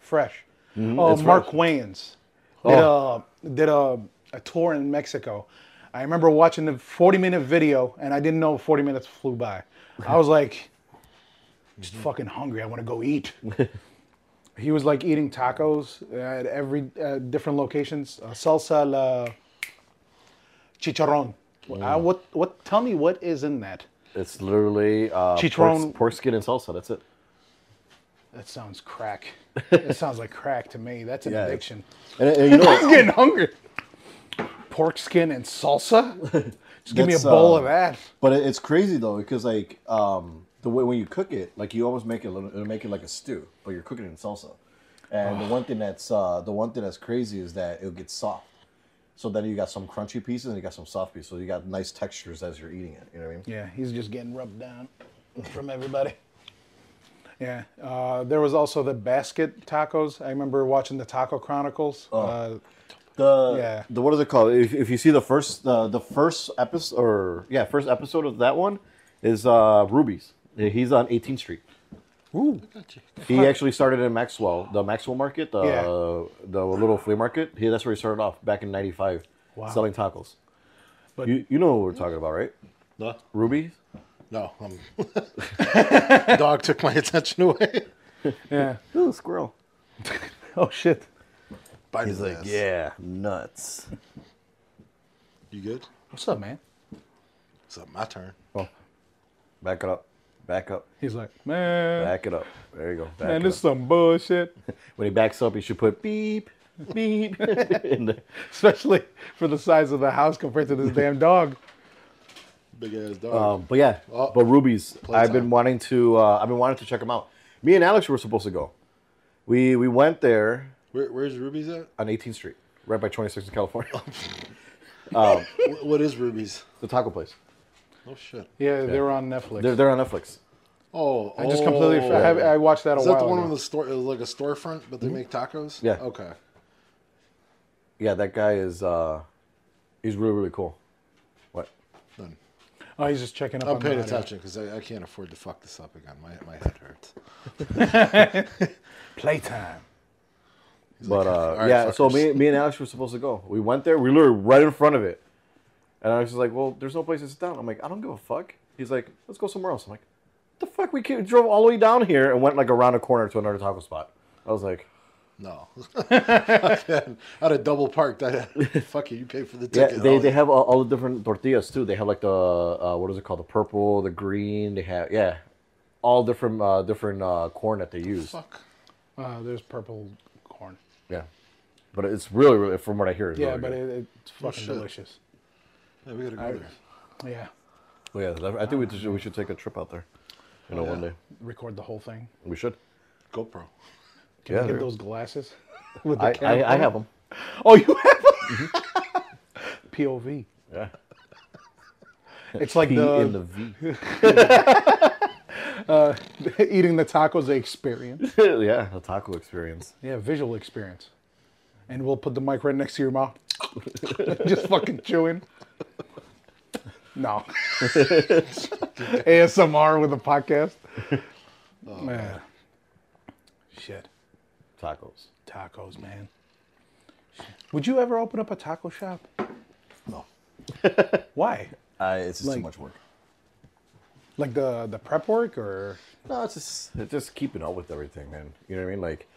fresh. Oh, Mm-hmm. it's Mark fresh. Wayans. did a did a, a tour in Mexico. I remember watching the 40 minute video, and I didn't know 40 minutes flew by. I was like, just fucking hungry. I want to go eat. he was like eating tacos at every uh, different locations. Uh, salsa la chicharron. Uh, what what? Tell me what is in that? It's literally uh, Chicharron- pork, pork skin and salsa. That's it. That sounds crack. it sounds like crack to me. That's an Yeah. addiction. And, and you know, I'm getting hungry. Pork skin and salsa. Just give me a bowl uh, of that. But it's crazy though because like um, the way when you cook it, like you almost make it little, it'll make it like a stew, but you're cooking it in salsa. And the one thing that's uh, the one thing that's crazy is that it'll get soft. So then you got some crunchy pieces and you got some soft pieces. So you got nice textures as you're eating it. You know what I mean? Yeah, he's just getting rubbed down from everybody. Yeah, uh, there was also the basket tacos. I remember watching the Taco Chronicles. Uh, the Yeah. the what is it called? If, if you see the first the the first episode or yeah first episode of that one is uh Ruby's. He's on 18th Street. ooh, He actually started in Maxwell, the Maxwell Market, the Yeah. the little flea market. He, that's where he started off back in '95, Wow. selling tacos. But- you you know what we're talking about, right? No, Ruby's. no. Um, dog took my attention away. yeah. Oh, squirrel. Oh shit. Bite He's like, ass. yeah, nuts. You good? What's up, man? It's up my turn. Oh, back it up, back up, He's like, man, back it up. There you go. Back man, it this is some bullshit. When he backs up, he should put beep, beep. the, Especially for the size of the house compared to this damn dog. Big ass dog. Um, but yeah, Oh, but Ruby's. I've playtime. been wanting to. Uh, I've been wanting to check them out. Me and Alex were supposed to go. We we went there Where, where's Ruby's at? on 18th Street, right by 26th in California. Wh- what is Ruby's? the taco place. Oh shit. Yeah, they're on Netflix. They're, they're on Netflix. Oh, I just completely. I, have, I watched that a Is that while the one ago. with the store? It was like a storefront, but they make tacos. Yeah. Okay. Yeah, that guy is. uh He's really really cool. What? Done. Oh, he's just checking up. I'm on paying attention because I, I can't afford to fuck this up again. My my head hurts. Playtime. But uh, "All right, yeah, so me, me and Alex were supposed to go. We went there. We were right in front of it, and Alex was like, "Well, there's no place to sit down." I'm like, "I don't give a fuck." He's like, "Let's go somewhere else." I'm like, "The fuck? We came, drove all the way down here and went like around a corner to another taco spot." I was like, No. I'd have double parked. I fuck you. You pay for the ticket." "Yeah." ticket. They, they have all, all the different tortillas too. They have like the uh, what is it called? The purple, the green. They have yeah, all different uh, different uh, corn that they use. fuck. Uh, there's purple corn. Yeah, but it's really really from what I hear. It's Yeah, really but good. it, it's fucking shit. delicious. Yeah, we gotta go there. Yeah. Well, yeah, I think we should, we should take a trip out there. You know, Oh, one yeah. day Record the whole thing. we should. GoPro. Can Yeah, you get those glasses? With the I, camera I, I have them. Oh, you have them? POV. Yeah. It's like P the, in the V. Uh, eating the tacos the experience. yeah, a taco experience. Yeah, visual experience. And we'll put the mic right next to your mouth. Just fucking chewing. No. ASMR with a podcast. Oh, man. Shit. Tacos. Tacos, man. Shit. Would you ever open up a taco shop? No. Why? I, it's just Like- too much work. Like the the prep work or No, it's just it's just keeping up with everything, man. You know what I mean? Like,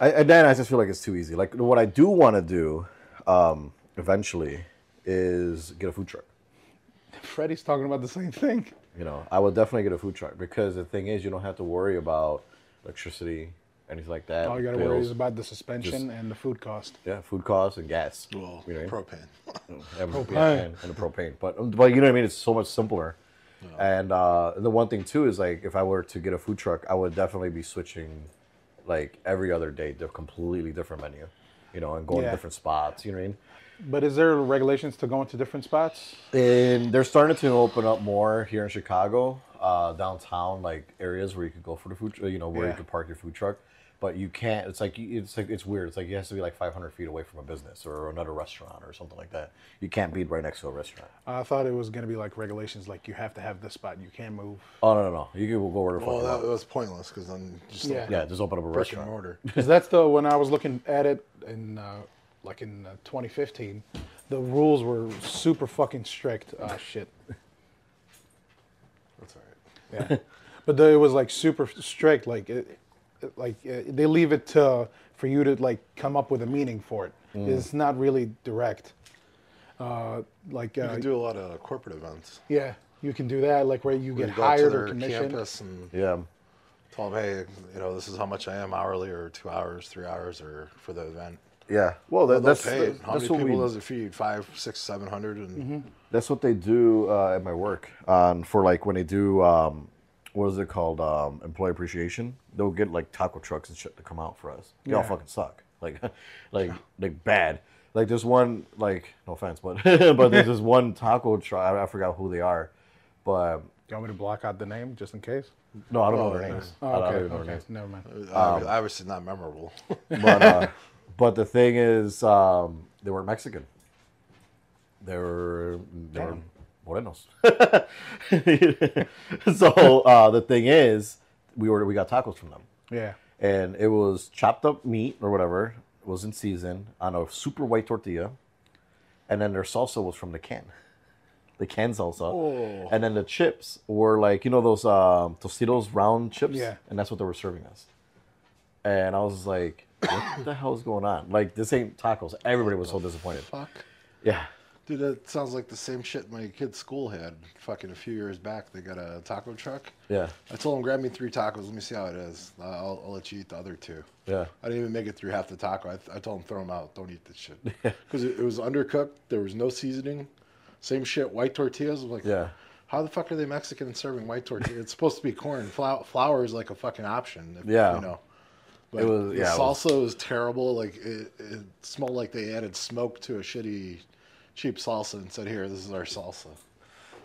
I, and then I just feel like it's too easy. Like, what I do want to do, um, eventually, is get a food truck. Freddie's talking about the same thing. You know, I will definitely get a food truck because the thing is, you don't have to worry about electricity, anything like that. All you gotta worry is about the suspension Just- and the food cost. yeah, food costs and gas. Well, you know, what I mean? propane. and, Propane. yeah, and, and the propane. But um, but you know what I mean? It's so much simpler. And uh, the one thing too is like if I were to get a food truck, I would definitely be switching like every other day to a completely different menu, you know, and going Yeah. to different spots. You know what I mean? But is there regulations to go into different spots? And they're starting to open up more here in Chicago, uh, downtown, like areas where you could go for the food, you know, where Yeah. you could park your food truck. But you can't. It's like it's like it's weird. It's like you have to be like 500 feet away from a business or another restaurant or something like that. You can't be right next to a restaurant. I thought it was gonna be like regulations, like you have to have this spot, you can't move. Oh no no no! You can go where the fuck Well, that was pointless because then just Yeah. yeah. Yeah, just open up a restaurant. order. Because that's the when I was looking at it in uh, like in uh, 2015, the rules were super fucking strict. Uh, shit. That's all right. Yeah. but it was like super strict. Like it, it- like uh, they leave it to for you to like come up with a meaning for it. It's not really direct. Uh, like You uh, can do a lot of corporate events. yeah, you can do that. Like where you Where get you go out to hired their or commissioned. campus and Yeah, tell them, hey, you know, this is how much I am hourly, or two hours, three hours, or for the event. yeah. Well, They'll that, that's pay it. How that's many what people we does it feed? Five, six, seven hundred, and That's what they do uh, at my work. Um, for like when they do, um, what is it called? Um, employee appreciation. They'll get like taco trucks and shit to come out for us. They all Yeah. fucking suck. Like, like, like bad. Like there's one like no offense, but but there's this one taco truck. I, I forgot who they are, but You want me to block out the name just in case? no, I don't know Oh, their yeah. names. Oh, I don't okay, even know okay, their names. never mind. uh, obviously not memorable. But uh, but the thing is, um, they weren't Mexican. They were they were morenos. so uh, the thing is, we ordered we got tacos from them, Yeah. and it was chopped up meat or whatever. It was in season on a super white tortilla, and then their salsa was from the can, the can salsa, Oh. and then the chips were like you know those um, Tostitos round chips, Yeah. and that's what they were serving us. And I was like, what the hell is going on? Like, this ain't tacos. Everybody was so disappointed. Fuck. Yeah. Dude, that sounds like the same shit my kid's school had. Fucking a few years back, they got a taco truck. Yeah. I told him, grab me three tacos. Let me see how it is. I'll, I'll let you eat the other two. Yeah. I didn't even make it through half the taco. I, I told him, throw them out. Don't eat this shit. Because it, it was undercooked. There was no seasoning. Same shit. White tortillas. I was like, Yeah. How the fuck are they Mexican and serving white tortillas? it's supposed to be corn. Flour, flour is like a fucking option. if- Yeah. You know. But It was- the yeah, was- salsa was, terrible. Like it, it smelled like they added smoke to a shitty, cheap salsa and said, "Here, this is our salsa."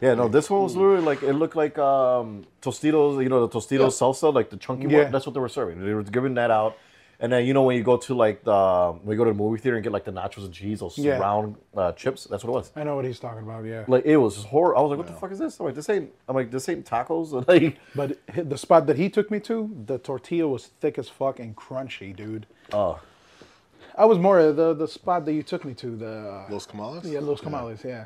Yeah, no, this one was literally like, it looked like um, Tostitos, you know, the Tostitos Yeah. salsa, like the chunky Yeah. one. That's what they were serving. They were giving that out. And then, you know, when you go to like the, when you go to the movie theater and get like the nachos and cheese, those Yeah. round uh, chips, that's what it was. I know what he's talking about. Yeah. Like, it was horrible. I was like, what the fuck is this? I'm like, this ain't, I'm like, this ain't tacos. Like, But the spot that he took me to, the tortilla was thick as fuck and crunchy, dude. oh, I was more the the spot that you took me to, the uh, Los Comales. yeah, Los Comales, yeah.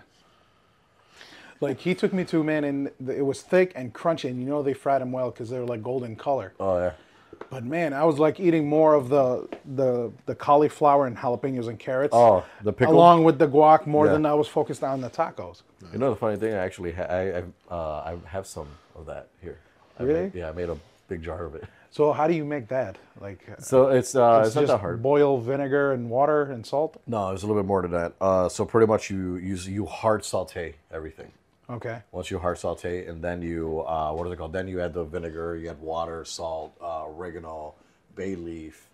Like he took me to, man, and it was thick and crunchy, and you know they fried them well because they were like golden color. oh, yeah. But man, I was like eating more of the the the cauliflower and jalapenos and carrots. Oh, the pickle. along with the guac more Yeah. than I was focused on the tacos. You know the funny thing? I actually ha- I I, uh, I have some of that here. I Really? Made, yeah, I made a big jar of it. So how do you make that? Like So it's uh, it's it's, not that hard. boil vinegar and water and salt. No, there's a little bit more to that. Uh, so pretty much you use you hard saute everything. Okay. Once you hard saute, and then you uh, what is it called? Then you add the vinegar, you add water, salt, uh, oregano, bay leaf,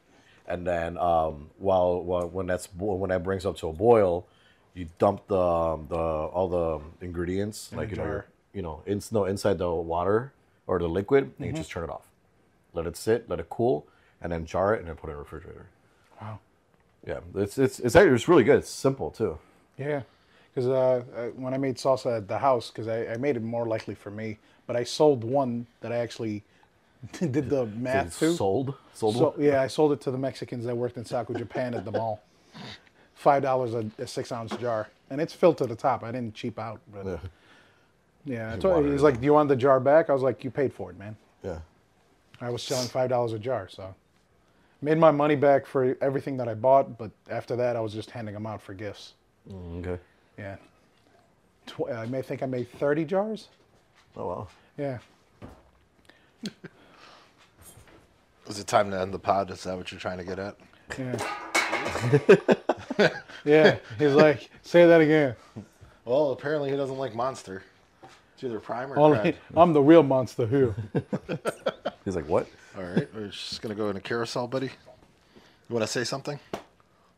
and then um, while, while when that's bo- when that brings up to a boil, you dump the um, the all the ingredients like a you know you know in, no inside the water or the liquid, and Mm-hmm. you just turn it off. Let it sit, let it cool, and then jar it, and then put it in the refrigerator. Wow. Yeah, it's it's it's actually it's really good. It's simple too. Yeah, because uh, uh, when I made salsa at the house, because I, I made it more likely for me, but I sold one that I actually did the math It's to. sold, sold. So yeah, I sold it to the Mexicans that worked in Saco, Japan at the mall. Five dollars a, six ounce jar, and it's filled to the top. I didn't cheap out, but Yeah. yeah. I told, he's like, "Do you want the jar back?" I was like, "You paid for it, man." yeah. I was selling five dollars a jar, so made my money back for everything that I bought. But after that, I was just handing them out for gifts. Mm, Okay. Yeah, Tw- I may think I made thirty jars. Oh wow. Yeah. Is it time to end the pod? Is that what you're trying to get at? Yeah. yeah. He's like, say that again. Well, apparently he doesn't like Monster. It's either Prime or Only, I'm the real monster here. He's like, what? All right, we're just gonna go in a carousel, buddy. You want to say something?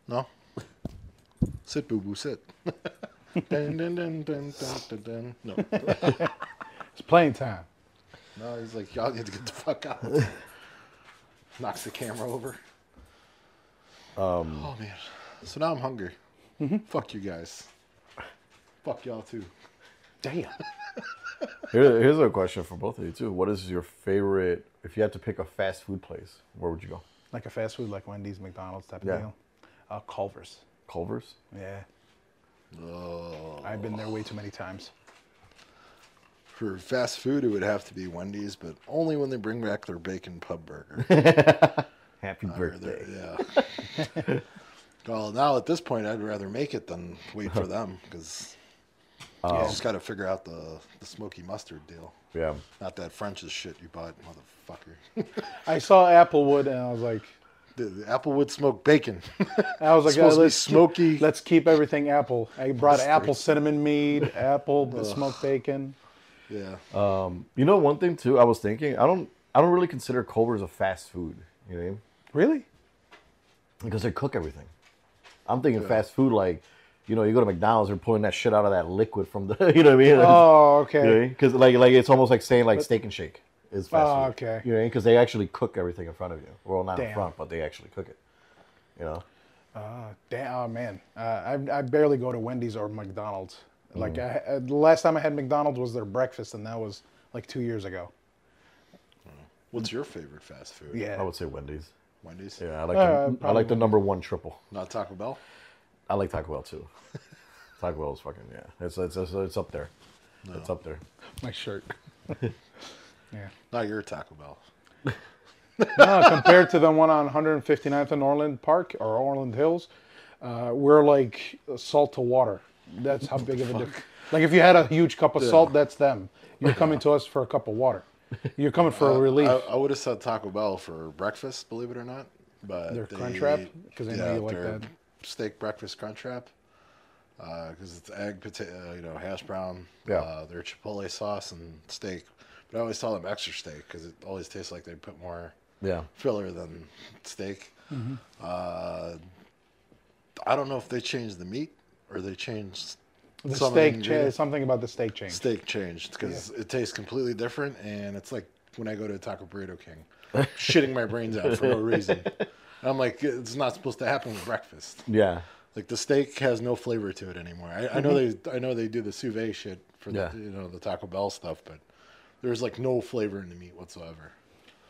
No. Sit, boo boo, sit. dun, dun, dun, dun, dun, dun, dun. No, It's playing time. no, he's like, y'all need to get the fuck out. knocks the camera over. Um, oh man. So now I'm hungry. Mm-hmm. Fuck you guys. Fuck y'all too. Damn. Here, here's a question for both of you too. What is your favorite? If you had to pick a fast food place, where would you go? Like a fast food, like Wendy's, McDonald's type of Yeah. deal. Uh, Culver's. Culver's. Yeah. Oh. I've been there way too many times. For fast food, it would have to be Wendy's, but only when they bring back their bacon pub burger. Happy Or birthday. their- yeah. well, now at this point, I'd rather make it than wait for them because Oh. you just got to figure out the, the smoky mustard deal. Yeah. Not that French's shit you bought, motherfucker. I saw Applewood and I was like, the, the Applewood smoked bacon. I was like, Supposed to be let's smoky. Keep, let's keep everything apple. I brought Mustard. apple cinnamon mead, apple the smoked bacon. yeah. Um, you know, one thing too. I was thinking. I don't. I don't really consider Culver's a fast food. You know what I mean? Really? Because they cook everything. I'm thinking fast food like, you know, you go to McDonald's, they're pulling that shit out of that liquid from the. You know what I mean? Oh, okay. Because like like it's almost like saying like steak and shake is fast Oh, food. okay. You know, because they actually cook everything in front of you. Well, not in front, but they actually cook it. You know. Uh, damn, oh man, uh, I, I barely go to Wendy's or McDonald's. Like I, uh, the last time I had McDonald's was their breakfast, and that was like two years ago. What's your favorite fast food? Yeah. I would say Wendy's. Wendy's? Yeah, I like Uh, the, I like the number one triple. Not Taco Bell? I like Taco Bell too. Taco Bell is fucking yeah. It's it's it's, it's up there. It's up there. My shirt. yeah. Not your Taco Bell. No, compared to the one on 159th and Orland Park or Orland Hills, uh, we're like salt to water. That's how big of a difference. Like if you had a huge cup of salt, that's them. You're coming to us for a cup of water. You're coming for a relief. I, I would have said Taco Bell for breakfast, believe it or not. But Their they- Crunchwrap? 'Cause I know you like that. Steak breakfast Crunchwrap. Because it's egg, potato, you know, hash brown, Yeah. uh, their chipotle sauce and steak. But I always tell them extra steak because it always tastes like they put more Yeah. filler than steak. Mm-hmm. Uh, I don't know if they changed the meat or they changed the some steak, cha- something about the steak change. steak changed because it tastes completely different and it's like when i go to taco burrito king shitting my brains out for no reason and i'm like it's not supposed to happen with breakfast Yeah. like the steak has no flavor to it anymore i, I know they i know they do the sous vide shit for Yeah. the you know the taco bell stuff but there's like no flavor in the meat whatsoever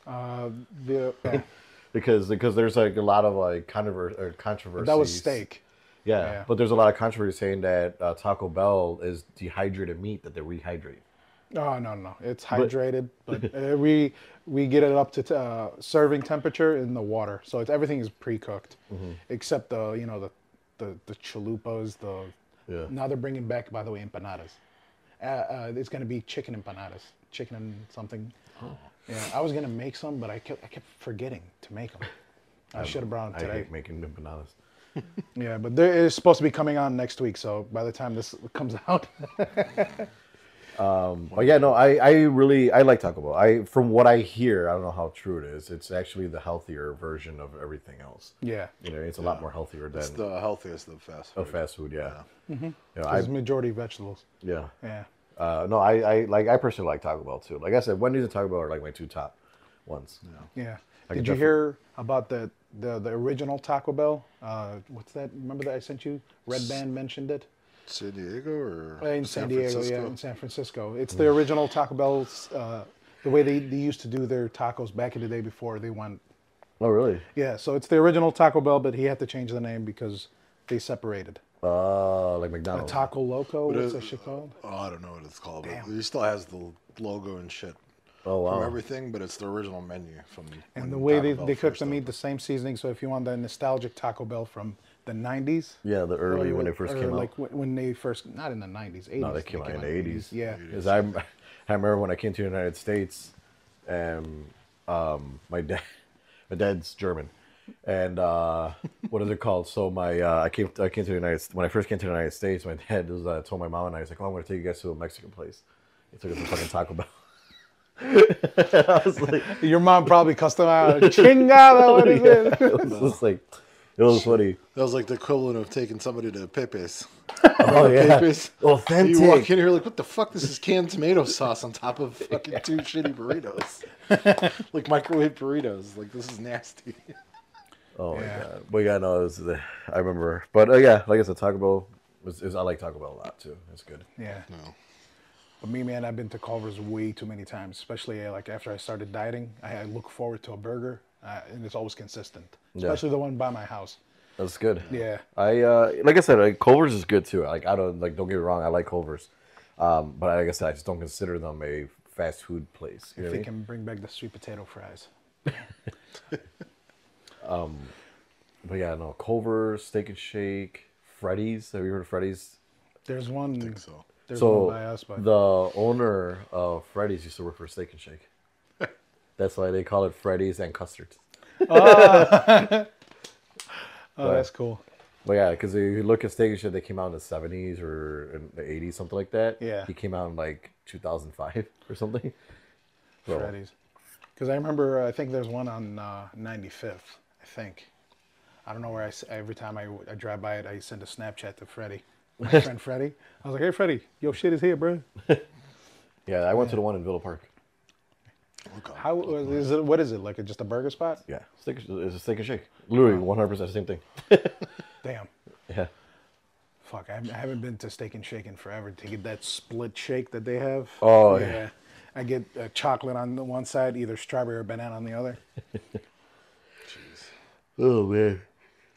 Uh, the, uh, Because because there's like a lot of like controversy or controversy. that was steak. Yeah, Yeah. but there's a lot of controversy saying that uh, Taco Bell is dehydrated meat that they rehydrate. Oh no, no, it's hydrated, but, uh, we we get it up to t- uh, serving temperature in the water, so it's everything is pre-cooked, Mm-hmm. except the you know the the the chalupas. The Yeah. now they're bringing back, by the way, empanadas. Uh, uh, it's gonna be chicken empanadas, chicken and something. Oh. Yeah, I was gonna make some, but I kept I kept forgetting to make them. I should have brought them I today. hate making empanadas. Yeah, but it's supposed to be coming on next week, so by the time this comes out, But yeah, no, I, I really I like Taco Bell. I from what I hear, I don't know how true it is. It's actually the healthier version of everything else. yeah, You know, it's a lot more healthier than it's the healthiest of fast food of fast food. Yeah, Mm-hmm. You know, I, it's majority vegetables. yeah. Yeah. Uh, no, I, I like I personally like Taco Bell too. Like I said, Wendy's and Taco Bell are like my two top ones. Yeah. I Did could you hear about the, the the original Taco Bell? Uh, what's that? Remember that I sent you? Red Band mentioned it san diego or Uh, in San, Diego. Francisco? Yeah, in San Francisco. It's the original Taco Bell's. Uh, the way they, they used to do their tacos back in the day before they went. Oh, really? Yeah, so it's the original Taco Bell, but he had to change the name because they separated. Uh, like A McDonald's. Taco Loco, But what's it- that shit called? oh, i don't know what it's called Damn. but he still has the logo and shit oh wow. from everything but it's the original menu from And the way Taco they, Bell they cook first the meat, opened. the same seasoning. So if you want the nostalgic Taco Bell from the 90s, Yeah, the early or- when they first came like out. when, when they first, not in the 90s, 80s. No, they came out in the eighties. Yeah. Because I, I remember when I came to the United States, and um, my dad, my dad's German, and uh, what is it called? So my uh, I came I came to the United when I first came to the United States. My dad was uh, told my mom and I was like, "Oh, I'm going to take you guys to a Mexican place." He took us to fucking Taco Bell. I was like, Your mom probably cussed them out. Chingada, what is it? it was just like, it was funny. That was like the equivalent of taking somebody to Pepe's. Oh yeah, Papers. authentic. You walk in here like, what the fuck? This is canned tomato sauce on top of fucking two shitty burritos, like microwave burritos. Like this is nasty. Oh my god! But yeah, no, it was the, I remember. But uh, yeah, like I said, Taco Bell was, is I like Taco Bell a lot too. It's good. Yeah. No. But me, man, I've been to Culver's way too many times, especially uh, like after I started dieting. I, I look forward to a burger, uh, and it's always consistent, Yeah. especially the one by my house. That's good. Yeah. I uh, like I said, like, Culver's is good too. Like I don't like don't get me wrong, I like Culver's, um, but like I said, I just don't consider them a fast food place. You If what they mean? can bring back the sweet potato fries. But yeah, no, Culver's, Steak and Shake, Freddy's. Have you heard of Freddy's? There's one. I think so. There's so one by us, but the owner of Freddy's used to work for Steak and Shake. That's why they call it Freddy's and custards. oh, that's cool. But yeah, because if you look at Steak and Shake, they came out in the seventies or in the eighties, something like that. Yeah. he came out in like two thousand five or something. So, Freddy's. Because I remember, uh, I think there's one on uh, 95th. I think. I don't know where I Every time I, I drive by it, I send a Snapchat to Freddie, my friend Freddie. I was like, "Hey, Freddie, yo, shit is here, bro. Yeah, I went to the one in Villa Park. Okay. How is it? What is it? Like just a burger spot? Yeah, steak, it's a steak and shake. Literally, one hundred percent the same thing. Damn. Yeah, Fuck, I haven't- been to Steak and Shake in forever to get that split shake that they have. Oh, yeah. I get uh, chocolate on the one side, either strawberry or banana on the other. Jeez. Oh man.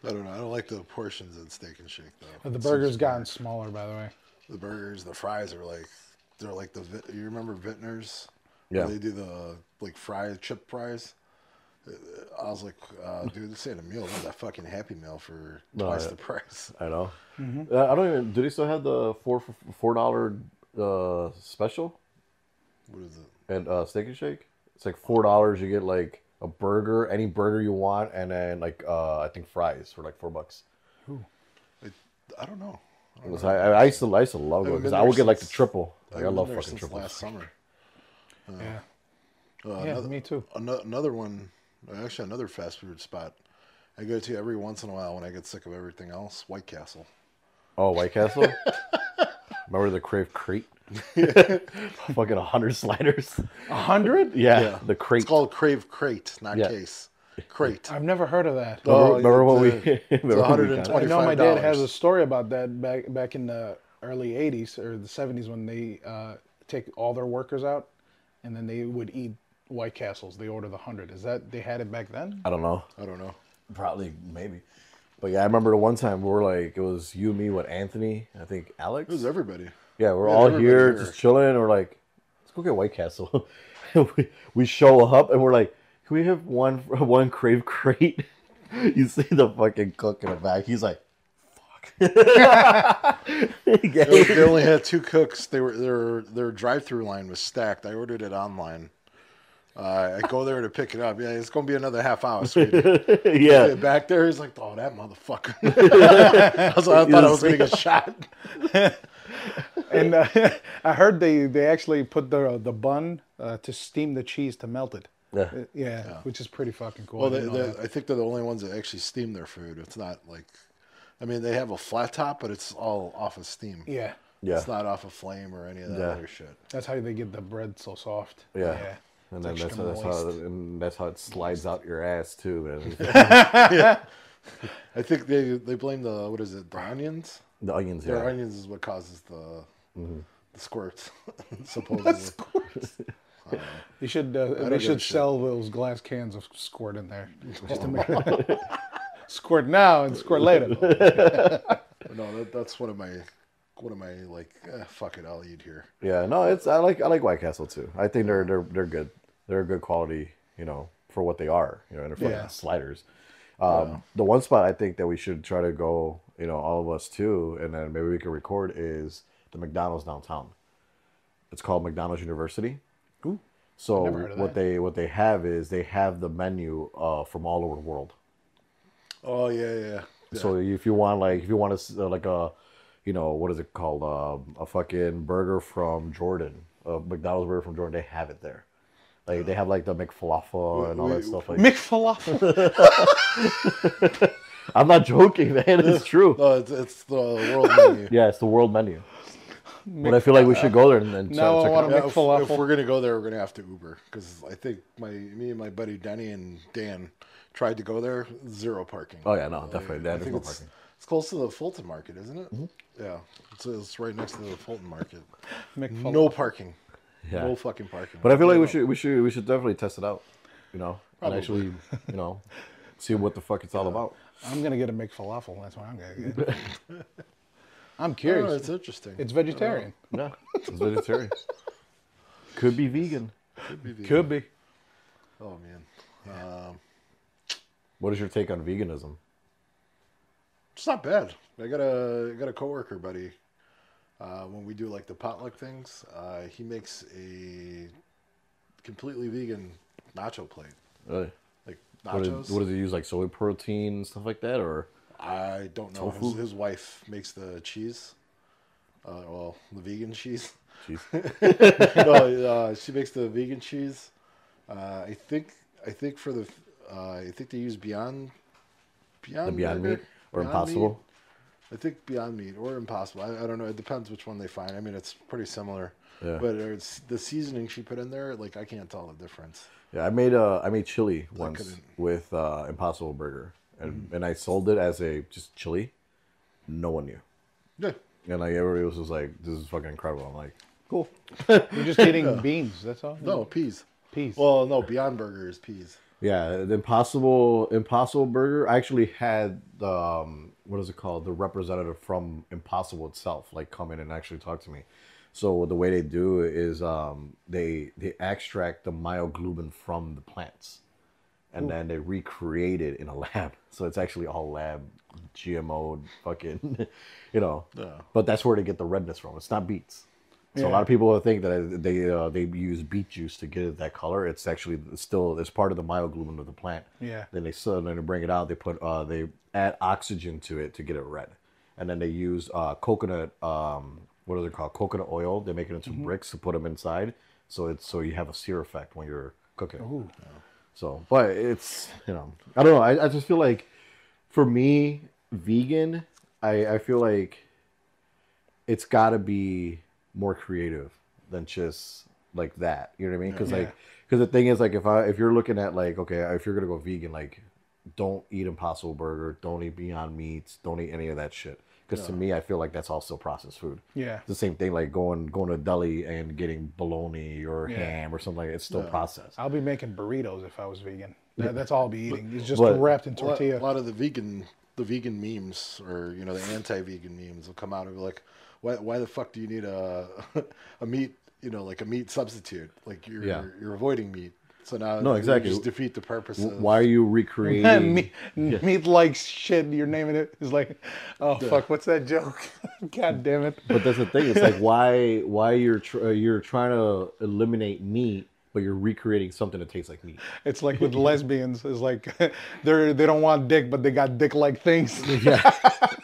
I don't know. I don't like the portions at Steak and Shake though. The burger's gotten smaller, by the way. The burgers, the fries are like they're like the you remember Vintners? Where Yeah. They do the like fry chip fries. Uh, I was like, uh, dude, this ain't a meal. This is a fucking Happy Meal for No, twice yeah. the price. I know. Uh, I don't even. Do they still have the four four dollar uh, special What is it? at uh, Steak and Shake? It's like four dollars. You get like a burger, any burger you want, and then like uh, I think fries for like four bucks. I, I don't know. I, don't know. I, I, I used to I used to love Haven't it because I would there get like the triple. Like, I haven't love fucking since triples. last summer. Yeah. Uh, Yeah, another, me too. Another one, actually another fast food spot I go to every once in a while when I get sick of everything else. White Castle. Oh, White Castle. Remember the Crave crate? fucking hundred sliders. A hundred? Yeah, Yeah. the crate. It's called Crave Crate, not Yeah. case. Crate. I've never heard of that. Remember, Oh, remember when we? it's, uh, remember when we got it? I know my dad has a story about that back back in the early '80s or the '70s when they uh, take all their workers out, and then they would eat White Castles. They order the hundred. Is that they had it back then? I don't know. I don't know. Probably, maybe. But yeah, I remember the one time we were like, it was you, me, what, Anthony, I think Alex. It was everybody. yeah, we're yeah, all here, here. just chilling. We're like, let's go get White Castle. we, we show up and we're like, can we have one one crave crate? you see the fucking cook in the back. He's like, fuck. They, they only had two cooks. They were their their drive through line was stacked. I ordered it online. Uh, I go there to pick it up. Yeah, it's gonna be another half hour. sweetie. yeah. Get back there, he's like, "Oh, that motherfucker!" I, was, I thought I was gonna get shot. And uh, I heard they they actually put the the bun uh, to steam the cheese to melt it. Yeah. Uh, yeah, which is pretty fucking cool. Well, they, didn't they. I think they're the only ones that actually steam their food. It's not like, I mean, they have a flat top, but it's all off of steam. yeah, Yeah. It's not off of flame or any of that Yeah. other shit. that's how they get the bread so soft. Yeah. It's And then that's, extra that's how moist. and that's how it slides out your ass too, man. I think they they blame the what is it the onions. the onions, Their yeah. Mm-hmm. onions is what causes the the squirts supposedly. You should uh, they give a should shit. sell those glass cans of squirt in there just to make squirt now and squirt later. no, that, that's one of my one of my like eh, fuck it, I'll eat here. Yeah, no, it's I like I like White Castle too. I think they're they're they're good. They're a good quality, you know, for what they are. You know, and they're fucking Yeah. sliders. Um, The one spot I think that we should try to go, you know, all of us too, and then maybe we can record is the McDonald's downtown. It's called McDonald's University. Ooh, So never heard of what that. they what they have is they have the menu uh, from all over the world. Oh yeah, yeah. yeah. So if you want like if you want to uh, like a, you know what is it called um, a fucking burger from Jordan, a McDonald's burger from Jordan, they have it there. Like they have like the McFalafel and all that stuff. Like Mick falafel. I'm not joking, man. It's true. No, it's, it's the world menu. Yeah, it's the world menu. But I feel like we should go there and then check, I check it out. Yeah, if, if we're gonna go there, we're gonna have to Uber because I think my me and my buddy Denny and Dan tried to go there. Zero parking. Oh yeah, no, definitely. I That is think no it's, parking. it's close to the Fulton Market, isn't it? Mm-hmm. Yeah, it's, it's right next to the Fulton Market. No parking. Yeah. No fucking parking. But I feel like we should we should we should definitely test it out. You know, Probably. and actually, you know, see what the fuck it's all about. I'm gonna get a McFalafel. That's what I'm gonna get. I'm Oh, curious. it's interesting. it's vegetarian. Yeah, it's vegetarian. Could be vegan. Could be vegan. Could be. Oh man, um, What is your take on veganism? it's not bad. I got a I got a coworker buddy. Uh, when we do like the potluck things, uh, he makes a completely vegan nacho plate. Really? Like What, nachos. is, what does he use? Like soy protein and stuff like that, or I don't know. His, his wife makes the cheese. Uh, well, the vegan cheese. Jeez. no, uh, she makes the vegan cheese. Uh, I think. I think for the. Uh, I think they use Beyond. Beyond, the Beyond Meat or Beyond Impossible? Meat? I think Beyond Meat or Impossible. I, I don't know. It depends which one they find. I mean, it's pretty similar. Yeah. But it's the seasoning she put in there. Like I can't tell the difference. Yeah, I made uh I made chili once couldn't- with uh, Impossible Burger, and Mm-hmm. and I sold it as a just chili. No one knew, Yeah. and like everybody was just like, "This is fucking incredible." I'm like, "Cool." You're just eating beans. That's all. No peas. peas. Well, no. Beyond Burger is peas. Yeah, the Impossible Impossible Burger. I actually had the um, what is it called? The representative from Impossible itself, like come in and actually talk to me. So the way they do is um, they they extract the myoglobin from the plants, and then they recreate it in a lab. So it's actually all lab GMO fucking, you know. Yeah. But that's where they get the redness from. It's not beets. So a lot of people think that they uh, they use beet juice to get it that color. It's actually still it's part of the myoglobin of the plant. Yeah. Then they then they bring it out. They put uh, they add oxygen to it to get it red, and then they use uh, coconut um, what are they called? Coconut oil. They make it into bricks to put them inside. So it's so you have a sear effect when you're cooking. Ooh. So, but it's you know I don't know. I, I just feel like for me, vegan, I I feel like it's got to be more creative than just like that. You know what I mean? Because Yeah. like because the thing is like if I if you're looking at like okay if you're gonna go vegan like don't eat Impossible Burger, don't eat Beyond Meats, don't eat any of that shit. Because to me, I feel like that's all still processed food. Yeah. It's the same thing like going going to a deli and getting bologna or Yeah. ham or something like that. It's still processed. I'll be making burritos if I was vegan. That, that's all I'll be eating. It's just But- wrapped in A lot, tortilla. a lot of the vegan, the vegan memes, or you know, the anti-vegan memes will come out and be like, "Why, why the fuck do you need a a meat, you know, like a meat substitute? Like you're Yeah. you're avoiding meat. So now No, you exactly. just defeat the purpose. Of, Why are you recreating? meat, meat like shit. You're naming it. It's like, oh fuck, what's that joke? God damn it. But that's the thing. It's like why why you're tr- uh, you're trying to eliminate meat, but you're recreating something that tastes like meat. It's like with lesbians. It's like they're they don't want dick, but they got dick like things. Yeah,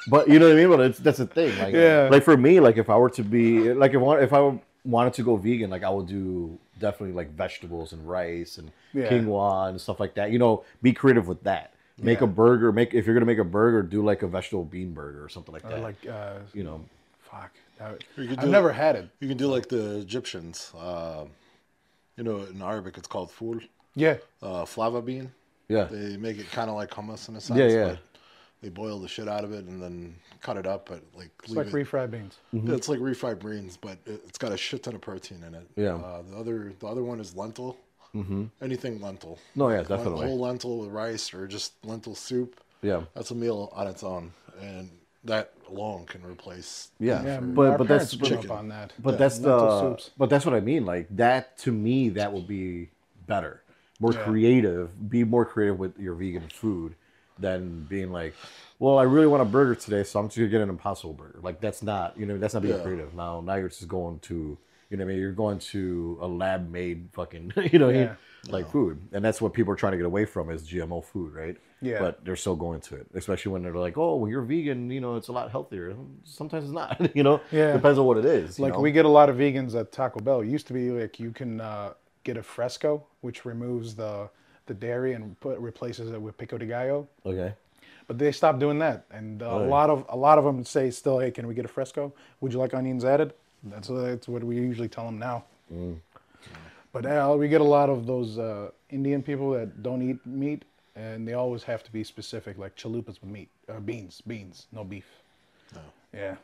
but you know what I mean. But it's that's the thing. Like Yeah. like for me, like if I were to be like if I, if I wanted to go vegan, like I would do definitely like vegetables and rice and Yeah. quinoa and stuff like that. You know, be creative with that. Make a burger. Make if you're gonna make a burger, do like a vegetable bean burger or something like Or that. like, uh, you know, fuck. That- You I've do- never had it. you can do like the Egyptians. Uh, you know, in Arabic it's called ful, Yeah. uh, flava bean. yeah, They make it kind of like hummus in a sense. Yeah, yeah. But they boil the shit out of it and then cut it up, but like It's leave like it- refried beans. Yeah, It's like refried beans, but it- it's got a shit ton of protein in it. Yeah. Uh, the other the other one is lentil. Mm-hmm. Anything lentil. No, yeah, Like definitely. Whole lentil with rice or just lentil soup. yeah. That's a meal on its own, and that alone can replace. Yeah, Yeah, but but that's grew up on that. But Yeah, that's the soups. but that's what I mean. Like that to me, that would be better, more Yeah. creative. Be more creative with your vegan food than being like, well, I really want a burger today, so I'm just gonna get an Impossible Burger. Like that's not you know that's not being Yeah. creative. Now now you're just going to you know what I mean you're going to a lab made fucking you know what I? Yeah. Like food, and that's what people are trying to get away from is GMO food, right? Yeah. But they're still going to it, especially when they're like, oh, well, you're vegan, you know, it's a lot healthier. Sometimes it's not, you know. Yeah. Depends on what it is. you Like know? we get a lot of vegans at Taco Bell. It used to be like you can uh, get a fresco, which removes the the dairy and put replaces it with pico de gallo. Okay. but they stopped doing that, and uh, Oh, a lot of a lot of them say still, hey, can we get a fresco? Would you like onions added? That's that's what we usually tell them now. Mm. But uh, we get a lot of those uh, Indian people that don't eat meat, and they always have to be specific, like chalupas with meat, uh, beans, beans, no beef. Yeah,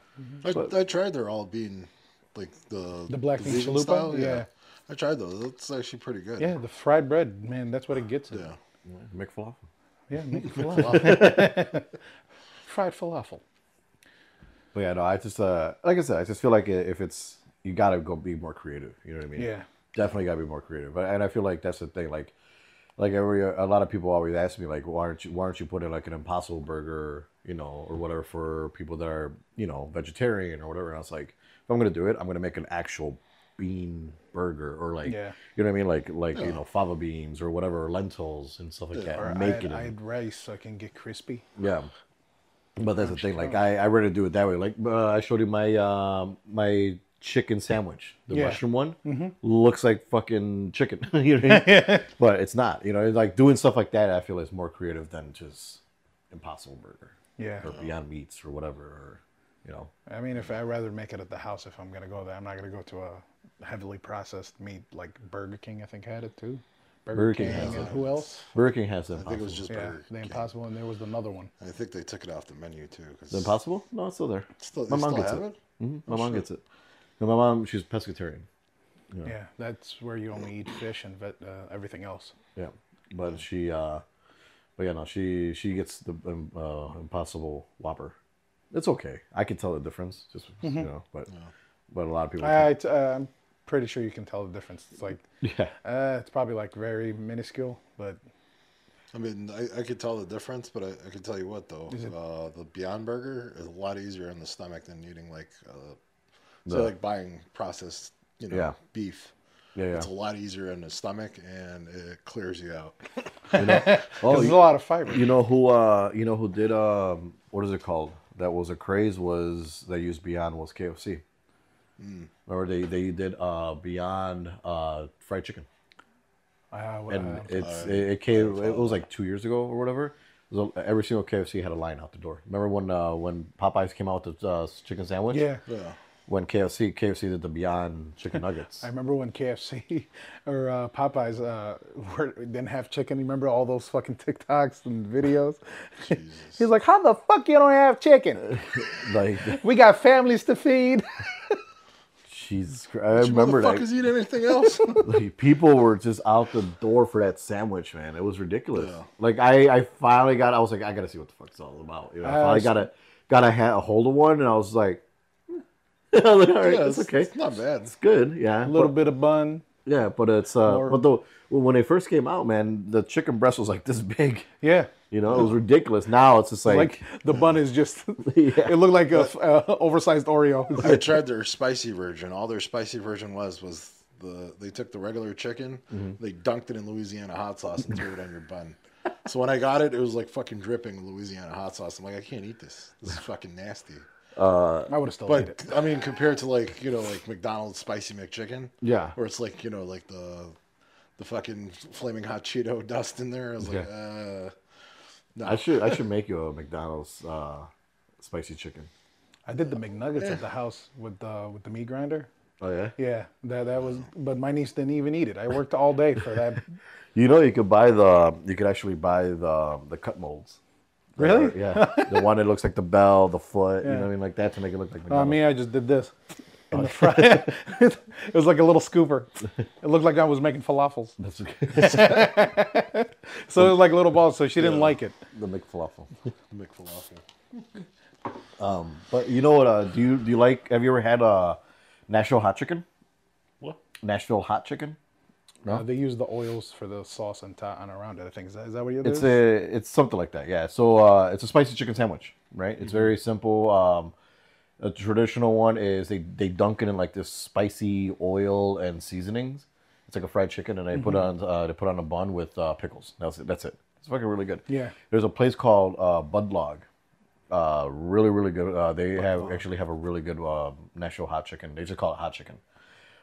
I, I tried their all bean, like the The black bean vegan chalupa? Yeah. I tried those. That's actually pretty good. yeah, the fried bread, man, that's what it gets. It. Yeah. Make falafel. Yeah, make it falafel. fried falafel. But yeah, no, I just uh, like I said, I just feel like if it's you gotta go be more creative. You know what I mean? Yeah. Definitely gotta be more creative. But and I feel like that's the thing. Like, like every a lot of people always ask me like, why aren't you why aren't you putting like an Impossible Burger, you know, or whatever for people that are you know vegetarian or whatever. And I was like, if I'm gonna do it, I'm gonna make an actual bean burger or like Yeah. you know what I mean, like like you know fava beans or whatever or lentils and stuff like that. Or Make I, it. I in- had rice so I can get crispy. yeah. But that's the thing. Like I, I rather do it that way. Like uh, I showed you my um my chicken sandwich, the Yeah. mushroom one, looks like fucking chicken. you know, what I mean? but it's not. You know, it's like doing stuff like that. I feel is more creative than just Impossible Burger Yeah. or Beyond Meats or whatever. Or you know, I mean, if I rather make it at the house, if I'm gonna go there, I'm not gonna go to a heavily processed meat like Burger King. I think had it too. Burger, Burger King, King has and it. who else? Burger King has the I think it was just Yeah, Burger the King. Impossible, and there was another one. I think they took it off the menu too. 'cause the Impossible? No, it's still there. Still, my mom still gets have it. it. hmm My mom gets it. No, my mom, she's pescatarian. Yeah. that's where you only eat fish and vet, uh, everything else. Yeah, but she, uh, but yeah, no, she she gets the um, uh, Impossible Whopper. It's okay. I can tell the difference, just you know, but but a lot of people. I, I, uh, I'm pretty sure you can tell the difference. It's like, yeah, uh, it's probably like very minuscule, but I mean, I, I could tell the difference, but I, I can tell you what though, uh, the Beyond Burger is a lot easier on the stomach than eating like, uh, so like buying processed, you know, Yeah. beef. yeah, yeah. It's a lot easier in the stomach and it clears you out. You know, oh, 'cause there's you, a lot of fiber. you know who? Uh, you know who did? Um, what is it called? That was a craze. Was they used Beyond was KFC. Remember they they did uh Beyond uh fried chicken. Uh, what, and uh, it's it, it came. It was like two years ago or whatever. It was a- every single KFC had a line out the door. Remember when uh, when Popeyes came out with the uh, chicken sandwich? yeah. Yeah. When KFC KFC did the Beyond chicken nuggets. I remember when KFC or uh, Popeyes uh, were, didn't have chicken. You remember all those fucking TikToks and videos? He's like, "How the fuck you don't have chicken? like We got families to feed." Jesus Christ. I remember Motherfuckers that. eat anything else? Like, people were just out the door for that sandwich, man. It was ridiculous. Yeah. Like I, I finally got. I was like, I gotta see what the fuck it's all about. You know, I I finally was- got a got a, a hold of one, and I was like, I was like, all right, yeah, it's okay. It's not bad. It's good. Yeah, A little but- bit of bun. Yeah, but it's uh, Or- but the when they first came out, man, the chicken breast was like this big. Yeah. You know, it was ridiculous. Now it's just like, Like the bun is just. Yeah. It looked like a uh, oversized Oreo. I tried their spicy version. All their spicy version was was the they took the regular chicken, Mm-hmm. they dunked it in Louisiana hot sauce and threw it on your bun. So when I got it, it was like fucking dripping Louisiana hot sauce. I'm like, I can't eat this. This is fucking nasty. I would have still ate it. But I mean, compared to like you know like McDonald's spicy McChicken, Yeah. where it's like you know like the the fucking flaming hot Cheeto dust in there. I was like, uh, no. I should I should make you a McDonald's uh, spicy chicken. I did the McNuggets at the house with the with the meat grinder. Oh yeah. Yeah, that that was. But my niece didn't even eat it. I worked all day for that. You know, you could buy the you could actually buy the the cut molds. Really? Yeah. the one that looks like the bell, the foot. You know what I mean, like that to make it look like Uh, me, I just did this in the front. it was like a little scooper. It looked like I was making falafels. That's okay. So it was like little balls. So she didn't like it. the McFalafel. The McFalafel. But you know what? Uh, do you do you like? Have you ever had uh, Nashville hot chicken? What? Nashville hot chicken. Uh, they use the oils for the sauce and ta- and around it. I think is that, is that what it It's a it's something like that. Yeah. So uh, it's a spicy chicken sandwich, right? It's very simple. Um, a traditional one is they they dunk it in like this spicy oil and seasonings. It's like a fried chicken, and they put on uh, they put on a bun with uh, pickles. That's it. That's it. It's fucking really good. Yeah. There's a place called uh, Budlong. Uh, really, really good. Uh, they have actually have a really good uh, Nashville hot chicken. They just call it hot chicken.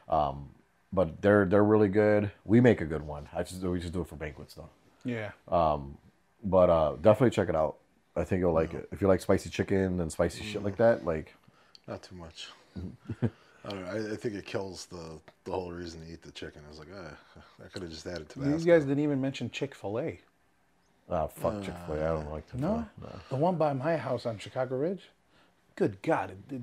Um, but they're they're really good. We make a good one. I just we just do it for banquets though yeah. Um, but uh, definitely check it out. I think you'll like it. If you like spicy chicken and spicy shit like that, like Not too much. I don't know. I, I think it kills the the whole reason to eat the chicken. I was like, ah, I could have just added You These guys didn't even mention Chick Fil A. ah fuck Chick Fil A. I don't like to. No? the one by my house on Chicago Ridge. Good God, it, it,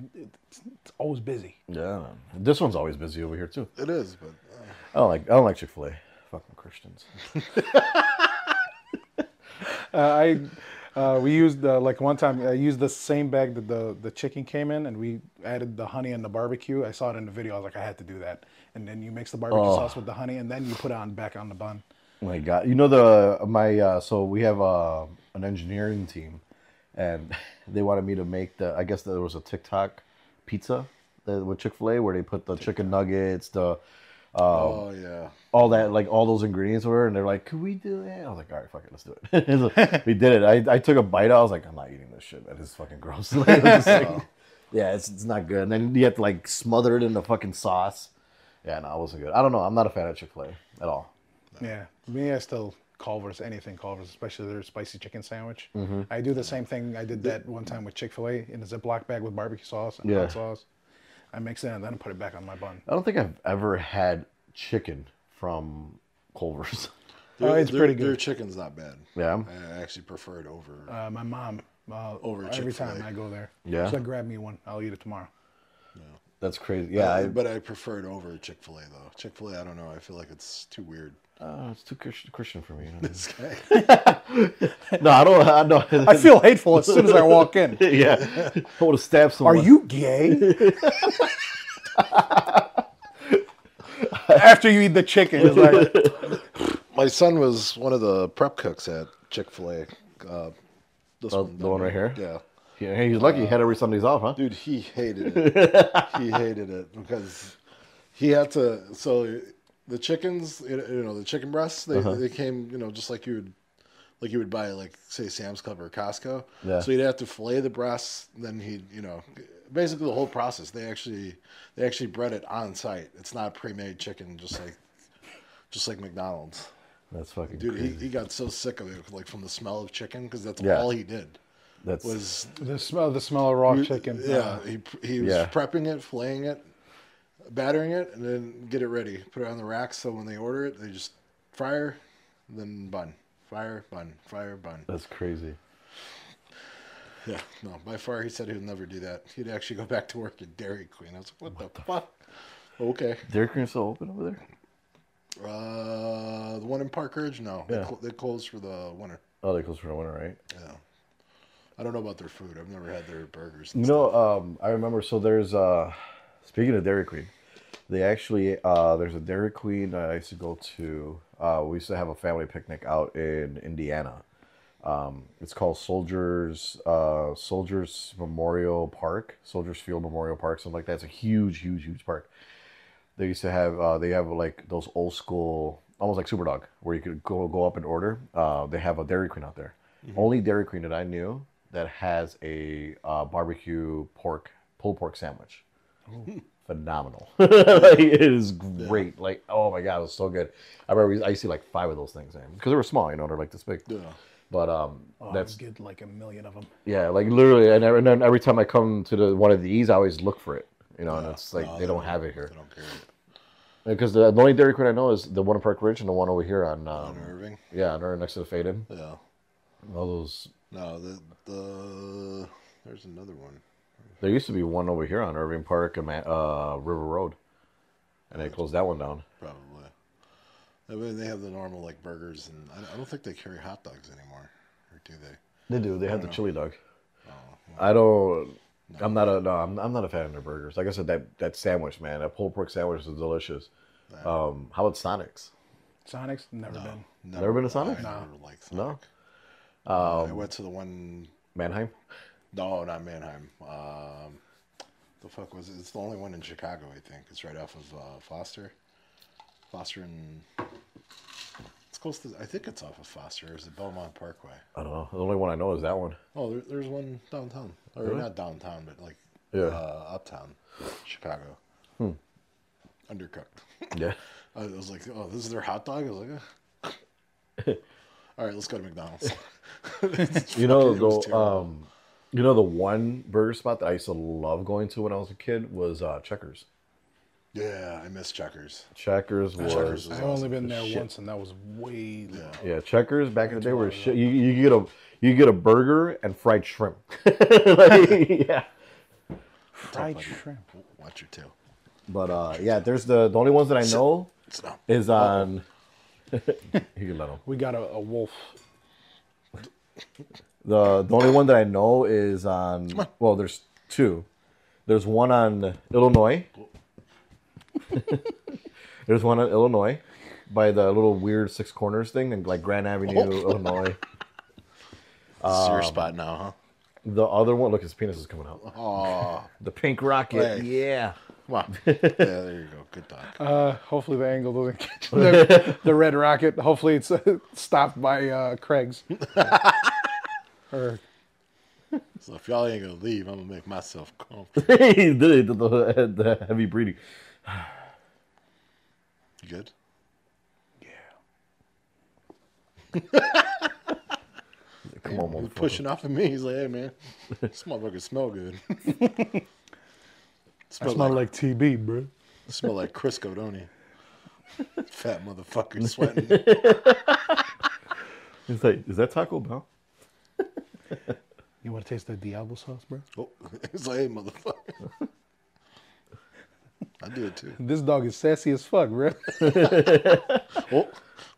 it's, it's always busy. Yeah, this one's always busy over here too. It is, but uh, I don't like I don't like Chick Fil A. Fucking Christians. Uh, I uh, we used uh, like one time I used the same bag that the the chicken came in, and we added the honey and the barbecue. I saw it in the video. I was like, I had to do that. And then you mix the barbecue Oh. sauce with the honey, and then you put it on back on the bun. My God, you know the my uh, so we have uh, an engineering team, and they wanted me to make the. I guess there was a TikTok pizza that, with Chick Fil A where they put the chicken nuggets, the oh um, yeah, all that like all those ingredients were, and they're like, "Could we do that?" I was like, "All right, fuck it, let's do it." we did it. I, I took a bite. I was like, "I'm not eating this shit. That is fucking gross." Like, it was just like- yeah, it's it's not good. And then you have to like smother it in the fucking sauce. Yeah, no, it wasn't good. I don't know. I'm not a fan of Chick Fil A at all. Yeah, me, I still Culver's anything Culver's, especially their spicy chicken sandwich. Mm-hmm. I do the same thing. I did that one time with Chick Fil A in a Ziploc bag with barbecue sauce and Yeah. hot sauce. I mix it and then I put it back on my bun. I don't think I've ever had chicken from Culver's. Oh, Their- it's their- pretty Their chicken's not bad. Yeah? I actually prefer it over. Uh, my mom, uh, Over every Chick-fil-A. time I go there, Yeah? she'll grab me one. I'll eat it tomorrow. Yeah. That's crazy. Yeah, Uh, I, but I prefer it over Chick Fil A though. Chick Fil A, I don't know. I feel like it's too weird. Uh, it's too Christian, Christian for me. This guy. no, I don't. I don't. I feel hateful as soon as I walk in. yeah, I want to stab someone. Are you gay? After you eat the chicken, it's like, My son was one of the prep cooks at Chick Fil A. Uh, this Oh, one, the one right here? Yeah. Yeah, he's lucky he had every Sundays off, huh? Dude, he hated it. he hated it because he had to. So the chickens, you you know, the chicken breasts, they, Uh-huh. they came, you know, just like you would, like you would buy, like say Sam's Club or Costco. Yeah. So you'd have to fillet the breasts, then he'd, you know, basically the whole process. They actually, they actually bred it on site. It's not pre-made chicken, just like, just like McDonald's. That's fucking Dude, he, crazy. he got so sick of it, like from the smell of chicken, because that's Yeah. all he did That's was the smell, the smell of raw chicken. yeah, he he was Yeah. prepping it, filleting it, battering it, and then get it ready. Put it on the rack so when they order it, they just fryer, then bun, fire, bun, fire, bun. that's crazy. Yeah, no, by far he said he would never do that. He'd actually go back to work at Dairy Queen. I was like, what, the, fuck? Okay. Dairy Queen still open over there? Uh, the one in Park Ridge, no, they, Yeah. cl- they closed for the winter. Oh, they close for the winter, right? Yeah. I don't know about their food. I've never had their burgers. You And know, um, I remember. So there's uh, speaking of Dairy Queen, they actually uh, there's a Dairy Queen I used to go to. Uh, we used to have a family picnic out in Indiana. Um, it's called Soldiers uh, Soldiers Memorial Park, Soldiers Field Memorial Park, something like that. It's a huge, huge, huge park. They used to have uh, they have like those old school, almost like Superdawg, where you could go go up and order. Uh, they have a Dairy Queen out there. Only Dairy Queen that I knew that has a uh, barbecue pork pulled pork sandwich. Phenomenal! like, it is great. Like oh my god, it was so good. I remember I used to see like five of those things, man, because they were small. You know, they're like this big. yeah. But um, oh, that's get like a million of them. yeah, like literally, and, every- and then every time I come to the one of these, I always look for it. You know, and it's like No, they don't have it here They don't care. because the, the only Dairy Queen I know is the one in Park Ridge and the one over here on On um, Irving. yeah, they're next to the Fade Inn. Yeah. All those. No, the the there's another one. There used to be one over here on Irving Park, and uh, River Road, and they closed that one down. Probably. I mean, they have the normal like burgers, and I, I don't think they carry hot dogs anymore, or do they? They do. They have the know. chili dog. Oh, I don't. I'm not a no. I'm, I'm not a fan of their burgers. Like I said, that that sandwich, man, that pulled pork sandwich is delicious. Um, how about Sonics? Sonics never been. Never been to Sonic? I No. never liked No? Sonic. I went to the one. Mannheim. No, not Mannheim. Um, the fuck was it? It's the only one in Chicago, I think. It's right off of uh, Foster. Foster and it's close to. I think it's off of Foster. Or is it Belmont Parkway? I don't know. The only one I know is that one. Oh, there, there's one downtown, or Really? not downtown, but like Yeah. uh, uptown, Chicago. Undercooked. Yeah. I was like, oh, this is their hot dog. I was like, eh. All right, let's go to McDonald's. You know Fucking- it was the terrible. um, you know the one burger spot that I used to love going to when I was a kid was uh, Checkers. yeah, I miss Checkers. Checkers was Checkers was I've only been there Shit. once, and that was way. long. yeah Checkers back in the day were shit. You you get a you get a burger and fried shrimp. Like, yeah, Fried shrimp. Watch your tail. but uh, yeah, there's the the only ones that I know is on. you can let 'em. We got a, a wolf. The the only one that I know is on. Well, there's two. There's one on Illinois. there's one on Illinois, by the little weird six corners thing, and like Grand Avenue, Illinois. This is Um, your spot now, huh? The other one, look, his penis is coming out. Oh, The pink rocket, Hey. yeah. come on. yeah, there you go. Good talk. Uh, hopefully the angle doesn't catch the, the red rocket. Hopefully it's uh, stopped by uh, Craig's. So if y'all ain't gonna leave, I'm gonna make myself comfortable. the, the, the, the heavy breathing. You good? Yeah. Come on, He's motherfucker. pushing off at me. He's like, hey man, this motherfucker smell good. I smell, smell like, like TB, bro. smell like Crisco, don't he? Fat motherfucker sweating. He's like, is that Taco Bell? You want to taste the Diablo sauce, bro? Oh, it's like, hey motherfucker. I do it too. This dog is sassy as fuck, bro. Oh,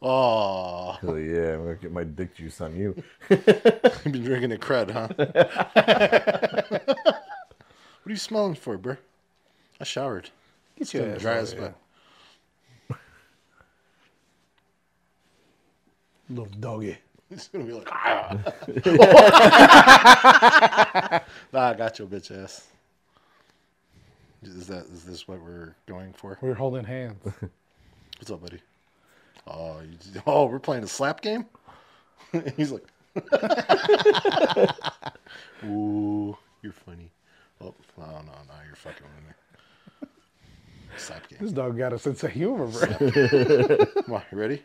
oh, Hell yeah, I'm gonna get my dick juice on you. you've been drinking the cred, huh? what are you smelling for, bro? I showered. Get Still ass dry as of fuck. Little doggy. He's gonna be like, ah. nah, I got your bitch ass. Is that is this what we're going for? We're holding hands. What's up, buddy? Oh, you, oh, we're playing a slap game. He's like, ooh, you're funny. Oh, no, no, no, you're fucking with me. Slap game. This dog got a sense of humor, bro. Come on, you ready?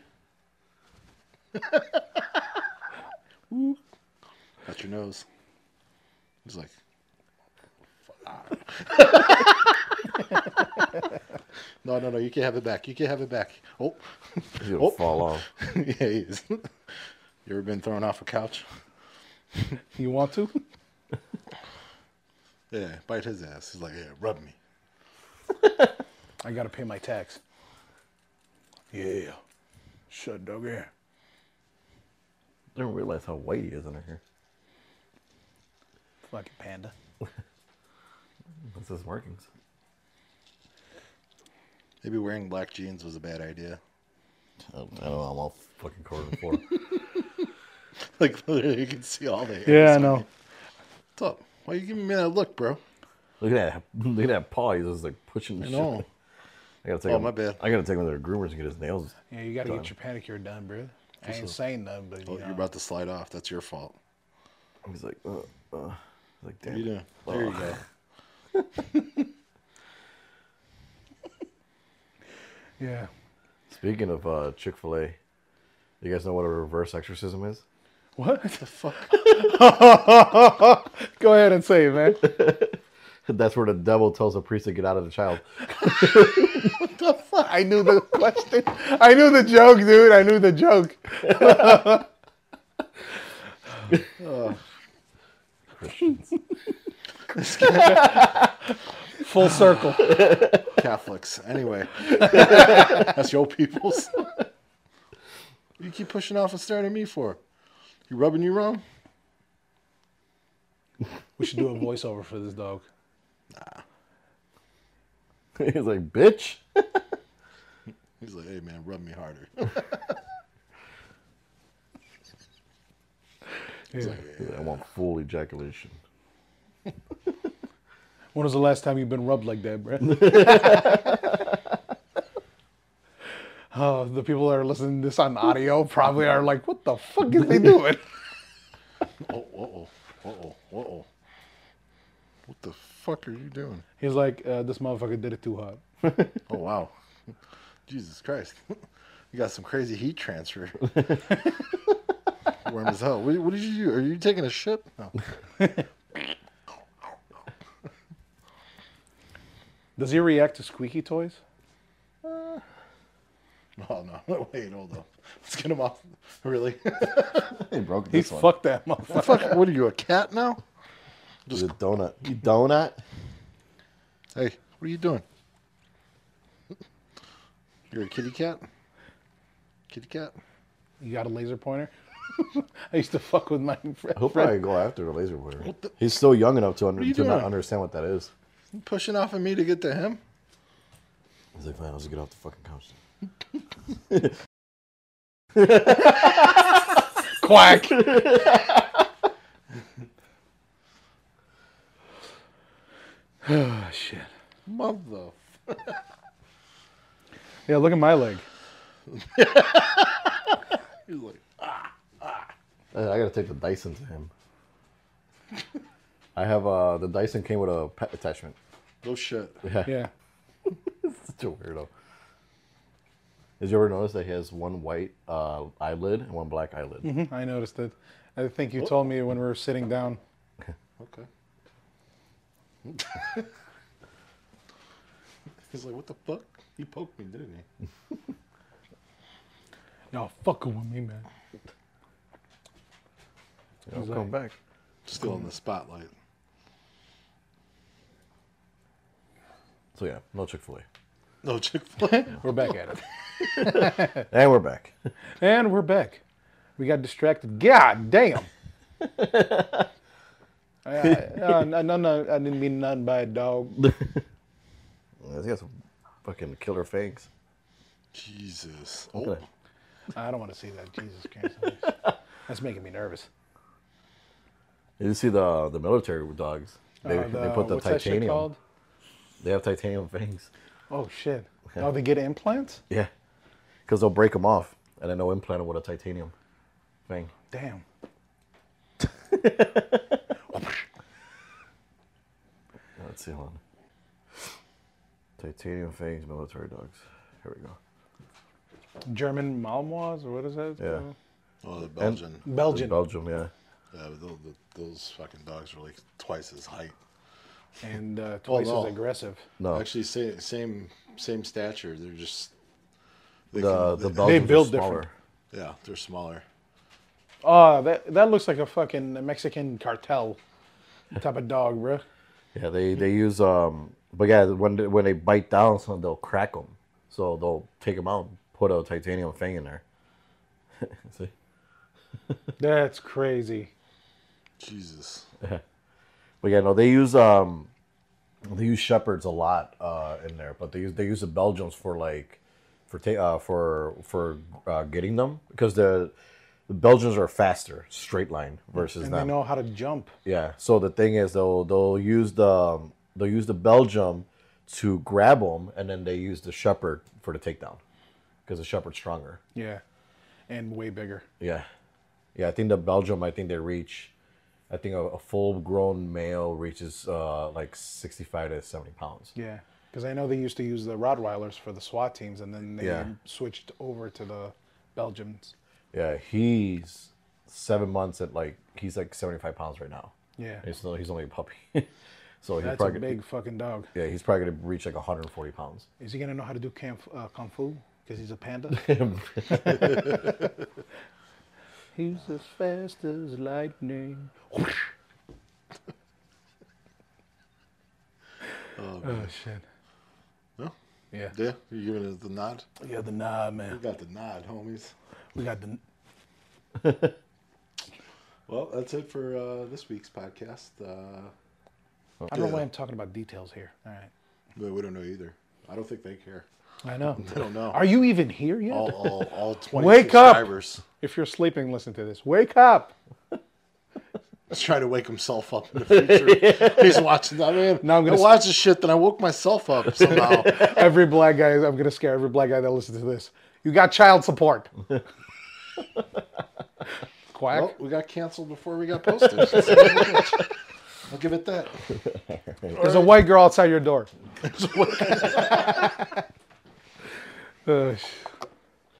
Ooh. That's your nose. He's like, no, no, no, you can't have it back. You can't have it back. Oh, He's gonna Oh. fall off. yeah, he is. You ever been thrown off a couch? You want to? Yeah, bite his ass. He's like, yeah, rub me. I gotta pay my tax. Yeah. Shut doggy. I didn't realize how white he is under here. Fucking panda. That's his markings. Maybe wearing black jeans was a bad idea. I don't, I don't know. I'm all fucking covered in floor. Like, literally, you can see all the hairs. Yeah, I know. What's up? Why are you giving me that look, bro? look at that. Look at that paw. He's just like pushing the I shit. know. I gotta take Oh, him. my bad. I gotta take him to the groomers and get his nails. Yeah, you gotta done. get your pedicure done, bro. I ain't saying nothing, but Oh, you you're about to slide off. That's your fault. He's like, uh, uh. He's like, damn. What are you doing? There you go. Yeah. Speaking of uh, Chick Fil A, you guys know what a reverse exorcism is? What? The fuck? Go ahead and say it, man. That's where the devil tells a priest to get out of the child. I knew the question. I knew the joke, dude. I knew the joke. Christians. Full circle. Catholics. Anyway, that's your people's. you keep pushing off and staring at me for? You rubbing you wrong? We should do a voiceover for this dog. He's like, bitch. He's like, hey man, rub me harder. He's like, He's like, I want full ejaculation. When was the last time you've been rubbed like that, bro? oh, the people that are listening to this on audio probably are like, what the fuck is they doing? oh, uh oh, uh oh, uh oh. What the fuck are you doing? He's like, uh, this motherfucker did it too hot. Oh wow, Jesus Christ, you got some crazy heat transfer. Warm as hell. What, what did you do? Are you taking a shit? No. Does he react to squeaky toys? Oh no. Wait, hold on. Let's get him off. Really? He broke one. fucked that motherfucker. Fuck, what are you, a cat now? Just a donut. You donut? Hey, what are you doing? You're a kitty cat? Kitty cat? You got a laser pointer? I used to fuck with my friend. He'll probably go after the laser pointer. What the- He's still young enough to, under, to not understand what that is. You pushing off of me to get to him? He's like, fine, let's get off the fucking couch. Quack. oh shit. Mother. Yeah, look at my leg. He's like, I I gotta take the Dyson to him. I have uh the Dyson came with a pet attachment. no shit. Yeah, Yeah. such a weirdo. Did you ever notice that he has one white uh, eyelid and one black eyelid? Mhm, I noticed it. I think you told me when we were sitting down. Okay. Okay. He's like, what the fuck? He poked me, didn't he? Y'all fucking with me, man. You know, He's come like- back. Still in the spotlight. So yeah, no Chick Fil A, No Chick Fil A. We're back at it. and we're back. And we're back. We got distracted. God damn. I, I, uh, no, no, no, I didn't mean nothing by a dog. He's got some fucking killer fangs. Jesus. Oh, at that. I don't want to see that. Jesus Christ. That's making me nervous. You see the the military dogs? They, Uh, they put the what's that shit titanium. called? They have titanium fangs. Oh shit. Oh, they get implants? Yeah, because they'll break them off, and then they'll implant them with a titanium thing. Damn. Let's see, hold on. Titanium fangs, military dogs. Here we go. German Malinois, or what is that? Yeah. oh the Belgian. Belgian. Belgium, yeah. yeah, but those, those fucking dogs are like twice his height. and uh, twice no. as aggressive. No, Actually, same same same stature. They're just they the can- the they- Belgians build are smaller. different. yeah, they're smaller. Oh, that that looks like a fucking Mexican cartel type of dog, bro. Yeah, they they use um, but yeah, when they, when they bite down, so they'll crack them. So they'll take them out, and put a titanium fang in there. see, That's crazy. Jesus. Yeah. but yeah, no, they use um, they use shepherds a lot uh in there, but they use they use the Belgians for like for ta- uh, for for uh, getting them because the the Belgians are faster, straight line versus And them. they know how to jump. Yeah. So the thing is, they'll they'll use the they'll use the Belgium to grab them, and then they use the Shepherd for the takedown because the Shepherd's stronger. Yeah. And way bigger. Yeah. Yeah. I think the Belgium. I think they reach. I think a, a full grown male reaches uh, like sixty five to seventy pounds. Yeah. Because I know they used to use the Rottweilers for the SWAT teams, and then they Yeah. switched over to the Belgians. Yeah. He's seven months at like he's like seventy five pounds right now. Yeah. He's still, he's only a puppy. so he's That's a probably gonna- big fucking dog. yeah he's probably gonna reach like 140 pounds. Is he gonna know how to do kung, uh, kung fu? Because he's a panda. he's as fast as lightning. Oh, Oh shit. No? Yeah. Yeah, you giving it the nod? Yeah, the nod, We man. got the nod, homies. We got the. Well, that's it for uh, this week's podcast. Uh, I don't know why I'm talking about details here. All right. we we don't know either. I don't think they care. I know. I don't know. Are you even here yet? all, all, all 20 Wake up! If you're sleeping, listen to this. Wake up! Let's try to wake himself up in the future. He's watching. I mean, Now I'm gonna I s- watch this shit, then I woke myself up somehow. Every black guy, I'm gonna scare every black guy that listens to this. You got child support. Quack. well, we got canceled before we got posted. I'll give it that. There's a white girl outside your door. Uh, sh-